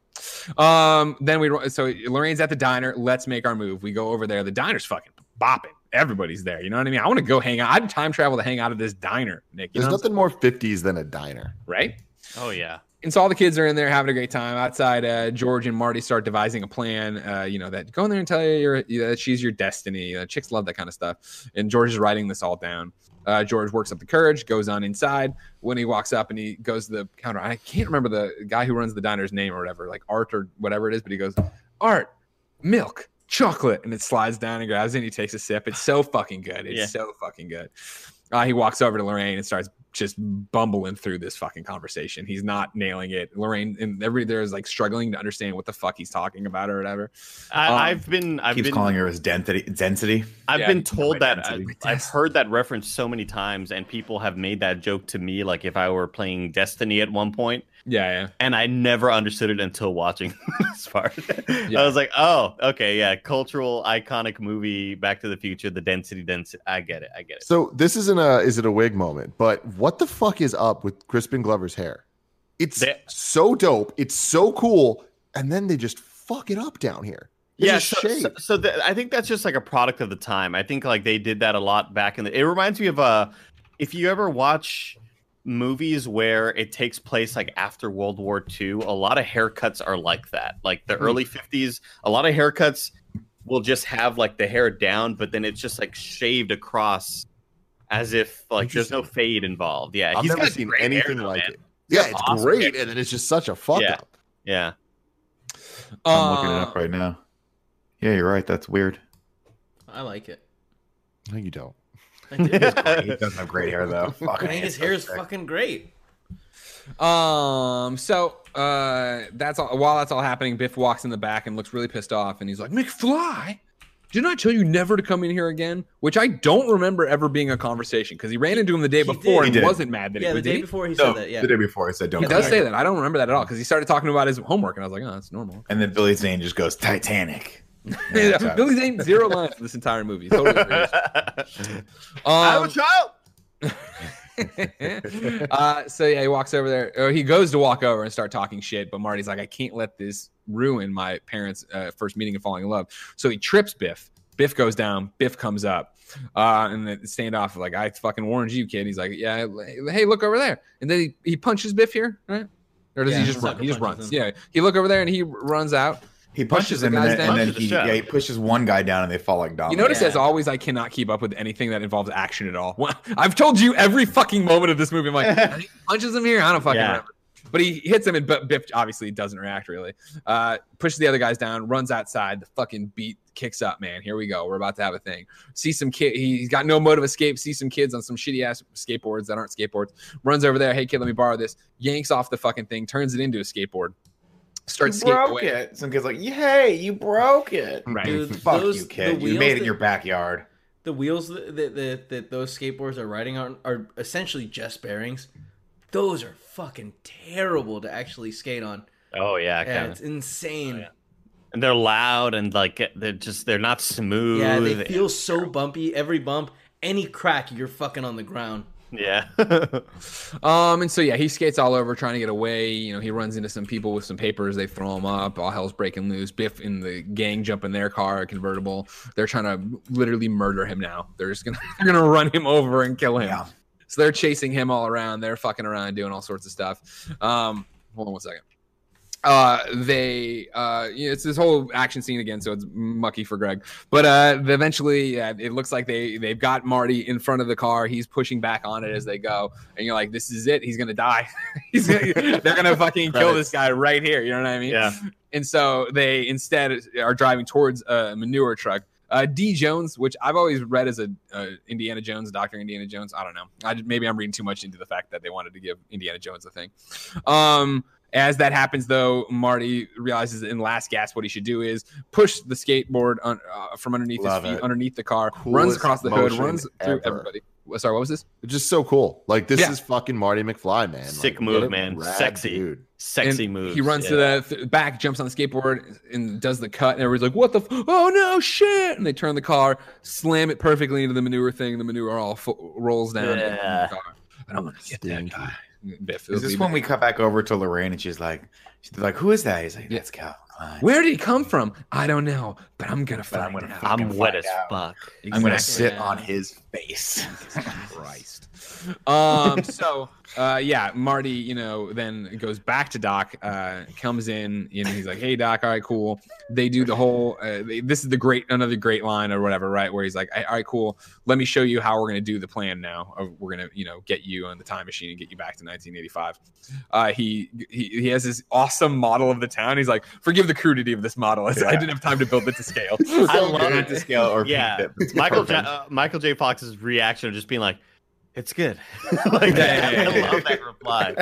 Um, then we so Lorraine's at the diner. Let's make our move. We go over there. The diner's fucking bopping. Everybody's there. You know what I mean? I want to go hang out. I'd time travel to hang out at this diner, Nick. You There's know nothing more 50s than a diner. right? oh yeah. and so all the kids are in there having a great time outside uh, george and marty start devising a plan uh, you know that go in there and tell you you're, you- that she's your destiny uh, chicks love that kind of stuff and george is writing this all down uh, george works up the courage goes on inside. When he walks up and he goes to the counter i can't remember the guy who runs the diner's name or whatever like art or whatever it is but he goes art milk chocolate and it slides down and grabs it and he takes a sip. It's so fucking good. It's Yeah. so fucking good. Uh, he walks over to Lorraine and starts just bumbling through this fucking conversation. He's not nailing it. Lorraine and everybody there is like struggling to understand what the fuck he's talking about or whatever. I, Um, I've been I've Keeps been calling her his density. Density. I've Yeah, been told that I. I've heard that reference so many times, and people have made that joke to me, like if I were playing Destiny at one point, Yeah, yeah. and I never understood it until watching *laughs* this part. Yeah. I was like, oh, okay, yeah, cultural iconic movie, Back to the Future, the density, density. I get it, I get it. So this isn't a is it a wig moment, but what the fuck is up with Crispin Glover's hair? It's They- so dope. It's so cool, and then they just fuck it up down here. It's yeah, so, so, so the, I think that's just like a product of the time. I think like they did that a lot back in the. It reminds me of uh, if you ever watch movies where it takes place like after World War II, a lot of haircuts are like that. Like the Hmm. early '50s, a lot of haircuts will just have like the hair down, but then it's just like shaved across, as if like there's no fade involved. Yeah, I've he's never got seen great hair, anything like man. it. Yeah, it's awesome great, and then it's just such a fuck Yeah. up. Yeah. I'm looking it Uh, up right now. Yeah, you're right. That's weird. I like it. No, you don't. I do. he *laughs* doesn't have great hair though. *laughs* I Fucking think his hair is fucking great. Um. So, uh, that's all. While that's all happening, Biff walks in the back and looks really pissed off, and he's like, "McFly, didn't I tell you never to come in here again?" Which I don't remember ever being a conversation because he ran into him the day He before did. and He wasn't mad that Yeah, he the day he? before he No, said that. Yeah. the day before he said don't. He come does back. say that. I don't remember that at all because he started talking about his homework, and I was like, "Oh, that's normal." And then Billy Zane just goes Titanic. *laughs* Yeah, Billy Zane zero lines for this entire movie. Totally *laughs* agrees. I'm a Um, child. *laughs* uh, so yeah, he walks over there. Or he goes to walk over and start talking shit, but Marty's like, I can't let this ruin my parents' uh, first meeting and falling in love. So he trips Biff. Biff goes down. Biff comes up, uh, and the standoff like, I fucking warned you, kid. He's like, Yeah, hey, look over there. And then he, he punches Biff here, right? Or does Yeah, he just run? He just runs. him. Yeah, he look over there and he runs out. He Punches punches the him, and then, and then he, the yeah, he pushes one guy down, and they fall like dominoes. You notice Yeah. as always, I cannot keep up with anything that involves action at all. I've told you every fucking moment of this movie. I'm like, *laughs* he punches him here. I don't fucking Yeah. remember. But he hits him, and B- Biff obviously doesn't react really. Uh, pushes the other guys down, runs outside. The fucking beat kicks up, man. Here we go. We're about to have a thing. See some kid. He's got no mode of escape. See some kids on some shitty ass skateboards that aren't skateboards. Runs over there. Hey kid, let me borrow this. Yanks off the fucking thing. Turns it into a skateboard. Starts you broke away. it. Some kid's like, "Hey, you broke it." Right. Dude, *laughs* Fuck those- you, the kid. You made it in your backyard. The wheels that, that, that, that those skateboards are riding on are essentially just bearings. Those are fucking terrible to actually skate on. Oh yeah, Yeah, it's insane. Oh, yeah. And they're loud and like they're just they're not smooth. Yeah, they feel so bumpy. Every bump, any crack, you're fucking on the ground. Yeah. *laughs* Um, and so yeah, he skates all over trying to get away. You know, he runs into some people with some papers. They throw him up. All hell's breaking loose. Biff and the gang jump in their car, a convertible. They're trying to literally murder him now. They're just gonna *laughs* they're gonna run him over and kill him. Yeah. So they're chasing him all around. They're fucking around, doing all sorts of stuff. Um, hold on one second. Uh, they uh, you know, it's this whole action scene again, so it's mucky for Greg. But uh, eventually, yeah, it looks like they they've got Marty in front of the car. He's pushing back on it as they go, and you're like, "This is it. He's gonna die. *laughs* He's gonna, they're gonna fucking kill this guy right here." You know what I mean? yeah. And so they instead are driving towards a manure truck. Uh, D Jones, which I've always read as a uh, Indiana Jones, Doctor Indiana Jones. I don't know. I, maybe I'm reading too much into the fact that they wanted to give Indiana Jones a thing. Um, as that happens, though, Marty realizes in last gasp what he should do is push the skateboard on, uh, from underneath Love his feet, it. underneath the car, runs across the hood, motion runs through ever. everybody. Sorry, what was this? It's just so cool. Like this Yeah. is fucking Marty McFly, man. Sick Like, move, get man. Rad Sexy. dude. Sexy And moves. He runs yeah. to the th- back, jumps on the skateboard, and does the cut. And everybody's like, "What the? F- oh no, shit!" And they turn the car, slam it perfectly into the manure thing. The manure all fo- rolls down. into the Yeah. car. And I'm gonna get that Stinky. guy. Is this when we cut back over to Lorraine and she's like, she's like, who is that? He's like, that's Calvin Klein. Where did he come from? I don't know, but I'm gonna But find I'm gonna out. I'm wet find as out. fuck. I'm gonna Exactly. sit on his face. Christ. *laughs* Um. So, uh, yeah, Marty, you know, then goes back to Doc. Uh, comes in, you know, he's like, "Hey, Doc. All right, cool." They do the whole. Uh, they, this is the great, another great line or whatever, right? Where he's like, "All right, cool. Let me show you how we're gonna do the plan now. We're gonna, you know, get you on the time machine and get you back to 1985." Uh, he he he has this awesome model of the town. He's like, "Forgive the crudity of this model. Is I didn't have time to build it to scale." *laughs* I love it. to scale or Yeah, Michael J- uh, Michael J. Fox's reaction of just being like, "It's good." *laughs* *laughs* like, Yeah, yeah, yeah. I love that reply.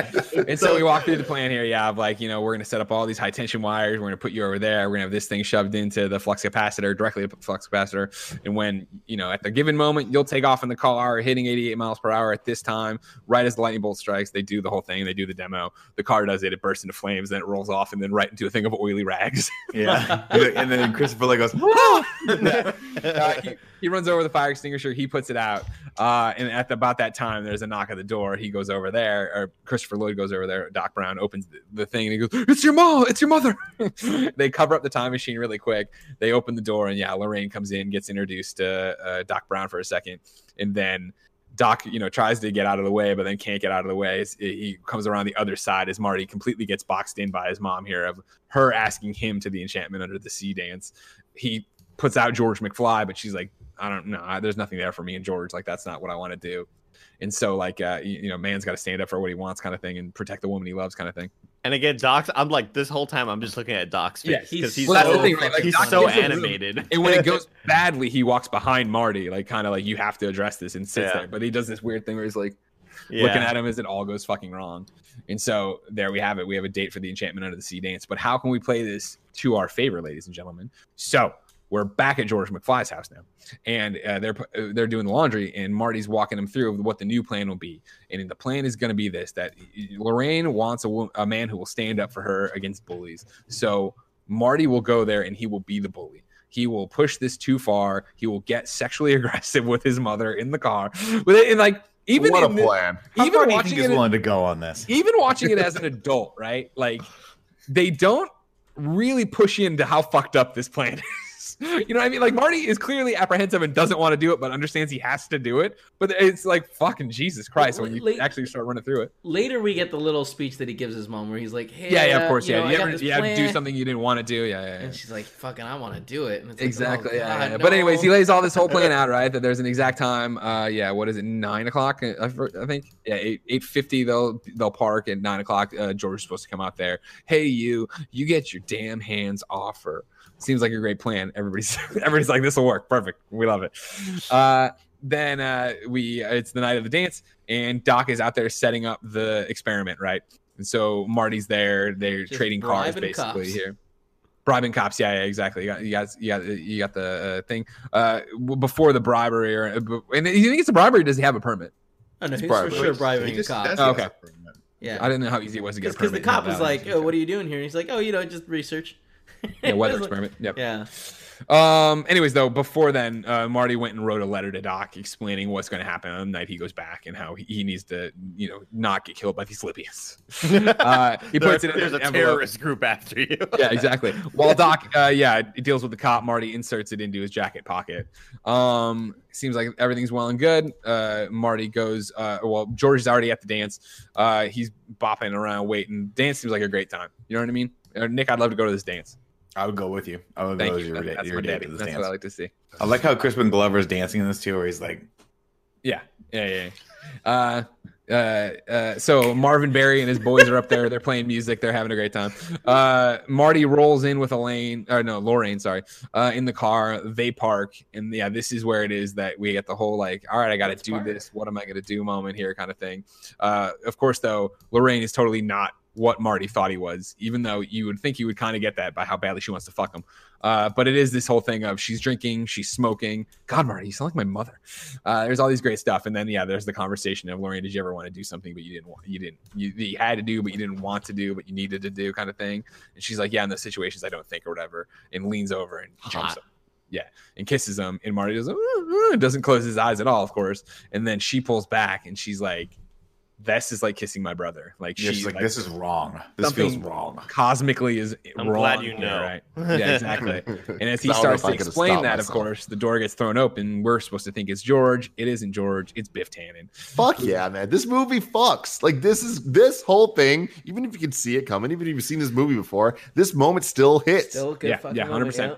And so we walk through the plan here. Yeah, of like, you know, we're going to set up all these high tension wires. We're going to put you over there. We're going to have this thing shoved into the flux capacitor, directly to the flux capacitor. And when, you know, at the given moment, you'll take off in the car, hitting 88 miles per hour at this time, right as the lightning bolt strikes. They do the whole thing. They do the demo. The car does it. It bursts into flames. Then it rolls off and then right into a thing of oily rags. *laughs* yeah. and then Christopher Lee goes, Uh, he, he runs over the fire extinguisher. He puts it out. Uh, and at the, about that time, there's a knock at the door. He goes over there, or Christopher Lloyd goes over there. Doc Brown opens the, the thing and he goes, "It's your mom. It's your mother." *laughs* they cover up the time machine really quick. They open the door, and yeah, Lorraine comes in, gets introduced to uh, Doc Brown for a second, and then. Doc, you know, tries to get out of the way, but then can't get out of the way. He comes around the other side as Marty completely gets boxed in by his mom here of her asking him to the enchantment under the sea dance. He puts out George McFly, but she's like, I don't know. There's nothing there for me and George. Like, that's not what I want to do. And so, like, uh, you, you know, man's got to stand up for what he wants, kind of thing, and protect the woman he loves, kind of thing. And again, Doc's. I'm like this whole time. I'm just looking at Doc's face Yeah, because he's- he's, Well, so, thing, right? Like, he's Doc so gives animated. And when it goes *laughs* badly, he walks behind Marty, like, kind of like, you have to address this and sits Yeah. there. But he does this weird thing where he's like, yeah. looking at him as it all goes fucking wrong. And so there we have it. We have a date for the Enchantment Under the Sea dance. But how can we play this to our favor, ladies and gentlemen? So we're back at George McFly's house now, and uh, they're uh, they're doing the laundry, and Marty's walking them through what the new plan will be. And the plan is going to be this: that Lorraine wants a, a man who will stand up for her against bullies. So Marty will go there, and he will be the bully. He will push this too far. He will get sexually *laughs* aggressive with his mother in the car. With it, and like even what a the- plan. How even far do you watching he's it, willing to go on this? even watching it as an *laughs* adult, right? Like they don't really push into how fucked up this plan is. *laughs* You know what I mean? Like Marty is clearly apprehensive and doesn't want to do it, but understands he has to do it. But it's like fucking Jesus Christ when you Late- actually start running through it. Later, we get the little speech that he gives his mom, where he's like, "Hey, Yeah, yeah, of uh, course, you yeah. know, you ever, this you have to do something you didn't want to do, yeah, yeah. yeah. And she's like, "Fucking, I want to do it." And it's like, Exactly. oh, yeah, God, yeah. But anyways, he lays all this whole plan *laughs* out, right? That there's an exact time. Uh, yeah. What is it? Nine o'clock. I, I think. Yeah. Eight eight fifty. They'll they'll park at nine o'clock. Uh, George is supposed to come out there. Hey, you. You get your damn hands off her. Seems like a great plan. Everybody's *laughs* everybody's like, this will work. Perfect. We love it. Uh, then uh, we it's the night of the dance, and Doc is out there setting up the experiment, right? And so Marty's there. They're Just trading cars bribing basically cops. here. Bribing cops, yeah, yeah, exactly. You got, you got, you got, you got the uh, thing. Uh, before the bribery, or and you think it's a bribery? Does he have a permit? Oh, no, It's he's for bribery. sure bribing He a cop. Oh, okay. has a permit. Yeah, I didn't know how easy it was to get a permit. because the cop No, is like, "Oh, what are you doing here?" And he's like, "Oh, you know, just research." yeah, weather *laughs* It's experiment. Yep. Yeah, Um. Anyways, though, before then, uh, Marty went and wrote a letter to Doc explaining what's going to happen on the night he goes back and how he, he needs to, you know, not get killed by these Libyans. *laughs* Uh, he puts it in There's an a envelope. terrorist group after you. *laughs* yeah, exactly. While Doc, *laughs* uh, yeah, it deals with the cop. Marty inserts it into his jacket pocket. Um, seems like everything's well and good. Uh, Marty goes. Uh, well, George is already at the dance. Uh, he's bopping around, waiting. Dance seems like a great time. You know what I mean? Uh, Nick, I'd love to go to this dance. I would go with you. I would Thank go you. with your, That- that's your my daddy. That's dance. what I like to see. I like how Crispin Glover's dancing in this too, where he's like, Yeah, yeah, yeah. yeah. Uh, uh, uh, so Marvin Berry and his boys are up there. They're playing music. They're having a great time. Uh, Marty rolls in with Elaine, or no, Lorraine, sorry, uh, in the car. They park, and yeah, this is where it is that we get the whole like, all right, I got to do park. this. What am I going to do? Moment here, kind of thing. Uh, of course, though, Lorraine is totally not what Marty thought he was, even though you would think you would kind of get that by how badly she wants to fuck him. Uh, but it is this whole thing of she's drinking, she's smoking. God, Marty, you sound like my mother. Uh, there's all these great stuff, and then yeah, there's the conversation of Lorraine. Did you ever want to do something, but you didn't want, you didn't, you, you had to do, but you didn't want to do, but you needed to do, kind of thing. And she's like, yeah, in those situations, I don't think or whatever, and leans over and jumps him. Yeah, and kisses him, and Marty does, "Uh, uh," doesn't close his eyes at all, of course. And then she pulls back, and she's like, "This is like kissing my brother." Like she's she's like, like, this is wrong. This feels wrong. cosmically is I'm wrong glad you know. right? Yeah, exactly. *laughs* And as he I starts to explain stopped that, of course, the door gets thrown open. We're supposed to think it's George. It isn't George. It's Biff Tannen. Fuck yeah, man. This movie fucks. Like this is this whole thing, even if you can see it coming, even if you've seen this movie before, this moment still hits. still a good Yeah, fucking yeah, 100%.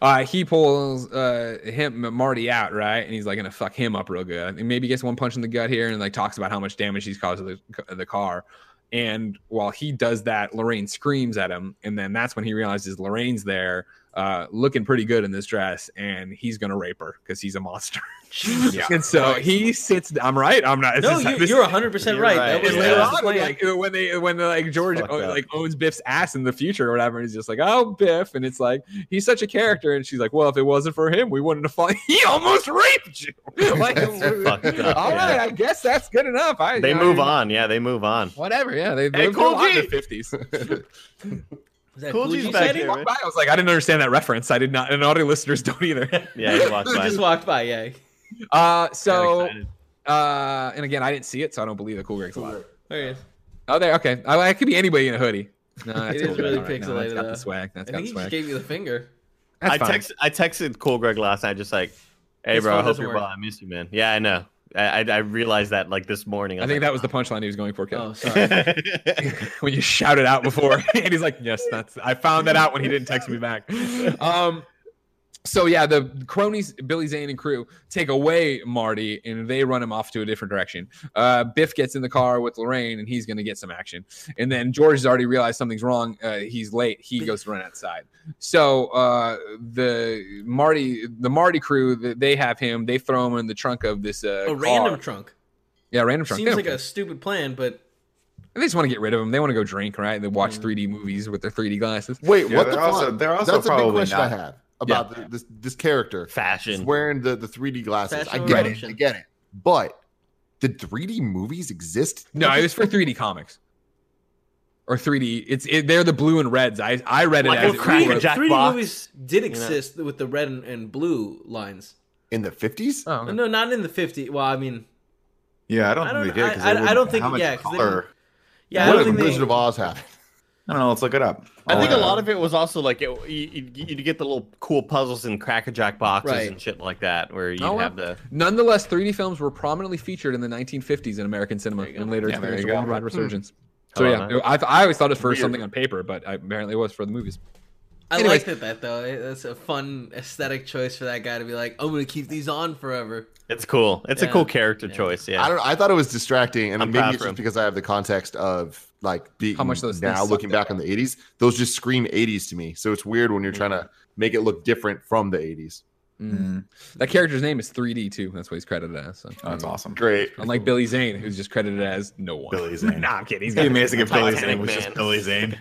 Uh, he pulls uh, him Marty out, right? And he's like gonna fuck him up real good. And maybe gets one punch in the gut here, and like talks about how much damage he's caused to the, the car. And while he does that, Lorraine screams at him, and then that's when he realizes Lorraine's there, uh, looking pretty good in this dress, and he's gonna rape her because he's a monster. *laughs* and so he sits. I'm right. I'm not. No, you, are 100 percent right. right. That was, yeah. like when they when they, like George like owns Biff's ass in the future or whatever, and he's just like, oh Biff, and it's like he's such a character, and she's like, well, if it wasn't for him, we wouldn't have fought. *laughs* he almost raped you. *laughs* like, all right, yeah. I guess that's good enough. I, they I, move on. Yeah, they move on. Whatever. Yeah, they, move cool on the 50s. Cool Greg's back here. by. I was like, I didn't understand that reference. I did not, and audio listeners don't either. *laughs* yeah, he walked by. just walked by. Yeah. Uh, so, uh, and again, I didn't see it, so I don't believe that Cool Greg's alive. There he is. Oh, there. Okay, I, I could be anybody in a hoodie. No, *laughs* it is really right. pixelated. No, that's got the swag. That's I got the swag. he just gave you the finger. That's I texted. I texted Cool Greg last night, just like, "Hey, His bro, I hope you're well. I miss you, man. Yeah, I know. I I, I realized that like this morning. I think that was the punchline he was going for, Kevin. Oh, *laughs* sorry. *laughs* when you shouted out before, *laughs* and he's like, "Yes, that's." I found that out when he didn't text me back. Um, so yeah, the cronies, Billy Zane and crew, take away Marty, and they run him off to a different direction. Uh, Biff gets in the car with Lorraine, and he's going to get some action. And then George has already realized something's wrong. Uh, he's late. He goes to run outside. So uh, the Marty, the Marty crew, they have him. They throw him in the trunk of this uh, a car. random trunk. yeah, random trunk. Seems like don't a stupid plan, but they just want to get rid of him. They want to go drink, right? They watch Mm. 3D movies with their 3D glasses. Wait, Yeah, what the they're fuck? also- they're also That's a big probably question I not- have about the, this this character. He's fashion. wearing the, the 3D glasses. I Fashion get it. I get it. But did 3D movies exist? No, it was for 3D comics or 3D. It's it, they're the blue and reds. I I read it Like as a it Cracker was- 3D box, movies did you know. exist with the red and, and blue lines. in the 50s? Oh. No, not in the 50s. Well, I mean, Yeah, I don't, I don't- think they did. 'cause I- they I- I don't think- how much yeah, 'cause they color- Yeah, I what don't if think the they- Wizard of Oz happened? I don't know. Let's look it up. I think a lot of it was also like it, you, you, you get the little cool puzzles and crackerjack boxes Right. and shit like that, where you Oh, have the Nonetheless, 3D films were prominently featured in the 1950s in American cinema There you go. and later Yeah, there experienced you a go. worldwide hmm. resurgence. How So yeah, about? I, I always thought it was for Weird. something on paper, but I, apparently it was for the movies. I Anyways. liked it that though. It- That's a fun aesthetic choice for that guy to be like, I'm gonna keep these on forever. it's cool. It's a cool character Yeah. choice. Yeah, I don't. I thought it was distracting, and I'm maybe it's just because I have the context of like being How much those now looking back on the '80s. Those just scream '80s to me. So it's weird when you're trying to make it look different from the '80s. Mm, That character's name is 3D too. That's what he's credited as. So. oh, that's awesome. Great. Unlike Billy Zane, who's just credited as no one. Billy *laughs* Zane. nah, I'm kidding. He's It'd got be amazing if Billy Zane was just Billy Zane.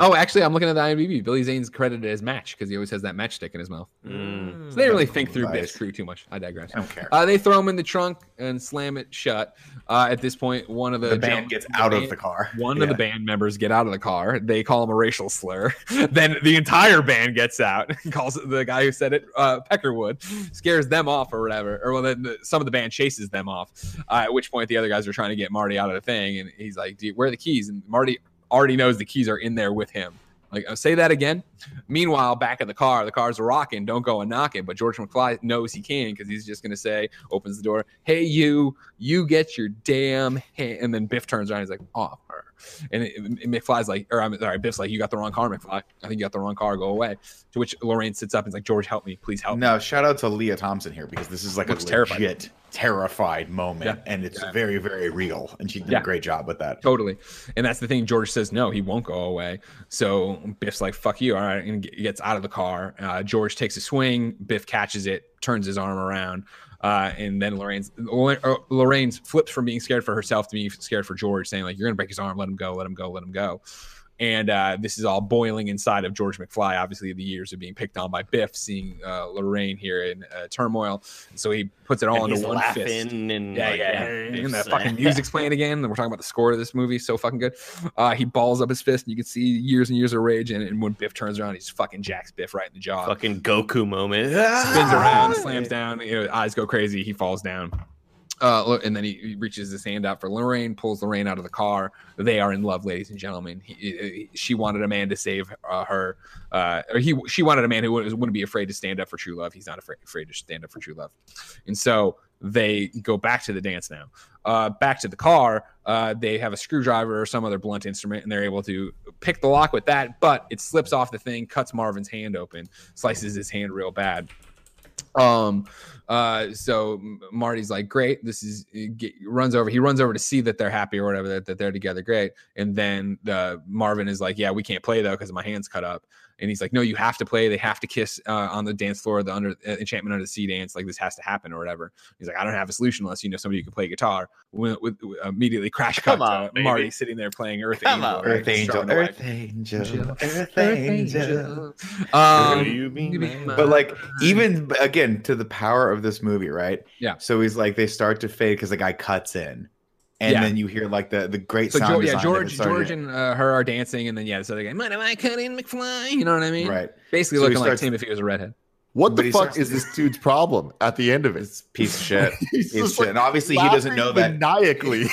Oh, actually, I'm looking at the IMDb. Billy Zane's credited as Match because he always has that matchstick in his mouth. Mm. So they didn't really think through Nice. Biff's crew too much. I digress. I don't care. Uh, they throw him in the trunk and slam it shut. Uh, at this point, one of the, the band gentlemen- gets out of band- the car. One Yeah. of the band members get out of the car. They call him a racial slur. *laughs* then the entire band gets out. calls the guy who said it uh, Peckerwood. Scares them off or whatever. Or well, then the, some of the band chases them off. Uh, at which point the other guys are trying to get Marty out of the thing, and he's like, "Do "Where are the keys?" And Marty already knows the keys are in there with him. Like, uh, say that again. Meanwhile, back in the car, the cars rocking. Don't go and knock it. But George McFly knows he can because he's just going to say, opens the door, hey, you, you get your damn hand. And then Biff turns around. He's like, oh, her. And, it, and McFly's like, or I'm sorry, Biff's like, you got the wrong car, McFly. I think you got the wrong car. Go away. To which Lorraine sits up and is like, George, help me. Please help me. No, shout out to Lea Thompson here because this is like Looks a terrified. legit terrified moment, Yeah. and it's Yeah. very, very real. And she did Yeah. a great job with that. Totally. And that's the thing. George says, no, he won't go away. So Biff's like, fuck you. All right. And gets out of the car. Uh, George takes a swing. Biff catches it, turns his arm around. Uh, and then Lorraine's Lor- uh, flips from being scared for herself to being scared for George, saying like, "You're gonna break his arm. Let him go. Let him go. Let him go." And uh, this is all boiling inside of George McFly. Obviously, the years of being picked on by Biff, seeing uh, Lorraine here in uh, turmoil. So he puts it all And into one fist. and Yeah, like, yeah. it's- And that fucking music's playing again. And we're talking about the score of this movie. So fucking good. Uh, he balls up his fist, and you can see years and years of rage. And, and when Biff turns around, he's fucking jacks Biff right in the jaw. fucking Goku moment. Spins around, slams down. You know, eyes go crazy. He falls down. Uh, and then he, he reaches his hand out for Lorraine, pulls Lorraine out of the car. They are in love, ladies and gentlemen. He, he- she wanted a man to save uh, her, uh, or he she wanted a man who wouldn't wouldn't be afraid to stand up for true love. He's not afraid afraid to stand up for true love, and so they go back to the dance now. Uh, back to the car, uh, they have a screwdriver or some other blunt instrument, and they're able to pick the lock with that. But it slips off the thing, cuts Marvin's hand open, slices his hand real bad. Um, uh, so Marty's like, great. This is get, runs over. He runs over to see that they're happy or whatever that, that they're together. Great. And then uh, Marvin is like, yeah, we can't play though because my hand's cut up. And he's like, no, you have to play. They have to kiss uh, on the dance floor, the under uh, enchantment under the sea dance. Like this has to happen or whatever. He's like, I don't have a solution unless you know somebody who can play guitar. With, with, with- immediately crash cut Come on, to baby. Marty sitting there playing Earth Come Angel. on. right? Earth Angel, Strumming away. Earth Angel, Angel, Earth Angel. Um, Do you mean you man? mean But like, even again to the power of this movie, right? Yeah. So he's like, they start to fade because the guy cuts in, and Yeah. then you hear like the the great So sound George, yeah, design of it George, starting George, and uh, her are dancing, and then yeah, this other guy, mind if I cut in McFly? You know what I mean? right. Basically So he looking like starts- Tim if he was a redhead. What But the fuck starts- is this dude's problem at the end of it? It's piece of shit. *laughs* He's Piece of shit. like, and obviously he doesn't know that maniacally.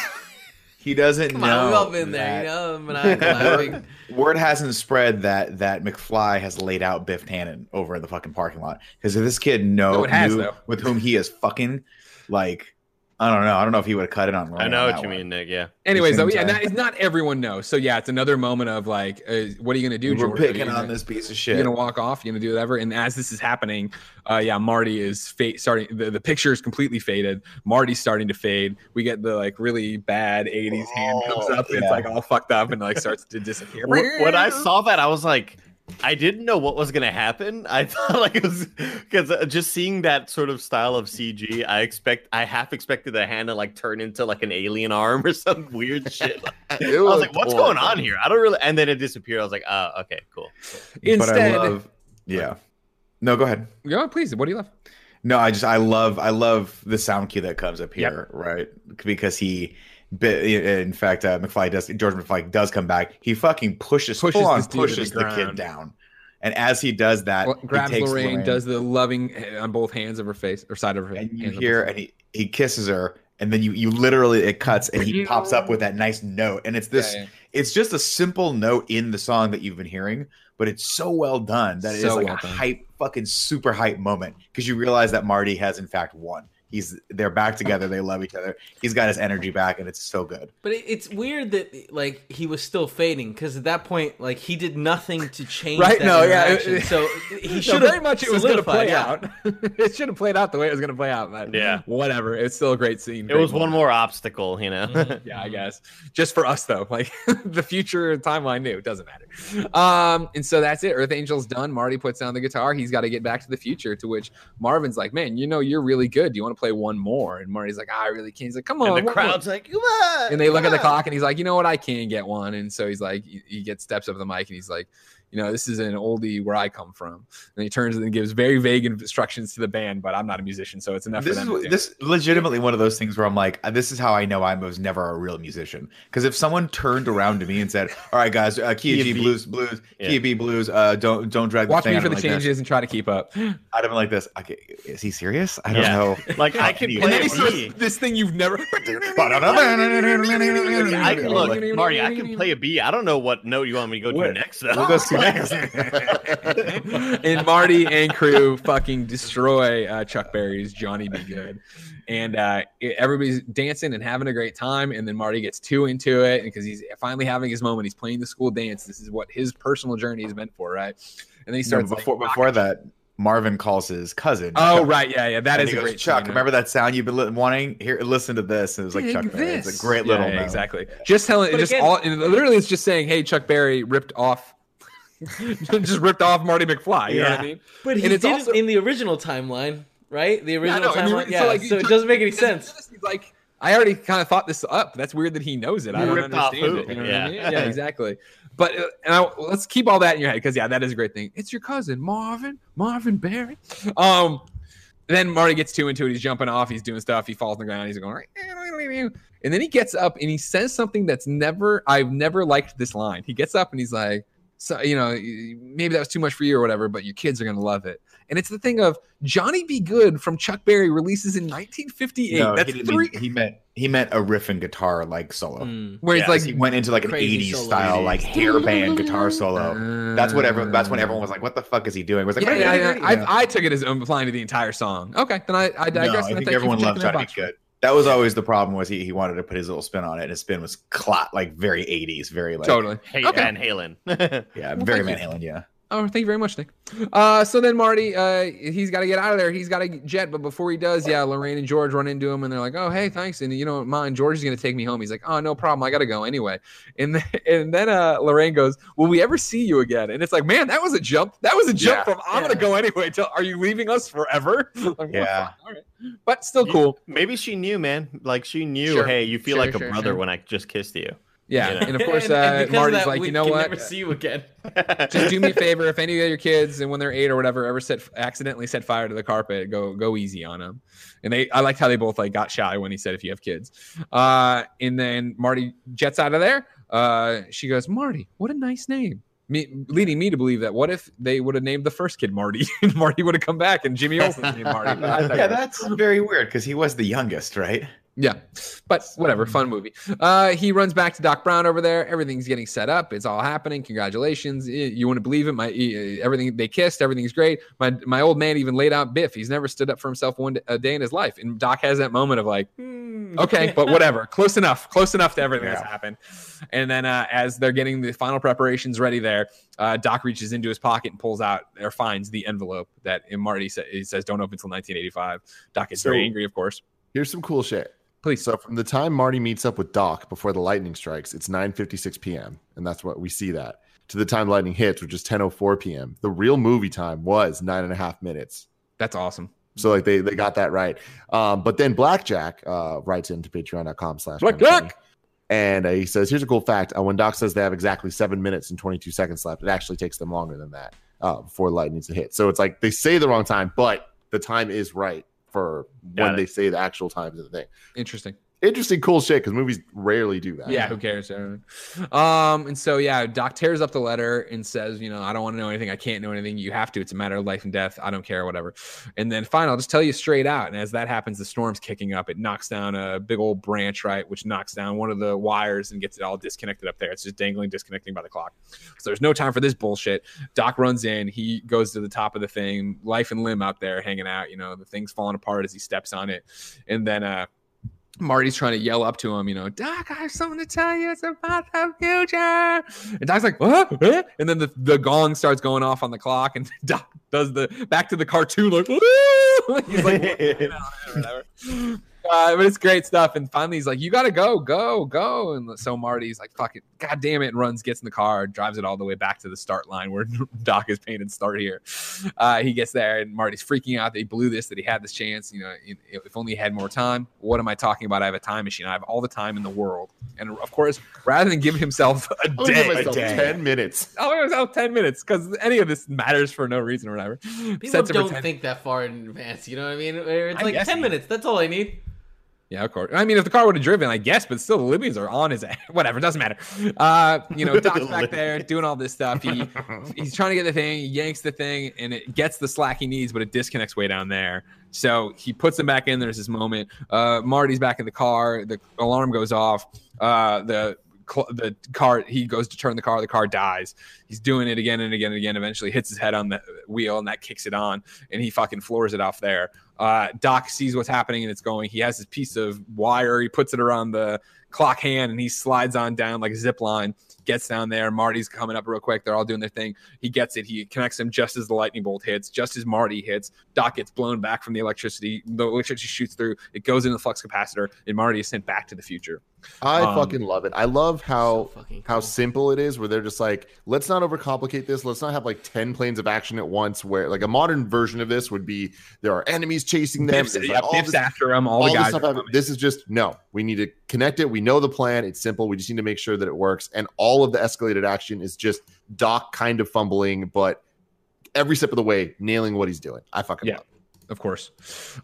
he *laughs* doesn't Come know. on, we've all been there, you know. Maniacal. *laughs* Word hasn't spread that that McFly has laid out Biff Tannen over in the fucking parking lot because if this kid know No, has, knew though. with whom he is fucking, like I don't know. I don't know if he would have cut it on. I know on what you one. mean, Nick. Yeah. Anyways, though, yeah, time. not, it's not everyone knows. So yeah, it's another moment of like, uh, what are you gonna do? We're George? Are you picking gonna- on this piece of shit. You're gonna walk off. You're gonna do whatever. And as this is happening, uh, yeah, Marty is fade starting. The, the picture is completely faded. Marty's starting to fade. We get the like really bad '80s hand comes Oh, up. and It's like all fucked up and like starts to disappear. When I saw that, I was like, I didn't know what was gonna happen. *laughs* I thought like it was because uh, just seeing that sort of style of CG, I expect I half expected the hand to like turn into like an alien arm *laughs* or some weird shit. *laughs* I was was like, what's horrible. going on here? I don't really. And then it disappeared. I was like, oh, okay, cool. Instead, but I love, yeah. No, go ahead. go on, please. What do you love? No, I just I love I love the sound cue that comes up here, right? Because he, bi- in fact, uh, McFly does George McFly does come back. He fucking pushes, Pushes on to the the, kid down, and as he does that, Well, he grabs takes Lorraine, does the loving on both hands of her face or side of her. Face. And you hear and he he kisses her, and then you you literally it cuts and he pops up with that nice note, and it's this. Yeah, yeah. It's just a simple note in the song that you've been hearing, but it's so well done that it is So like well a done. hype, fucking super hype moment because you realize that Marty has in fact won. He's they're back together. They love each other. He's got his energy back, and it's so good. But it's weird that like he was still fading because at that point, like he did nothing to change Right, that no, yeah, so *laughs* he No, should very much it was going to play yeah. out. *laughs* it should have played out the way it was going to play out. But Yeah. whatever. It's still a great scene. It great was one more obstacle, you know. Mhm. *laughs* yeah, I guess. Just for us though. Like the future timeline knew. It doesn't matter. Um, and so that's it. Earth Angel's done. Marty puts down the guitar. He's got to get back to the future. To which Marvin's like, Man, you know you're really good. Do you want to play one more? And Marty's like, ah, I really can't. He's like, Come on. and the one more." crowd's like, "Come on!" and they look at the clock and he's like, you know what, I can get one. And so he's like, he, he gets steps up the mic and he's like, you know, this is an oldie where I come from. And he turns and gives very vague instructions to the band, but I'm not a musician, so it's enough This for is them. to this legitimately one of those things where I'm like, uh, this is how I know I was never a real musician. Because if someone turned around to me and said, "All right, guys, uh, Key Key G blues, blues, Yeah. Key of B blues, uh, don't don't drag the Watch thing me for the like this." changes and try to keep up. *gasps* I'd have been like this. Okay, is he serious? I don't Yeah. know. *laughs* Like I can play And then he starts B. this thing you've never. *laughs* I can look, Marty. I can play a B. I don't know what note you want me to go to What? next. Though. We'll go to next. *laughs* and Marty and crew fucking destroy uh, Chuck Berry's Johnny B. Goode. And uh, everybody's dancing and having a great time. And then Marty gets too into it because he's finally having his moment. He's playing the school dance. This is what his personal journey is meant for, right? And then he No, starts like, before before that, Marvin calls his cousin. Oh, Chuck. right. Yeah, yeah. That And is he a goes, great Chuck. scene, Remember that sound you've been wanting? Here, listen to this. And it was like Dig Chuck Berry. It's a great Yeah, little yeah, note. exactly. Just telling, But just again- all, literally, it's just saying, "Hey, Chuck Berry ripped off, *laughs* just ripped off Marty McFly." You know what I Yeah. mean? But he And it's did also- it in the original timeline, right? The Yeah, original the- timeline. so, Yeah, like, so it doesn't make any sense. Like, I already kind of thought this up. That's weird that he knows it. I don't understand who? it. You know Yeah. what I mean? *laughs* Yeah, exactly. But uh, and I, let's keep all that in your head because yeah, that is a great thing. It's your cousin Marvin, Marvin Berry. Um, then Marty gets too into it. He's jumping off. He's doing stuff. He falls on the ground. He's going, and then he gets up and he says something that's never. I've never liked this line. He gets up and he's like, so you know, maybe that was too much for you or whatever, but your kids are gonna love it. And it's the thing of Johnny B. Goode from Chuck Berry releases in 1958. No, That's he, didn't three. mean- he meant he meant a riff and guitar like solo. Hmm. where Yeah, it's like Like he went into like an 80s solo. style like hair band guitar solo. That's what everyone. That's when everyone was like, "What the fuck is he doing?" It was like, Yeah, yeah, yeah. yeah. I, I took it as applying to the entire song. Okay, then I, I No, digress. I think thank you everyone for loves Johnny that Be box. Good. That was always the problem was he, he wanted to put his little spin on it, and his spin was clot like very 80s, very like Totally. Hey, Okay. Van Halen. *laughs* yeah, Well, very thank Van. Halen. Yeah, Oh, thank you very much, Nick. Uh, so then Marty, uh, he's got to get out of there. He's got to jet, but before he does, yeah, Lorraine and George run into him, and they're like, "Oh, hey, thanks." And you know, mine, George is gonna take me home. He's like, "Oh, no problem. I gotta go anyway." And then, *laughs* and then uh, Lorraine goes, "Will we ever see you again?" And it's like, man, that was a jump. That was a jump Yeah. from I'm gonna go anyway. To are you leaving us forever? *laughs* Like, Yeah. All right. but still cool. Maybe she knew, man. Like she knew. Sure. Hey, you feel Sure, like a sure, brother when I just kissed you. Yeah, You know? and of course, And- and uh, because Marty's that, like, you know can what? Never see you again. *laughs* just do me a favor if any of your kids and when they're eight or whatever ever set accidentally set fire to the carpet go go easy on them and they i liked how they both like got shy when he said if you have kids uh and then marty jets out of there uh she goes marty what a nice name me, leading me to believe that what if they would have named the first kid Marty *laughs* and Marty would have come back and Jimmy Olsen's named Marty. *laughs* Yeah, that's very weird because he was the youngest, right? Yeah, but whatever, fun movie. Uh, he runs back to Doc Brown over there. Everything's getting set up. It's all happening. Congratulations! You wouldn't believe it. My everything they kissed. Everything's great. My my old man even laid out Biff. He's never stood up for himself one d- a day in his life. And Doc has that moment of like, Hmm. okay, but whatever, *laughs* close enough, close enough to everything that's happened. And then uh, as they're getting the final preparations ready, there, uh, Doc reaches into his pocket and pulls out or finds the envelope that and Marty sa- he says, "Don't open until 1985." Doc is very angry, of course. Here's some cool shit. Please. So from the time Marty meets up with Doc before the lightning strikes, it's 9:56 p.m. and that's what we see that. To the time lightning hits, which is 10:04 p.m. The real movie time was nine and a half minutes. That's awesome. So like they they got that right. Um, but then Blackjack uh, writes into patreon.com slash Blackjack! and uh, he says, "Here's a cool fact: uh, when Doc says they have exactly seven minutes and 22 seconds left, it actually takes them longer than that uh, before lightning to hit. So it's like they say the wrong time, but the time is right for Got when it. they say the actual times of the thing. Interesting. Interesting, cool shit because movies rarely do that. Yeah, who cares? Um, and so yeah, Doc tears up the letter and says, you know, I don't want to know anything. I can't know anything. You have to. It's a matter of life and death. I don't care, whatever. And then fine, I'll just tell you straight out. And as that happens, the storm's kicking up. It knocks down a big old branch, right, which knocks down one of the wires and gets it all disconnected up there. It's just dangling, disconnecting by the clock. So there's no time for this bullshit. Doc runs in. He goes to the top of the thing, life and limb out there, hanging out. You know, the thing's falling apart as he steps on it, and then uh Marty's trying to yell up to him, you know, Doc, I have something to tell you. It's about the future. And Doc's like, what? And then the, the gong starts going off on the clock, and *laughs* Doc does the back to the cartoon, like, *laughs* *laughs* he's like, whatever. Uh, but it's great stuff. And finally, he's like, "You gotta go, go, go!" And so Marty's like, "Fuck it, god damn it!" And runs, gets in the car, drives it all the way back to the start line where *laughs* Doc is painted "Start here." Uh, he gets there, and Marty's freaking out that he blew this, that he had this chance. You know, if only he had more time. What am I talking about? I have a time machine. I have all the time in the world. And of course, rather than give himself *laughs* a I'll day, give myself a day. ten minutes. I'll give myself ten minutes because any of this matters for no reason or whatever. People Sets it for don't 10 think that far in advance. You know what I mean? It's like ten he- minutes. That's all I need. Yeah, of course. I mean, if the car would have driven, I guess, but still, the Libyans are on his. *laughs* Whatever, doesn't matter. Uh, you know, *laughs* Doc's back there doing all this stuff. He *laughs* he's trying to get the thing, he yanks the thing, and it gets the slack he needs, but it disconnects way down there. So he puts him back in. There's this moment. Uh, Marty's back in the car. The alarm goes off. Uh, the cl- the car he goes to turn the car. The car dies. He's doing it again and again and again. Eventually, hits his head on the wheel, and that kicks it on, and he fucking floors it off there. Uh, Doc sees what's happening and it's going. He has this piece of wire. He puts it around the clock hand and he slides on down like a zip line. Gets down there. Marty's coming up real quick. They're all doing their thing. He gets it. He connects him just as the lightning bolt hits, just as Marty hits. Doc gets blown back from the electricity. The electricity shoots through. It goes into the flux capacitor, and Marty is sent back to the future. I Um, fucking love it. I love how So fucking how simple it is. Where they're just like, let's not overcomplicate this. Let's not have like ten planes of action at once. Where like a modern version of this would be there are enemies chasing them. Biff's, yeah, like, Biff's this- after him. All, all the this guys. are. This is just no. We need to connect it. We know the plan. It's simple. We just need to make sure that it works. And all of the escalated action is just Doc kind of fumbling, but every step of the way nailing what he's doing. I fucking Yeah. love. it. of course.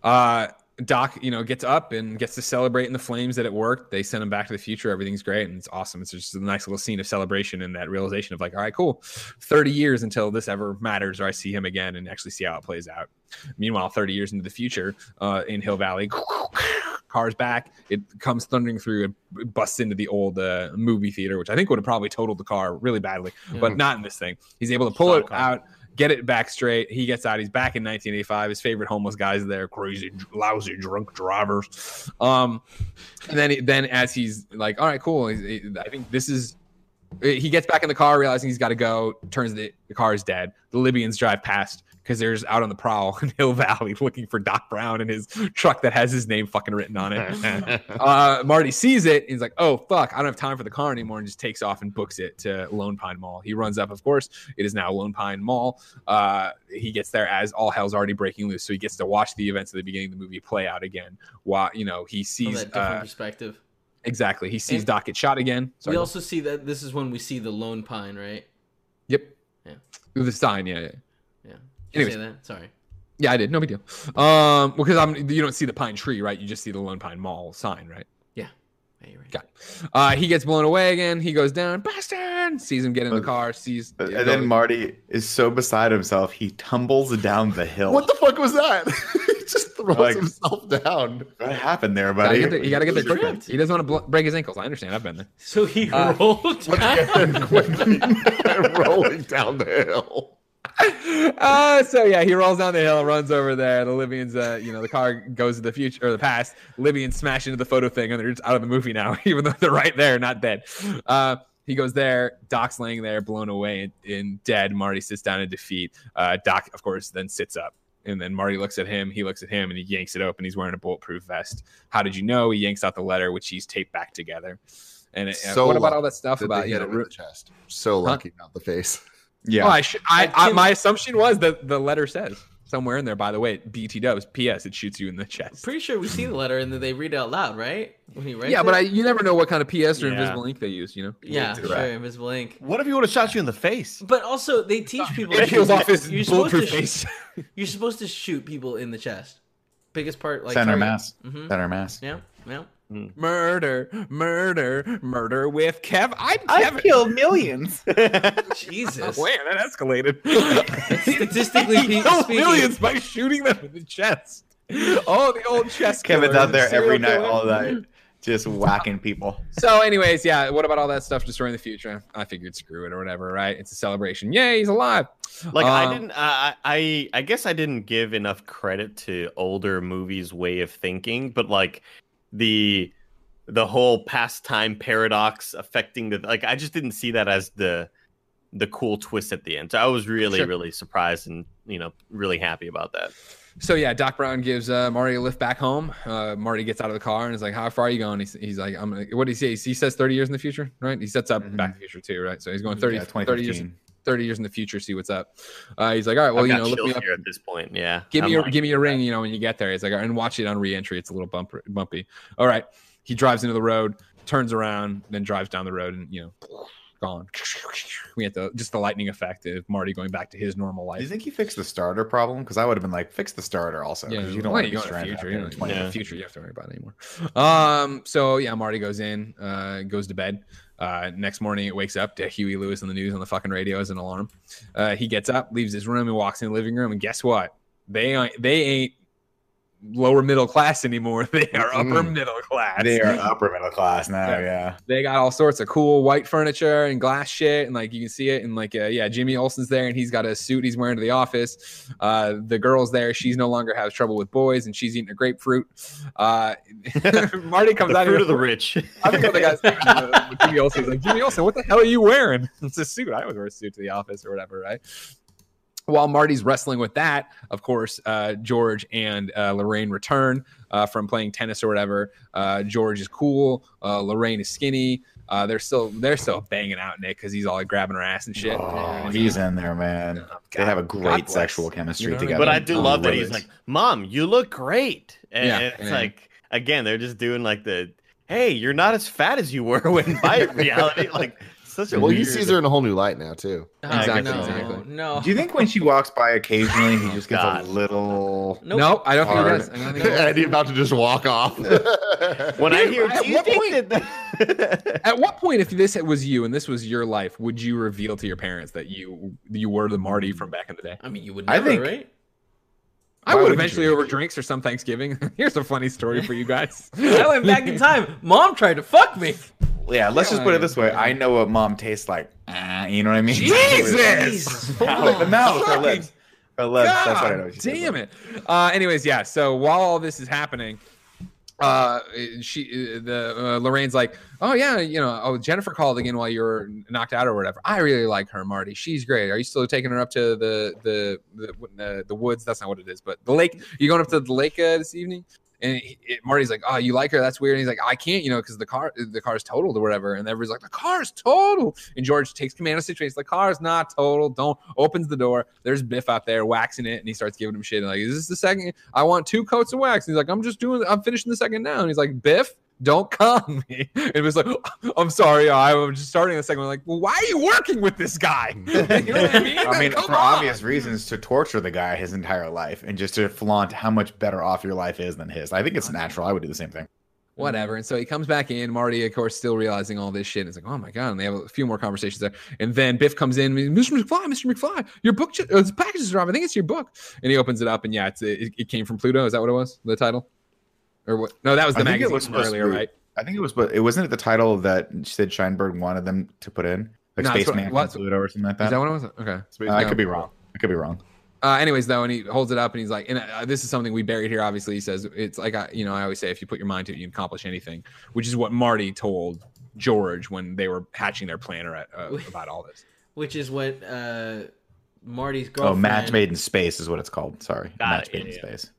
Uh, Doc, you know, gets up and gets to celebrate in the flames that it worked. They send him back to the future. Everything's great and it's awesome. It's just a nice little scene of celebration and that realization of like, all right, cool. 30 years until this ever matters or I see him again and actually see how it plays out. Meanwhile, 30 years into the future, uh, in Hill Valley, *laughs* cars back. It comes thundering through and busts into the old uh, movie theater, which I think would have probably totaled the car really badly, but not in this thing. He's able to pull Solid it car. out, get it back straight. He gets out. He's back in 1985. His favorite homeless guys there, crazy, lousy, drunk drivers. Um, and then, then as he's like, all right, cool. He- I think this is. He gets back in the car, realizing he's got to go. Turns the, the car is dead. The Libyans drive past because there's out on the prowl *laughs* in Hill Valley *laughs* looking for Doc Brown and his truck that has his name fucking written on it. *laughs* uh, Marty sees it. And he's like, "Oh fuck, I don't have time for the car anymore," and just takes off and books it to Lone Pine Mall. He runs up. Of course, it is now Lone Pine Mall. Uh, he gets there as all hell's already breaking loose, so he gets to watch the events of the beginning of the movie play out again. While you know he From sees that different uh, perspective. exactly, he sees And- Doc get shot again. Sorry. we also see that this is when we see the lone pine, right? yep. Yeah. The sign, yeah, yeah. Yeah. Did you Anyways. say that? Sorry. Yeah, I did. No big deal. Um, because I'm you don't see the pine tree, right? You just see the Lone Pine Mall sign, right? Yeah, you're right. Got Uh, he gets blown away again. He goes down, bastard. Sees him get in the car. Sees, And then Marty is so beside himself, he tumbles down the hill. What the fuck was that? *laughs* he just throws Like- himself down. What happened there, Gotta buddy? you got to get there quicker. He doesn't want to bl- break his ankles. I understand. I've been there. So he Uh, *laughs* rolled down. quickly *laughs* rolling down the hill. Uh, so yeah, he rolls down the hill, runs over there. The Libyans, uh, you know, the car goes to the future or the past. Libyans smash into the photo thing, and they're just out of the movie now, *laughs* even though they're right there, not dead. Uh, he goes there. Doc's laying there, blown away and, and dead. Marty sits down in defeat. Uh, Doc, of course, then sits up. And then Marty looks at him. He looks at him, and he yanks it open. He's wearing a bulletproof vest. How did you know? He yanks out the letter, which he's taped back together. And it, uh, So what about all that stuff about you know? him in Ru- the chest. So lucky, not the face. Yeah. Oh, I, sh- I, I I my assumption was that the letter says somewhere in there. By the way, BT Dubs. P.S. It shoots you in the chest. Pretty sure we see the letter and then they read it out loud, right? When he writes Yeah, but? I, you never know what kind of PS or Yeah. invisible ink they use. You know. yeah, Correct. sure, invisible ink. What if he would have shot you in the face? But also, they teach people. It to peels off his you're supposed to bulletproof sh- face. *laughs* You're supposed to shoot people in the chest. Biggest part, like center target. mass. Mhm. Center mass. Yeah, yeah. Murder, murder, murder with Kev. I'm I've Kevin. killed millions. *laughs* Jesus. Oh, man, that escalated. *laughs* Statistically *laughs* He pe- killed speaking- millions by shooting them in the chest. Oh, the old chest. Kevin's killer, out there serial every night, killer. all night, just whacking people. So, anyways, yeah. What about all that stuff destroying the future? I figured screw it or whatever, right? It's a celebration. Yay, he's alive. Like I Um, didn't, I, I, I guess I didn't give enough credit to older movies' way of thinking, but like the the whole pastime paradox affecting the like, I just didn't see that as the the cool twist at the end. So I was really, Sure. really surprised and you know really happy about that. So yeah, Doc Brown gives uh, Marty a lift back home. Uh, Marty gets out of the car and is like, "How far are you going?" He's, he's like, "I'm." Gonna, what did he say? He says thirty years in the future, right? He sets up Mhm. Back to the Future too, right? So he's going 30, Yeah, 30 years, 2015. 30 years in the future. See what's up. Uh, he's like, "All right, well, I've you know, look me up, here at this point. Yeah, give me I'm your, like- give me a ring, you know, when you get there." He's like, "And watch it on re-entry. It's a little bump, bumpy." All right, he drives into the road, turns around, then drives down the road, and you know, gone. We get the just the lightning effect of Marty going back to his normal life. Do you think he fixed the starter problem? Because I would have been like, fix the starter also. Yeah, you don't well, want to be go in the stranded future. You there know, in in the Yeah. future, you have to worry about it anymore. Um. So yeah, Marty goes in, uh, goes to bed. Uh, next morning it wakes up to Huey Lewis and the News on the fucking radio as an alarm. Uh, he gets up, leaves his room, and walks in the living room. And guess what? They they ain't lower middle class anymore. *laughs* They are upper Mm. middle class. They are *laughs* upper middle class now. Yeah. Yeah. They got all sorts of cool white furniture and glass shit, and like you can see it. And like, uh, yeah, Jimmy Olsen's there, and he's got a suit he's wearing to the office. Uh, the girl's there; she's no longer has trouble with boys, and she's eating a grapefruit. Uh, *laughs* Marty comes the out fruit here. of the rich. I think the guy's uh, Jimmy Olsen. He's like, Jimmy Olsen, what the hell are you wearing? It's a suit. I always wear a suit to the office or whatever, right? While Marty's wrestling with that, of course, uh, George and uh, Lorraine return uh, from playing tennis or whatever. Uh, George is cool. Uh, Lorraine is skinny. Uh, they're still they're still banging out Nick because he's all like grabbing her ass and shit. Oh, he's in there, man. They have a great sexual chemistry You know what I mean? together. but I do Oh, love that he's like, "Mom, you look great," and Yeah, it's yeah. like again, they're just doing like the, "Hey, you're not as fat as you were *laughs* when by reality." Like such a Well, he sees her in a whole new light now too. Oh, Exactly, no, exactly. no. Do you think when she walks by occasionally, he *laughs* oh, just gets God. a little? Nope. No, I don't think he Hard. does. I don't think he *laughs* does. Eddie about to just walk off. *laughs* when I hear, at you what think that?" At what point, if this was you and this was your life, would you reveal to your parents that you you were the Marty from back in the day? I mean, you would I think- right? I would wouldn't eventually you? over drinks or some Thanksgiving. Here's a funny story for you guys. I went back in time. Mom tried to fuck me. Yeah, let's just put it this way. I know what mom tastes like. Ah, you know what I mean? Jesus! *laughs* The mouth, her lips. Her lips. That's what I know. God she damn it. Uh, anyways, yeah. So while all this is happening, uh, she, uh, the uh, Lorraine's like, oh yeah, you know, oh Jennifer called again while you were knocked out or whatever. I really like her, Marty. She's great. Are you still taking her up to the the the uh, the woods? That's not what it is, but the lake. You going up to the lake uh, this evening? And he, it, Marty's like, "Oh, you like her? That's weird." And he's like, "I can't, you know, because the car, the car's totaled or whatever." And everybody's like, "The car's totaled." And George takes command of the situation. He's like, "Car's not totaled. Don't." Opens the door. There's Biff out there waxing it, and he starts giving him shit. And like, "Is this the second? I want two coats of wax." And he's like, "I'm just doing. I'm finishing the second now." And he's like, "Biff." Don't con me. *laughs* It was like, *laughs* I'm sorry, I'm just starting the second one. Like, well, why are you working with this guy? *laughs* you know what I mean? I mean, Come for on. obvious reasons, to torture the guy his entire life and just to flaunt how much better off your life is than his. I think it's natural. I would do the same thing. whatever. And so he comes back in. Marty, of course, still realizing all this shit. And it's like, oh my god. And they have a few more conversations there. And then Biff comes in, Mr. McFly, Mr. McFly, your book, ju- uh, package is arrived. I think it's your book. And he opens it up, and yeah, it's it, it came from Pluto. Is that what it was? The title, or what? No, that was the I think it magazine was from supposed to earlier, right? I think it was, but it wasn't it the title that Sid Sheinberg wanted them to put in, like No, that's what- Spaceman Pluto or something like Is that. that what it was? Okay. Space Uh, I could be wrong. I could be wrong. Uh, anyways, though, and he holds it up and he's like, and uh, this is something we buried here. Obviously, he says it's like I, you know, I always say if you put your mind to it, you can accomplish anything, which is what Marty told George when they were hatching their plan or, uh, about all this. Which is what uh, Marty's Oh. Match Made in Space is what it's called. Sorry, Got Match it, Made yeah, in yeah. Space.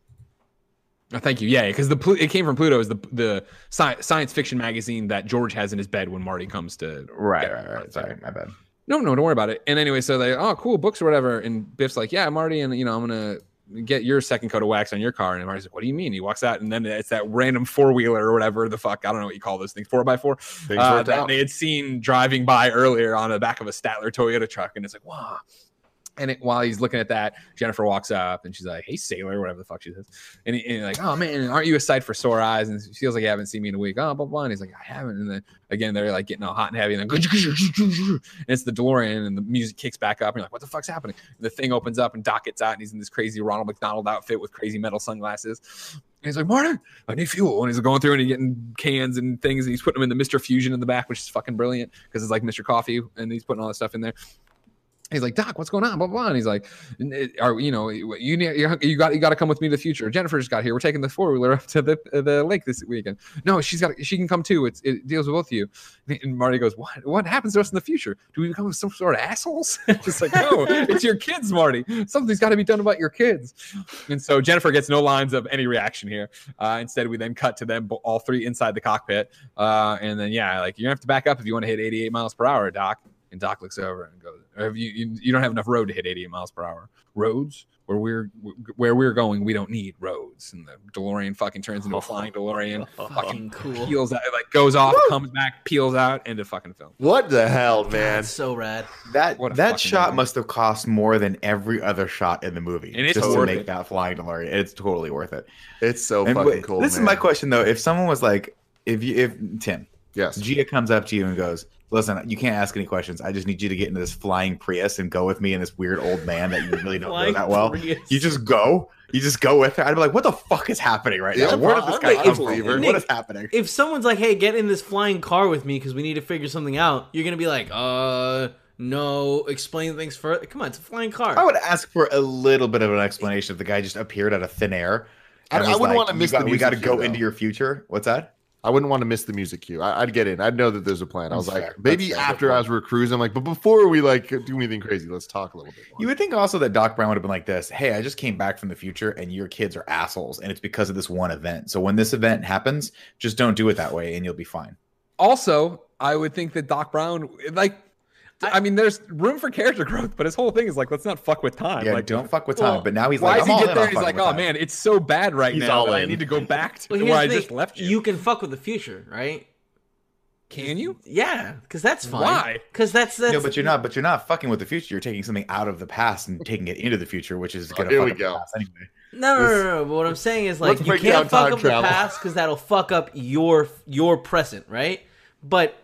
Oh, thank you. Yeah, because the it came from Pluto is the the sci- science fiction magazine that George has in his bed when Marty comes to. Right, right, right. Sorry, my bad. No, no, don't worry about it. And anyway, so they, oh, cool books or whatever. And Biff's like, yeah, Marty, and you know, I'm gonna get your second coat of wax on your car. And Marty's like, what do you mean? He walks out, and then it's that random four wheeler or whatever the fuck. I don't know what you call those things, four by four. Uh, that out. they had seen driving by earlier on the back of a Statler Toyota truck, and it's like, wow. And it, while he's looking at that, Jennifer walks up and she's like, "Hey, sailor," whatever the fuck she says. And, he, and he's like, "Oh man, aren't you a sight for sore eyes?" And she feels like you haven't seen me in a week. Oh, blah blah. And he's like, "I haven't." And then again, they're like getting all hot and heavy, and then and it's the DeLorean, and the music kicks back up, and you're like, "What the fuck's happening?" And the thing opens up, and Doc gets out, and he's in this crazy Ronald McDonald outfit with crazy metal sunglasses. And he's like, Martin, I need fuel. And he's going through and he's getting cans and things, and he's putting them in the Mr. Fusion in the back, which is fucking brilliant because it's like Mr. Coffee, and he's putting all that stuff in there. He's like, Doc, what's going on? Blah blah. And he's like, "Are you know you need you got you got to come with me to the future? Jennifer just got here. We're taking the four wheeler *laughs* up to the the lake this weekend. No, she's got she can come too. It's it deals with both of you. And Marty goes, what what happens to us in the future? Do we become some sort of assholes? *laughs* just like, no, *laughs* it's your kids, Marty. Something's got to be done about your kids. And so Jennifer gets no lines of any reaction here. Uh, instead, we then cut to them all three inside the cockpit. Uh, and then yeah, like you're gonna have to back up if you want to hit 88 miles per hour, Doc. And Doc looks over and goes, "Have you, you you don't have enough road to hit 88 miles per hour. Roads where we're where we're going, we don't need roads." And the DeLorean fucking turns into a *laughs* flying DeLorean, *laughs* Fucking cool. peels out, like goes off, comes back, peels out into fucking film. What the hell, man? That's so rad. That What that shot movie. must have cost more than every other shot in the movie, And it's just to make it. that flying DeLorean. It's totally worth it. It's so And fucking wait, cool. this is my question though: If someone was like, if you, if Tim, Yes. Gia comes up to you and goes, "Listen, you can't ask any questions. I just need you to get into this flying Prius and go with me and this weird old man that you really don't know that well." Prius. You just go. You just go with her. I'd be like, "What the fuck is happening right now? Where did this guy come from? What is happening?" If someone's like, "Hey, get in this flying car with me because we need to figure something out," you're gonna be like, "Uh, no. Explain things further. Come on, it's a flying car." I would ask for a little bit of an explanation if the guy just appeared out of thin air. I- I wouldn't like, wanna miss got- the We got to go cue, into your future. What's that? I wouldn't want to miss the music cue. I, I'd get in. I'd know that there's a plan. I was That's like, fair. maybe That's after as we're cruising, I'm like, but before we like do anything crazy, let's talk a little bit more. You would think also that Doc Brown would have been like this Hey, I just came back from the future and your kids are assholes. And it's because of this one event. So when this event happens, just don't do it that way and you'll be fine. Also, I would think that Doc Brown, like, I, mean, there's room for character growth, but his whole thing is like, let's not fuck with time. Yeah, like, don't fuck with time. well, but now he's why like, does he get there? He's like, oh time." man, it's so bad right He's now. all that I need to go back to Well, where I the just left you. You can fuck with the future, right? Can you? Yeah, because that's fine. Why? Because that's that's. No, but you're not. But you're not fucking with the future. You're taking something out of the past and taking it into the future, which is oh, gonna here fuck we up the go. past anyway. No, no, This- no, no, no. But what I'm saying is like you can't fuck time up the past because that'll fuck up your your present, right? But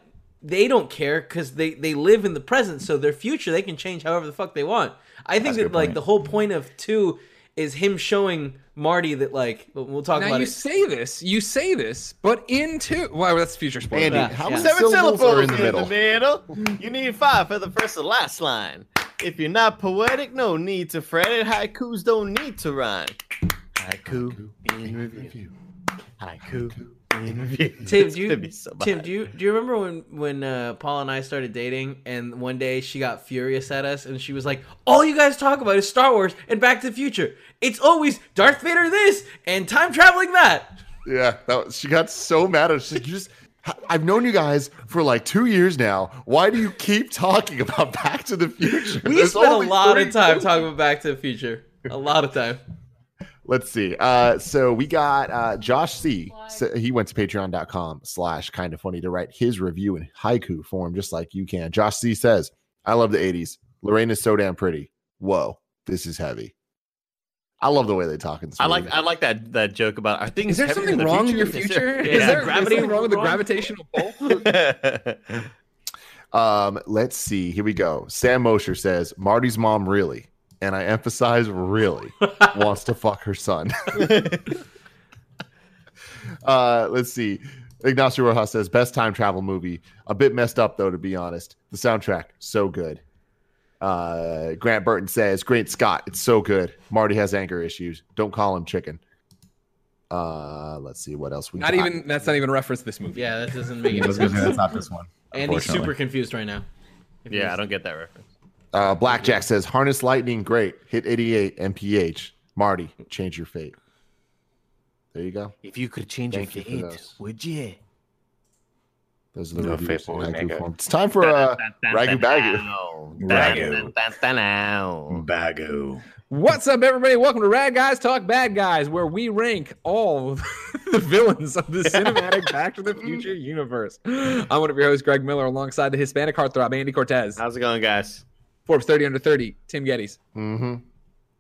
they don't care because they they live in the present, so their future they can change however the fuck they want. I think That's that like point. the whole point of two is him showing Marty that like we'll- we'll talk Now about you it. say this, you say this, but into well, that's future spoiler. Andy, Yeah, how yeah. Seven syllables syllables are in the middle? middle. You need five for the first and last line. If you're not poetic, no need to fret it. Haikus don't need to rhyme. Haiku in review. Haiku *laughs* in review. Tim, do you, so Tim, do you do you remember when when uh, Paul and I started dating, and one day she got furious at us, and she was like, "All you guys talk about is Star Wars and Back to the Future. It's always Darth Vader this and time traveling that." Yeah, that was, she got so mad at us. She's like, you just. I've known you guys for like two years now. Why do you keep talking about Back to the Future? We There's spent a lot of time movies. *laughs* talking about Back to the Future. A lot of time. Let's see. Uh, so we got uh, Josh C. So he went to patreon.com slash kind of funny to write his review in haiku form, just like you can. Josh C says, I love the 80s. Lorraine is so damn pretty. Whoa, this is heavy. I love the way they talk in this I like. I like that that joke about are things Is there something the wrong in your *laughs* Is future? there- Is yeah. there gravity something wrong with the gravitational pull? *laughs* Um, let's see. Here we go. Sam Mosher says, Marty's mom really, and I emphasize really, *laughs* wants to fuck her son. *laughs* uh, let's see. Ignacio Rojas says, best time travel movie. A bit messed up, though, to be honest. The soundtrack, so good. Uh, Grant Burton says, Great Scott, it's so good. Marty has anger issues. Don't call him chicken. Uh, let's see what else we not got. even that's not even a reference this movie. Yeah, that doesn't make I any was gonna say sense. that's not this one. And he's super confused right now. If yeah, I don't get that reference. Uh, Blackjack says, Harness Lightning, great. Hit 88 MPH. Marty, change your fate. There you go. If you could change Thank you for those. would you? Those are the No reviews fate in will haiku make it. It's time for uh, Ragu Bagu. Ragu. Bagu. Bagu. What's up, everybody? Welcome to Rad Guys Talk Bad Guys, where we rank all *laughs* the villains of the cinematic Back to the Future universe. I'm one of your hosts, Greg Miller, alongside the Hispanic heartthrob, Andy Cortez. How's it going, guys? Forbes 30 under 30, Tim Gettys. Mm-hmm.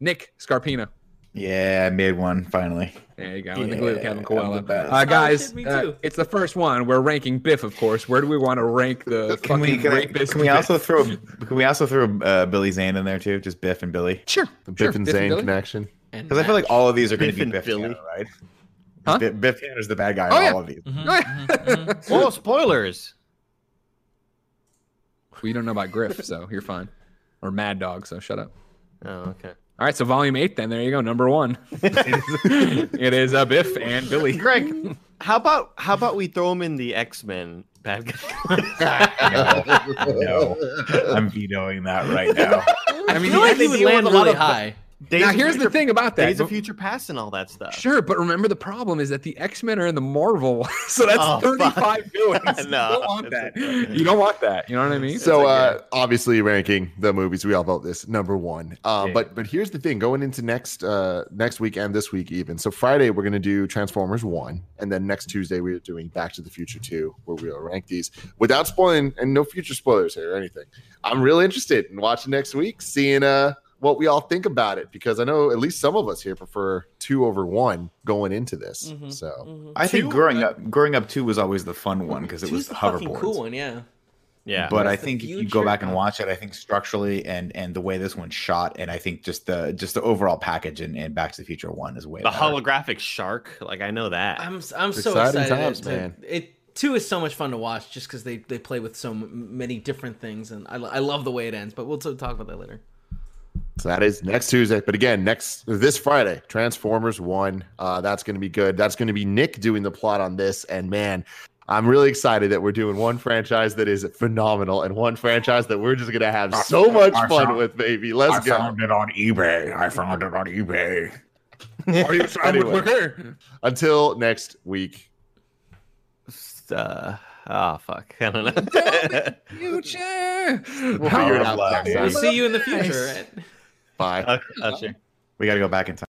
Nick Scarpino. Yeah, I made one finally. There you go. In the glue, Yeah, Kevin I'm Coello. Uh, guys, shit, uh, it's the first one. We're ranking Biff, of course. Where do we want to rank the Can we fucking can, I- can we also throw can we also throw uh, Billy Zane in there too? Just Biff and Billy. Sure. The sure. Biff and Biff Zane Billy? connection. Because I feel like all of these are going to be and Biff Billy. Tanner, right? Huh? Biff, Biff Tanner's the bad guy Oh, in yeah. all of these. Mhm. Oh, spoilers. We don't know about Griff, so you're fine. Or Mad Dog, so shut up. Oh, okay. All right, so volume eight, then there you go, number one. *laughs* it is uh, Biff and Billy. Greg, *laughs* how about how about we throw him in the X Men bad guy? *laughs* No, I'm vetoing that right now. I mean, feel like they he would land a lot really of high. Days now of here's the thing about that. Days of Future Past and all that stuff. Sure, but remember the problem is that the X Men are in the Marvel, *laughs* so that's Oh, 35 fuck. *laughs* villains. you don't want that. okay. You don't want that. You know what I mean? So like, uh, obviously ranking the movies, we all vote this number one. Uh, Yeah. But but here's the thing: going into next uh, next week and this week even. So Friday we're gonna do Transformers one, and then next Tuesday we're doing Back to the Future two, where we'll rank these without spoiling and no future spoilers here or anything. I'm really interested in watching next week, seeing uh what we all think about it because I know at least some of us here prefer two over one going into this. Mhm, So mhm. I think Two? growing up, growing up two was always the fun one because it was Two's the fucking hoverboards. cool one, yeah. Yeah. but I That's the think if you go back and watch it, I think structurally and and the way this one's shot, and I think just the just the overall package and, and Back to the Future one is way the better. holographic shark, like I know that. I'm I'm so Exciting excited. times, to- man. It two is so much fun to watch just because they they play with so m- many different things, and I, I love the way it ends. But we'll t- talk about that later. So that is next Tuesday. But again, next this Friday, Transformers One. Uh, that's going to be good. That's going to be Nick doing the plot on this. And man, I'm really excited that we're doing one franchise that is phenomenal and one franchise that we're just going to have so much I fun found- with, baby. Let's go. I found it on eBay. I found it on eBay. *laughs* Are you Anyway. with her? Until next week. uh, oh fuck, *laughs* I don't know. Future. We'll Power figure it out next yeah. We'll see you in the future. Nice. Right? Bye. okay, I'll. We got to go back in time.